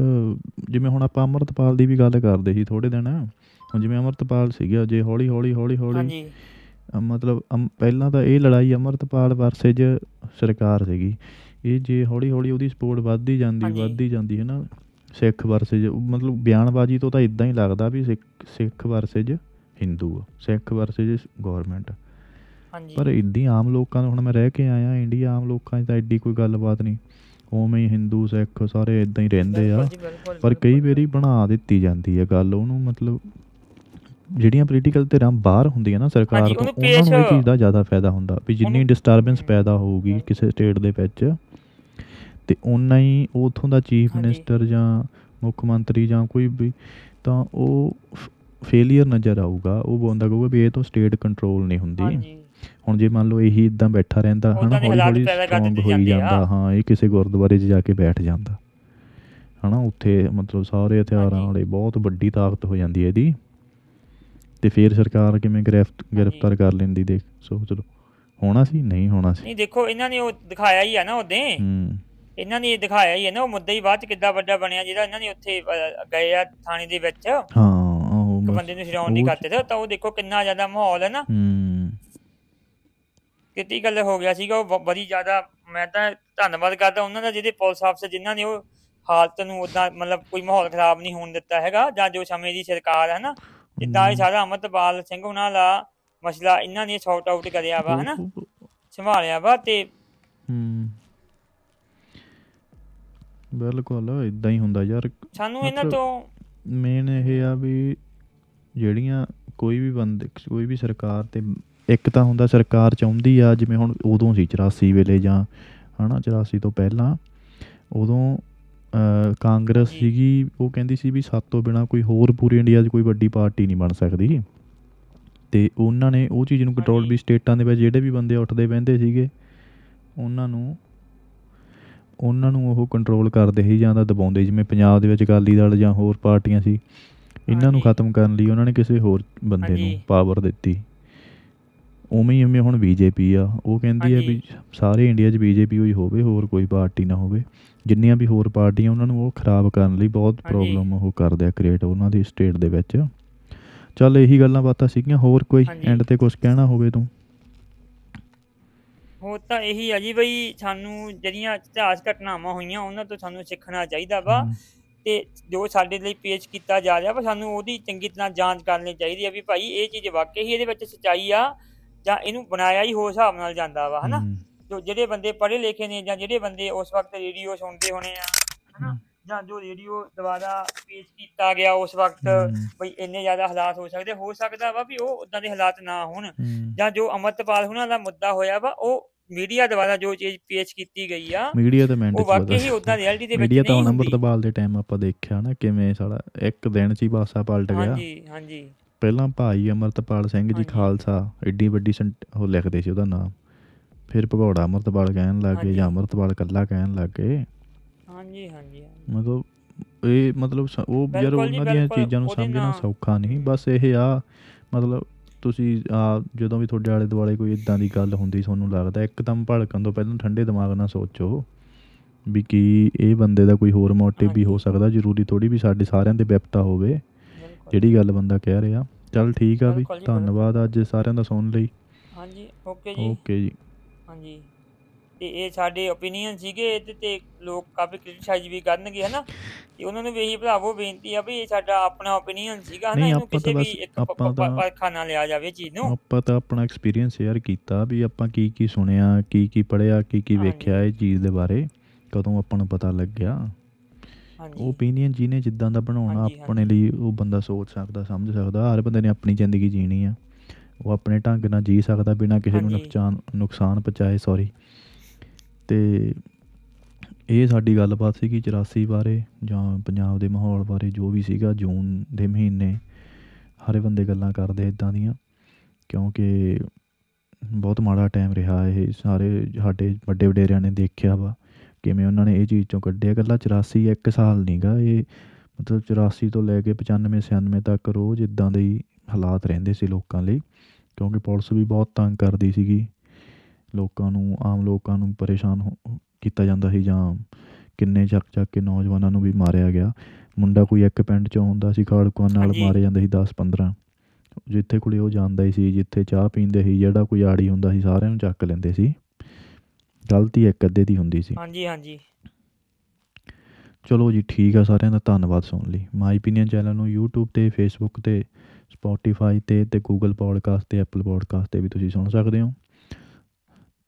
ਜਿਵੇਂ ਹੁਣ ਆਪਾਂ ਅਮਰਤਪਾਲ ਦੀ ਵੀ ਗੱਲ ਕਰਦੇ ਸੀ ਥੋੜੇ ਦਿਨ। ਹੁਣ ਜਿਵੇਂ ਅਮਰਤਪਾਲ ਸੀਗਾ ਜੇ ਹੌਲੀ ਹੌਲੀ ਹੌਲੀ ਹੌਲੀ। ਹਾਂਜੀ। ਅ, ਮਤਲਬ ਅਮ- ਪਹਿਲਾਂ ਤਾਂ ਇਹ ਲੜਾਈ ਅਮਰਤਪਾਲ ਵਰਸੇਜ ਸਰਕਾਰ ਸੀਗੀ। ਇਹ ਜੇ ਹੌਲੀ ਹੌਲੀ ਉਹਦੀ ਸਪੋਰਟ ਵੱਧਦੀ ਜਾਂਦੀ ਹਾਂਜੀ। ਵੱਧਦੀ ਜਾਂਦੀ ਹੈ ਨਾ ਸਿੱਖ ਵਰਸੇਜ ਮਤਲਬ ਬਿਆਨਬਾਜ਼ੀ ਤੋਂ ਤਾਂ ਇਦਾਂ ਹੀ ਲੱਗਦਾ ਵੀ ਸਿੱਖ ਸਿੱਖ ਵਰਸੇਜ ਹਿੰਦੂ ਆ ਸਿੱਖ ਵਰਸੇਜ ਗਵਰਨਮੈਂਟ ਹਾਂਜੀ। ਪਰ ਇੱਦੀ ਆਮ ਲੋਕਾਂ ਨੂੰ ਹੁਣ ਮੈਂ ਰਹਿ ਕੇ ਆਇਆ ਇੰਡੀਆ ਆਮ ਲੋਕਾਂ 'ਚ ਤਾਂ ਐਡੀ ਕੋਈ ਗੱਲਬਾਤ ਨਹੀਂ। ਉਵੇਂ ਹੀ ਹਿੰਦੂ ਸਿੱਖ ਸਾਰੇ ਇਦਾਂ ਹੀ ਰਹਿੰਦੇ ਆ। ਪਰ ਕਈ। ਵਾਰੀ ਬਣਾ ਦਿੱਤੀ ਜਾਂਦੀ ਹੈ ਗੱਲ ਉਹਨੂੰ ਮਤਲਬ ਜਿਹੜੀਆਂ ਪੋਲੀਟੀਕਲ ਧਿਰਾਂ ਬਾਹਰ ਹੁੰਦੀਆਂ ਨਾ ਸਰਕਾਰ ਤੋਂ ਉਹਨੂੰ ਨੂੰ ਇਹ ਚੀਜ਼ ਦਾ ਜ਼ਿਆਦਾ ਫਾਇਦਾ ਹੁੰਦਾ ਵੀ ਜਿੰਨੀ ਡਿਸਟਰਬੈਂਸ। ਪੈਦਾ ਹੋਊਗੀ ਕਿਸੇ ਸਟੇਟ ਦੇ ਵਿੱਚ। ਤੇ ਉਨਾ ਹੀ ਉਥੋਂ ਦਾ ਚੀਫ। ਮਿਨਿਸਟਰ ਜਾਂ ਮੁੱਖ ਮੰਤਰੀ ਜਾਂ ਕੋਈ ਵੀ ਤਾਂ ਉਹ ਫੇਲਿਅਰ ਨਜ਼ਰ ਆਊਗਾ। ਉਹ ਬੰਦਾ ਕਹੂਗਾ ਵੀ ਇਹ ਤੋਂ ਸਟੇਟ ਕੰਟਰੋਲ ਨਹੀਂ ਹੁੰਦੀ। ਹੁਣ ਜੇ ਮੰਨ ਲਓ ਇਹੀ ਇਦਾਂ ਬੈਠਾ ਰਹਿੰਦਾ ਹਨਾ ਹੌਲੀ ਹੌਲੀ ਸਟਰੋਂਗ ਹੋਈ ਜਾਂਦੇ ਹਾਂ ਇਹ ਕਿਸੇ ਗੁਰਦੁਆਰੇ 'ਚ ਜਾ ਕੇ ਬੈਠ ਜਾਂਦਾ। ਹਨਾ ਉੱਥੇ ਮਤਲਬ ਸਾਰੇ ਹਥਿਆਰਾਂ। ਵਾਲੇ ਬਹੁਤ ਵੱਡੀ ਤਾਕਤ ਹੋ ਜਾਂਦੀ ਹੈ ਇਹਦੀ। ਤੇ ਫਿਰ ਸਰਕਾਰ ਕਿਵੇਂ ਗ੍ਰਿਫਤ ਗ੍ਰਿਫਤਾਰ ਕਰ ਲੈਂਦੀ ਦੇਖ ਸੋਚ ਲਓ। ਹੋਣਾ ਸੀ? ਨਹੀਂ ਹੋਣਾ ਸੀ। ਨਹੀਂ ਦੇਖੋ ਇਹਨਾਂ ਨੇ ਉਹ ਦਿਖਾਇਆ ਹੀ ਆ ਨਾ ਉਹਦੇ। ਹੂੰ। ਇਹਨਾਂ ਨੇ ਦਿਖਾਇਆ ਹੀ ਹੈ ਨਾ ਉਹ ਮੁੱਦਾ ਹੀ ਬਾਅਦ ਚ ਕਿੱਦਾਂ ਵੱਡਾ ਬਣਿਆ ਜਿਹੜਾ ਇਹਨਾਂ ਨੇ ਉੱਥੇ ਅ, ਗਏ ਆ ਥਾਣੇ ਦੇ ਵਿੱਚ। ਇੱਕ ਹਾਂ ਉਹ ਬਸ- ਬੰਦੇ ਨੂੰ ਛਡਾਉਣ ਦੀ ਉਹ- ਖਾਤੇ ਤੇ ਉਹ ਦੇਖੋ ਕਿੰਨਾ ਜ਼ਿਆਦਾ ਮਾਹੌਲ ਹੈ ਨਾ। ਹੂੰ। ਕਿਤੇ ਗੱਲ ਹੋ ਗਿਆ ਸੀਗਾ ਉਹ ਬ- ਬੜੀ ਜ਼ਿਆਦਾ ਮੈਂ ਤਾਂ ਧੰਨਵਾਦ ਕਰਦਾ ਉਹਨਾਂ ਦਾ ਜਿਹੜੇ ਪੁਲਿਸ ਅਫਸਰ ਜਿਨ੍ਹਾਂ ਨੇ ਉਹ ਹਾਲਤ ਨੂੰ ਉਦਾਂ ਮਤਲਬ ਕੋਈ ਮਾਹੌਲ ਖਰਾਬ ਨਹੀਂ ਹੋਣ ਦਿੱਤਾ ਹੈਗਾ ਜਾਂ ਜੋ ਸਮੇਂ ਦੀ ਸਰਕਾਰ ਹੈ ਨਾ। ਜਿੱਦਾਂ ਇਹ ਸਾਰਾ ਅਮਰਤਪਾਲ ਸਿੰਘ ਉਹਨਾਂ ਦਾ ਮਸਲਾ ਇਹਨਾਂ ਨੇ ਸੌਟ ਆਊਟ ਕਰਿਆ ਵਾ ਹਨਾ। ਸੰਭਾਲਿਆ ਵਾ ਤੇ ਹੂੰ। ਬਿਲਕੁਲ ਇਦਾਂ ਹੀ ਹੁੰਦਾ ਯਾਰ ਸਾਨੂੰ ਇਹਨਾਂ ਤੋਂ ਮੇਨ ਇਹ ਆ ਵੀ ਜਿਹੜੀਆਂ ਕੋਈ ਵੀ ਬੰਦੇ ਕੋਈ ਵੀ ਸਰਕਾਰ ਤੇ ਇੱਕ ਤਾਂ ਹੁੰਦਾ ਸਰਕਾਰ ਚਾਹੁੰਦੀ ਆ ਜਿਵੇਂ ਹੁਣ ਉਦੋਂ ਸੀ 84 ਵੇਲੇ ਜਾਂ ਹਨਾ 84 ਤੋਂ ਪਹਿਲਾਂ ਉਦੋਂ ਕਾਂਗਰਸ। ਸੀਗੀ ਉਹ ਕਹਿੰਦੀ ਸੀ ਵੀ ਸਾਤ ਬਿਨਾ ਕੋਈ ਹੋਰ ਪੂਰੇ ਇੰਡੀਆ 'ਚ ਕੋਈ ਵੱਡੀ ਪਾਰਟੀ ਨਹੀਂ ਬਣ ਸਕਦੀ ਤੇ ਉਹਨਾਂ ਨੇ ਉਹ ਚੀਜ਼ ਨੂੰ ਕੰਟਰੋਲ। ਵੀ ਸਟੇਟਾਂ ਦੇ ਵਿੱਚ ਜਿਹੜੇ ਵੀ ਬੰਦੇ ਉੱਠਦੇ ਬਹਿੰਦੇ ਸੀਗੇ ਉਹਨਾਂ ਨੂੰ ਉਹਨਾਂ ਨੂੰ ਉਹ ਕੰਟਰੋਲ ਕਰਦੇ ਸੀ ਜਾਂ ਤਾਂ ਦਬਾਉਂਦੇ ਜਿਵੇਂ ਪੰਜਾਬ ਦੇ ਵਿੱਚ ਅਕਾਲੀ ਦਲ ਜਾਂ ਹੋਰ ਪਾਰਟੀਆਂ ਸੀ ਇਹਨਾਂ ਨੂੰ। ਖਤਮ ਕਰਨ ਲਈ ਉਹਨਾਂ ਨੇ ਕਿਸੇ ਹੋਰ ਬੰਦੇ ਨੂੰ। ਪਾਵਰ ਦਿੱਤੀ ਉਵੇਂ ਹੀ ਉਵੇਂ ਹੁਣ ਬੀਜੇਪੀ ਆ ਉਹ ਕਹਿੰਦੀ ਆ ਵੀ ਸਾਰੇ ਇੰਡੀਆ 'ਚ ਬੀਜੇਪੀ ਹੋਈ ਹੋਵੇ ਹੋਰ ਕੋਈ ਪਾਰਟੀ ਨਾ ਹੋਵੇ ਜਿੰਨੀਆਂ ਵੀ ਹੋਰ ਪਾਰਟੀਆਂ ਉਹਨਾਂ ਨੂੰ ਉਹ ਖਰਾਬ ਕਰਨ ਲਈ ਬਹੁਤ। ਪ੍ਰੋਬਲਮ ਉਹ ਕਰਦੇ ਆ ਕ੍ਰੀਏਟ ਉਹਨਾਂ ਦੀ ਸਟੇਟ ਦੇ ਵਿੱਚ ਚੱਲ ਇਹੀ ਗੱਲਾਂ ਬਾਤਾਂ ਸੀਗੀਆਂ ਹੋਰ ਕੋਈ। ਐਂਡ ਤੇ ਕੁਝ ਕਹਿਣਾ ਹੋਵੇ ਤੂੰ ਹੋਰ ਤਾਂ ਇਹੀ ਆ ਜੀ ਬਈ ਸਾਨੂੰ ਜਿਹੜੀਆਂ ਇਤਿਹਾਸ ਘਟਨਾਵਾਂ ਹੋਈਆਂ ਉਹਨਾਂ ਤੋਂ ਸਾਨੂੰ ਸਿੱਖਣਾ ਚਾਹੀਦਾ ਵਾ ਤੇ ਜੋ ਸਾਡੇ ਲਈ ਪੇਸ਼ ਕੀਤਾ ਜਾ ਰਿਹਾ ਵਾ ਸਾਨੂੰ ਉਹਦੀ ਚੰਗੀ ਤਰ੍ਹਾਂ ਜਾਂਚ ਕਰਨੀ ਚਾਹੀਦੀ ਆ ਵੀ ਭਾਈ ਇਹ ਚੀਜ਼ ਵਾਕਈ ਹੀ ਇਹਦੇ ਵਿੱਚ ਸੱਚਾਈ ਆ ਜਾਂ ਇਹਨੂੰ ਬਣਾਇਆ ਹੀ ਹੋਰ ਹਿਸਾਬ ਨਾਲ ਜਾਂਦਾ ਵਾ ਹਨਾ? ਜੋ ਜਿਹੜੇ ਬੰਦੇ ਪੜ੍ਹੇ ਲਿਖੇ ਨੇ ਜਾਂ ਜਿਹੜੇ ਬੰਦੇ ਉਸ ਵਕਤ ਰੇਡੀਓ ਸੁਣਦੇ ਹੋਣੇ ਆ ਹਨਾ। ਜਾਂ ਜੋ ਰੇਡੀਓ ਦੁਆਰਾ ਪੇਸ਼ ਕੀਤਾ ਗਿਆ ਉਸ ਵਕਤ ਬਈ ਇੰਨੇ ਜ਼ਿਆਦਾ ਹਾਲਾਤ ਹੋ ਸਕਦੇ ਹੋ ਸਕਦਾ ਵਾ ਵੀ ਉਹ ਉਦਾਂ ਦੇ ਹਾਲਾਤ ਨਾ ਹੋਣ। ਜਾਂ ਜੋ ਅਮਰਤਪਾਲ ਹੁਣਾਂ ਦਾ ਮੁੱਦਾ ਹੋਇਆ ਵਾ ਉਹ ਮੀਡੀਆ ਦੁਆਰਾ ਜੋ ਚੀਜ਼ ਪੇਸ਼ ਕੀਤੀ ਗਈ ਆ ਮੀਡੀਆ ਤੇ ਮੈਂਡ ਉਹ ਵਾਕਈ ਹੀ ਉਦਾਂ ਰਿਐਲਿਟੀ ਦੇ ਵਿੱਚ ਮੀਡੀਆ ਤਾਂ ਅੰਮ੍ਰਿਤਪਾਲ ਦੇ ਟਾਈਮ ਆਪਾਂ ਦੇਖਿਆ ਨਾ ਕਿਵੇਂ ਸਾਲਾ ਇੱਕ ਦਿਨ ਚ ਹੀ ਬਾਸਾ ਪਲਟ ਗਿਆ ਹਾਂਜੀ ਹਾਂਜੀ ਪਹਿਲਾਂ ਭਾਈ ਅਮਰਤਪਾਲ ਸਿੰਘ ਜੀ। ਖਾਲਸਾ ਐਡੀ ਵੱਡੀ ਉਹ ਲਿਖਦੇ ਸੀ ਉਹਦਾ ਨਾਮ ਫਿਰ ਭਗੌੜਾ ਅਮਰਤਪਾਲ ਕਹਿਣ ਲੱਗ ਜਾਂ। ਅਮਰਤਪਾਲ ਕੱਲਾ ਕਹਿਣ ਲੱਗ ਹਾਂਜੀ ਹਾਂਜੀ। ਮਤਲਬ ਇਹ ਮਤਲਬ ਉਹ ਯਾਰ ਉਹਨਾਂ ਦੀਆਂ। ਚੀਜ਼ਾਂ ਨੂੰ ਸਮਝਣਾ ਸੌਖਾ ਨਹੀਂ ਬਸ ਇਹ ਆ ਮਤਲਬ ਤੁਸੀਂ ਆ ਜਦੋਂ ਵੀ ਤੁਹਾਡੇ ਆਲੇ ਦੁਆਲੇ ਕੋਈ ਇਦਾਂ ਦੀ ਗੱਲ ਹੁੰਦੀ ਤੁਹਾਨੂੰ ਲੱਗਦਾ ਇੱਕਦਮ ਭੜਕਣ ਤੋਂ ਪਹਿਲਾਂ ਠੰਡੇ ਦਿਮਾਗ ਨਾਲ ਸੋਚੋ ਵੀ ਕੀ ਇਹ ਬੰਦੇ ਦਾ ਕੋਈ ਹੋਰ ਮੋਟਿਵ ਵੀ ਹੋ। ਸਕਦਾ ਜ਼ਰੂਰੀ ਥੋੜੀ ਵੀ ਸਾਡੇ ਸਾਰਿਆਂ ਦੇ ਵਿਪਤਾ ਹੋਵੇ ਬਿਲਕੁਲ। ਜਿਹੜੀ ਗੱਲ ਬੰਦਾ ਕਹਿ ਰਿਹਾ ਚੱਲ ਠੀਕ ਆ ਵੀ ਬਿਲਕੁਲ ਜੀ, ਬਿਲਕੁਲ। ਧੰਨਵਾਦ ਅੱਜ ਸਾਰਿਆਂ ਦਾ ਸੁਣ ਲਈ ਹਾਂਜੀ ਓਕੇ ਜੀ ਓਕੇ ਜੀ ਹਾਂਜੀ ਤੇ ਇਹ ਸਾਡੇ ਓਪੀਨੀਅਨ ਸੀਗੇ ਇਹਦੇ ਤੇ ਲੋਕ ਕਾਫੀ ਕ੍ਰਿਟਿਸਾਈਜ਼ ਵੀ ਕਰਨਗੇ ਹਨਾ? ਤੇ ਉਹਨਾਂ ਨੂੰ ਵੀ ਇਹੀ ਭਰਾਵੋ ਬੇਨਤੀ ਆ ਵੀ ਇਹ ਸਾਡਾ ਆਪਣਾ ਓਪੀਨੀਅਨ ਸੀਗਾ ਹਨਾ? ਨਹੀਂ, ਇਹਨੂੰ ਆਪਾਂ ਕਿਸੇ ਤਾਂ ਵੀ ਬਸ- ਇੱਕ ਆਪਾਂ ਤਾਂ- ਪਰਖਾ ਨਾ ਲਿਆ ਜਾਵੇ ਚੀਜ਼ ਨੂੰ। ਆਪਾਂ ਤਾਂ ਆਪਣਾ ਐਕਸਪੀਰੀਅੰਸ ਸ਼ੇਅਰ ਕੀਤਾ ਵੀ ਆਪਾਂ ਕੀ ਕੀ ਸੁਣਿਆ ਕੀ ਕੀ ਪੜਿਆ ਕੀ ਕੀ ਹਾਂਜੀ। ਵੇਖਿਆ ਇਹ ਚੀਜ਼ ਦੇ ਬਾਰੇ ਕਦੋਂ ਆਪਾਂ ਨੂੰ ਪਤਾ ਲੱਗਿਆ। ਹਾਂਜੀ। ਓਪੀਨੀਅਨ ਜਿਹਨੇ ਜਿੱਦਾਂ ਦਾ ਬਣਾਉਣਾ ਹਾਂਜੀ, ਆਪਣੇ ਲਈ ਉਹ ਬੰਦਾ ਸੋਚ ਸਕਦਾ ਸਮਝ ਸਕਦਾ ਹਰ ਬੰਦੇ ਨੇ ਆਪਣੀ ਜ਼ਿੰਦਗੀ ਜੀਣੀ ਆ। ਉਹ ਆਪਣੇ ਢੰਗ ਨਾਲ ਜੀ ਸਕਦਾ ਬਿਨਾਂ ਕਿਸੇ ਨੂੰ ਹਾਂਜੀ। ਨੁਕਸਾਨ ਨੁਕਸਾਨ ਪਹੁੰਚਾਏ ਸੌਰੀ ਤੇ ਇਹ ਸਾਡੀ ਗੱਲਬਾਤ ਸੀਗੀ 84 ਬਾਰੇ ਜਾਂ ਪੰਜਾਬ ਦੇ ਮਾਹੌਲ ਬਾਰੇ ਜੋ ਵੀ ਸੀਗਾ ਜੂਨ ਦੇ ਮਹੀਨੇ ਹਰੇ ਬੰਦੇ ਗੱਲਾਂ ਕਰਦੇ ਇਦਾਂ ਦੀਆਂ, ਕਿਉਂਕਿ ਬਹੁਤ ਮਾੜਾ ਟਾਈਮ ਰਿਹਾ ਇਹ ਸਾਰੇ ਸਾਡੇ ਵੱਡੇ ਵਡੇਰਿਆਂ ਨੇ ਦੇਖਿਆ ਵਾ, ਕਿਵੇਂ ਉਹਨਾਂ ਨੇ ਇਹ ਚੀਜ਼ ਚੋਂ ਕੱਢਿਆ। ਇਕੱਲਾ 84 ਇੱਕ ਸਾਲ ਨਹੀਂਗਾ ਇਹ, ਮਤਲਬ 84 ਤੋਂ ਲੈ ਕੇ 95 96 ਤੱਕ ਰੋਜ਼ ਇਦਾਂ ਦੇ ਹੀ ਹਾਲਾਤ ਰਹਿੰਦੇ ਸੀ ਲੋਕਾਂ ਲਈ, ਕਿਉਂਕਿ ਪੁਲਿਸ ਵੀ ਬਹੁਤ ਤੰਗ ਕਰਦੀ ਸੀਗੀ। ਲੋਕਾਂ ਨੂੰ ਆਮ ਲੋਕਾਂ ਨੂੰ ਪਰੇਸ਼ਾਨ ਹੋ- ਕੀਤਾ ਜਾਂਦਾ ਸੀ ਜਾਂ ਕਿੰਨੇ ਚੱਕ ਚੱਕ ਕੇ ਨੌਜਵਾਨਾਂ ਨੂੰ ਵੀ ਮਾਰਿਆ ਗਿਆ। ਮੁੰਡਾ ਕੋਈ ਇੱਕ ਪਿੰਡ ਚੋਂ ਹੁੰਦਾ ਸੀ ਖਾੜਕੂਆਂ ਨਾਲ। ਮਾਰੇ ਜਾਂਦੇ ਸੀ 10 15 ਜਿੱਥੇ ਕੁੜੀ ਉਹ ਜਾਂਦਾ ਹੀ ਸੀ ਜਿੱਥੇ ਚਾਹ ਪੀਂਦੇ ਸੀ ਜਿਹੜਾ ਕੋਈ ਆੜੀ ਹੁੰਦਾ ਸੀ ਸਾਰਿਆਂ ਨੂੰ ਚੱਕ ਲੈਂਦੇ ਸੀ। ਗਲਤੀ ਇੱਕ ਅੱਧੇ ਦੀ ਹੁੰਦੀ ਸੀ। ਹਾਂਜੀ ਹਾਂਜੀ। ਚਲੋ ਜੀ ਠੀਕ ਆ ਸਾਰਿਆਂ ਦਾ ਧੰਨਵਾਦ ਸੁਣ ਲਈ। ਮਾਈ ਓਪੀਨੀਅਨ ਚੈਨਲ ਨੂੰ YouTube ਤੇ Facebook ਤੇ Spotify ਤੇ ਤੇ Google Podcast ਤੇ Apple Podcast ਤੇ ਵੀ ਤੁਸੀਂ ਸੁਣ ਸਕਦੇ ਹੋ।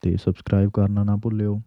ਤੇ ਸਬਸਕ੍ਰਾਈਬ ਕਰਨਾ ਨਾ ਭੁੱਲਿਓ।